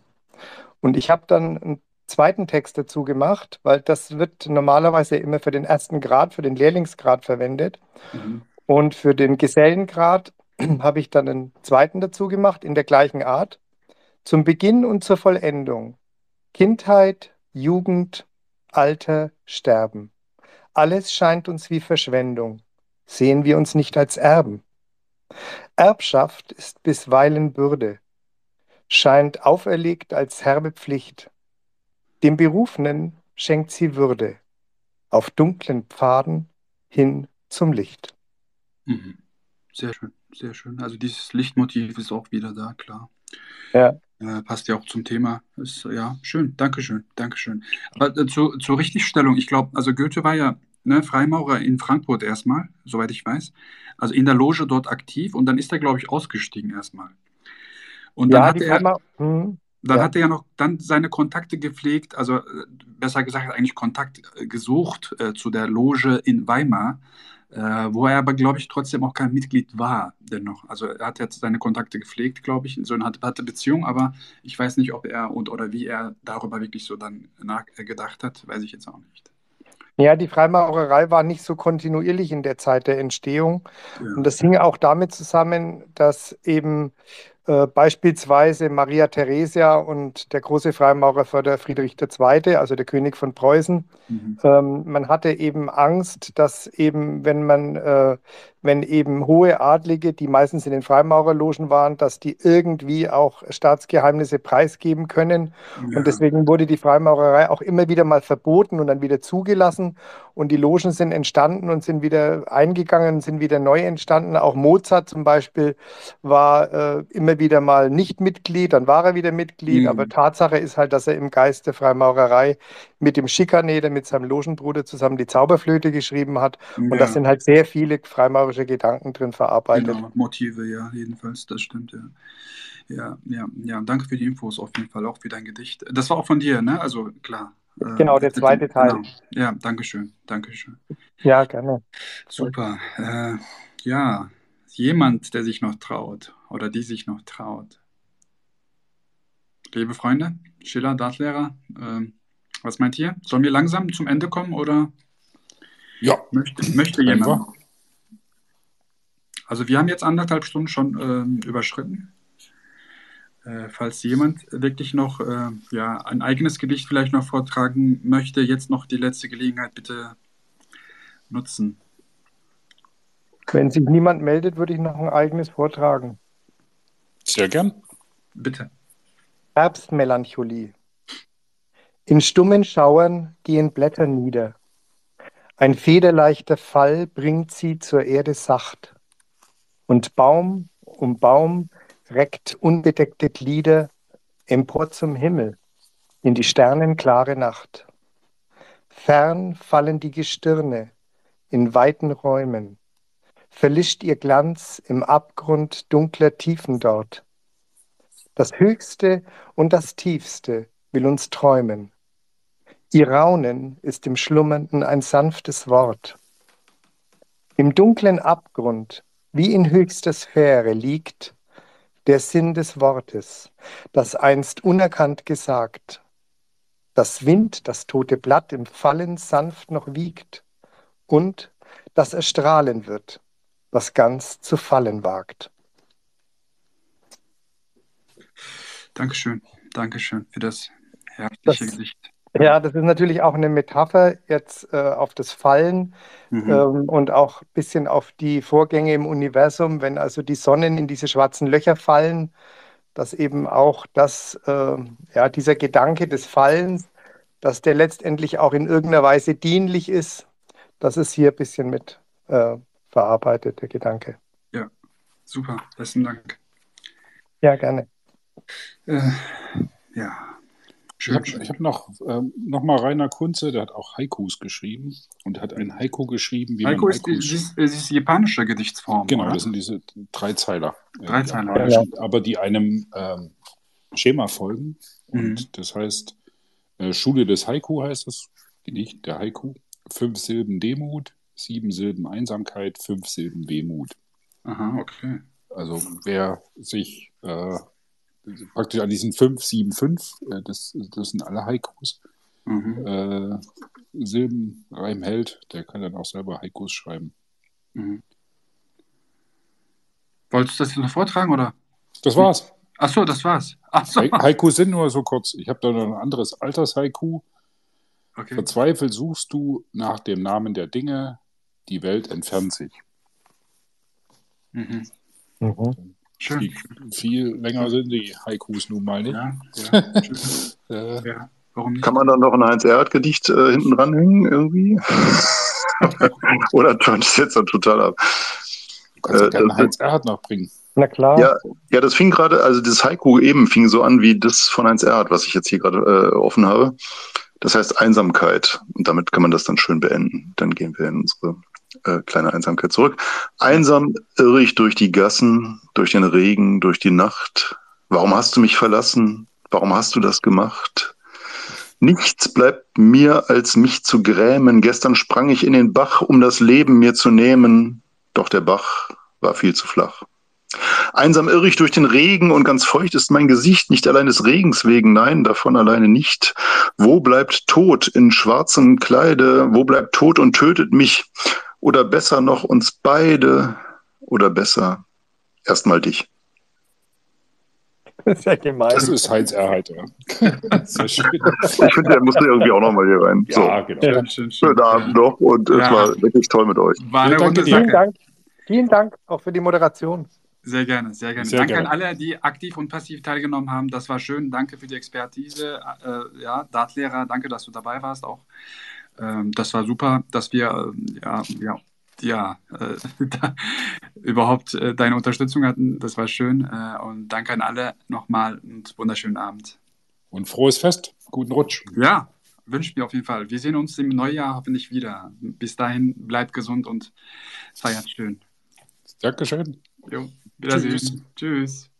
Und ich habe dann einen zweiten Text dazu gemacht, weil das wird normalerweise immer für den ersten Grad, für den Lehrlingsgrad verwendet. Mhm. Und für den Gesellengrad habe ich dann einen zweiten dazu gemacht in der gleichen Art. Zum Beginn und zur Vollendung. Kindheit, Jugend, Alter, Sterben. Alles scheint uns wie Verschwendung. Sehen wir uns nicht als Erben. Erbschaft ist bisweilen Bürde, scheint auferlegt als herbe Pflicht. Dem Berufenen schenkt sie Würde, auf dunklen Pfaden hin zum Licht. Mhm. Sehr schön, sehr schön. Also dieses Lichtmotiv ist auch wieder da, klar. Ja. Äh, passt ja auch zum Thema. Ist, ja, schön. Dankeschön. Dankeschön. Aber äh, zu, zur Richtigstellung, ich glaube, also Goethe war ja ne, Freimaurer in Frankfurt erstmal, soweit ich weiß. Also in der Loge dort aktiv und dann ist er, glaube ich, ausgestiegen erstmal. Und dann, ja, hat er, hm, dann ja. hat er ja noch dann seine Kontakte gepflegt, also äh, besser gesagt, eigentlich Kontakt äh, gesucht äh, zu der Loge in Weimar äh, wo er aber, glaube ich, trotzdem auch kein Mitglied war, dennoch. Also er hat jetzt seine Kontakte gepflegt, glaube ich, so eine hatte Beziehung, aber ich weiß nicht, ob er und oder wie er darüber wirklich so dann nachgedacht hat, weiß ich jetzt auch nicht. Ja, die Freimaurerei war nicht so kontinuierlich in der Zeit der Entstehung. Ja. Und das hing auch damit zusammen, dass eben äh, beispielsweise Maria Theresia und der große Freimaurerförder Friedrich II., also der König von Preußen. Mhm. Ähm, man hatte eben Angst, dass eben, wenn man, äh, wenn eben hohe Adlige, die meistens in den Freimaurerlogen waren, dass die irgendwie auch Staatsgeheimnisse preisgeben können. Ja. Und deswegen wurde die Freimaurerei auch immer wieder mal verboten und dann wieder zugelassen. Und die Logen sind entstanden und sind wieder eingegangen, sind wieder neu entstanden. Auch Mozart zum Beispiel war äh, immer wieder mal nicht Mitglied, dann war er wieder Mitglied. Mhm. Aber Tatsache ist halt, dass er im Geist der Freimaurerei mit dem Schikaneder, mit seinem Logenbruder zusammen die Zauberflöte geschrieben hat. Ja. Und da sind halt sehr viele freimaurische Gedanken drin verarbeitet. Genau, Motive, ja, jedenfalls, das stimmt, ja. Ja, ja, ja, danke für die Infos auf jeden Fall, auch für dein Gedicht. Das war auch von dir, ne? Also klar. Äh, genau, der zweite Teil. Genau. Ja, danke schön, danke schön. Ja, gerne. Super. Äh, ja, jemand, der sich noch traut oder die sich noch traut. Liebe Freunde, Schiller, Dartlehrer, äh, was meint ihr? Sollen wir langsam zum Ende kommen oder ja. möchte, möchte jemand? Also wir haben jetzt anderthalb Stunden schon äh, überschritten. Äh, falls jemand wirklich noch äh, ja, ein eigenes Gedicht vielleicht noch vortragen möchte, jetzt noch die letzte Gelegenheit bitte nutzen. Wenn sich niemand meldet, würde ich noch ein eigenes vortragen. Sehr gern. Bitte. Herbstmelancholie. In stummen Schauern gehen Blätter nieder. Ein federleichter Fall bringt sie zur Erde sacht. Und Baum um Baum reckt unbedeckte Glieder empor zum Himmel, in die sternenklare Nacht. Fern fallen die Gestirne in weiten Räumen, verlischt ihr Glanz im Abgrund dunkler Tiefen dort. Das Höchste und das Tiefste will uns träumen. Ihr Raunen ist im Schlummernden ein sanftes Wort. Im dunklen Abgrund, wie in höchster Sphäre, liegt der Sinn des Wortes, das einst unerkannt gesagt, das Wind das tote Blatt im Fallen sanft noch wiegt und das erstrahlen wird, was ganz zu fallen wagt. Dankeschön, Dankeschön für das herzliche Gesicht. Ja, das ist natürlich auch eine Metapher jetzt äh, auf das Fallen mhm. ähm, und auch ein bisschen auf die Vorgänge im Universum, wenn also die Sonnen in diese schwarzen Löcher fallen, dass eben auch das, äh, ja, dieser Gedanke des Fallens, dass der letztendlich auch in irgendeiner Weise dienlich ist, das ist hier ein bisschen mit äh, verarbeitet, der Gedanke. Ja, super, besten Dank. Ja, gerne. Äh, ja. Ich habe hab noch, äh, noch mal Rainer Kunze, der hat auch Haikus geschrieben und hat ein Haiku geschrieben. Wie Haiku ist, ist, ist, die japanische Gedichtsform. Genau, oder? das sind diese Dreizeiler. Äh, Dreizeiler. Ja. Aber die einem ähm, Schema folgen. Mhm. Und das heißt, äh, Schule des Haiku heißt das Gedicht, der Haiku. Fünf Silben Demut, sieben Silben Einsamkeit, fünf Silben Wehmut. Aha, okay. Also wer sich äh, praktisch an diesen 5, 7, 5, das, das sind alle Haikus, mhm. äh, Silbenreim hält, der kann dann auch selber Haikus schreiben. Mhm. Wolltest du das noch vortragen, oder? Das war's. Ach so, das war's. Ach so. Haikus sind nur so kurz. Ich habe da noch ein anderes Alters-Haiku. Okay. Verzweifelt suchst du nach dem Namen der Dinge, die Welt entfernt sich. Mhm. Mhm. Schön. Die viel länger sind die Haikus nun mal nicht. Ja, ja, äh, ja. Warum nicht? Kann man dann noch ein Heinz-Erhardt-Gedicht äh, hinten dranhängen irgendwie? Oder turnt es jetzt dann total ab? Du kannst äh, gerne Heinz Erhardt noch bringen. Na klar. Ja, ja, das fing gerade, also das Haiku eben fing so an wie das von Heinz Erhardt, was ich jetzt hier gerade äh, offen habe. Das heißt Einsamkeit. Und damit kann man das dann schön beenden. Dann gehen wir in unsere äh, kleine Einsamkeit zurück. Einsam irre ich durch die Gassen, durch den Regen, durch die Nacht. Warum hast du mich verlassen? Warum hast du das gemacht? Nichts bleibt mir, als mich zu grämen. Gestern sprang ich in den Bach, um das Leben mir zu nehmen, doch der Bach war viel zu flach. Einsam irre ich durch den Regen und ganz feucht ist mein Gesicht, nicht allein des Regens wegen, nein, davon alleine nicht. Wo bleibt Tod in schwarzem Kleide? Wo bleibt Tod und tötet mich? Oder besser noch uns beide? Oder besser erstmal dich? Sehr gemein. Das ist Heizerhalter. Sehr schön. Ich finde, der musste irgendwie auch nochmal hier rein. Ja, so. genau. Schön, schön, schön. Schönen Abend noch und ja. es war wirklich toll mit euch. War eine Runde Vielen Dank. Vielen Dank auch für die Moderation. Sehr gerne, sehr gerne. Sehr Danke gerne. an alle, die aktiv und passiv teilgenommen haben. Das war schön. Danke für die Expertise. Äh, ja, Dartlehrer, danke, dass du dabei warst auch. Ähm, das war super, dass wir äh, ja, ja, ja äh, überhaupt äh, deine Unterstützung hatten. Das war schön. Äh, und danke an alle nochmal und wunderschönen Abend. Und frohes Fest. Guten Rutsch. Ja, wünsche mir auf jeden Fall. Wir sehen uns im Neujahr hoffentlich wieder. Bis dahin, bleibt gesund und feiert schön. Dankeschön. Jo, wiedersehen. Tschüss. Tschüss.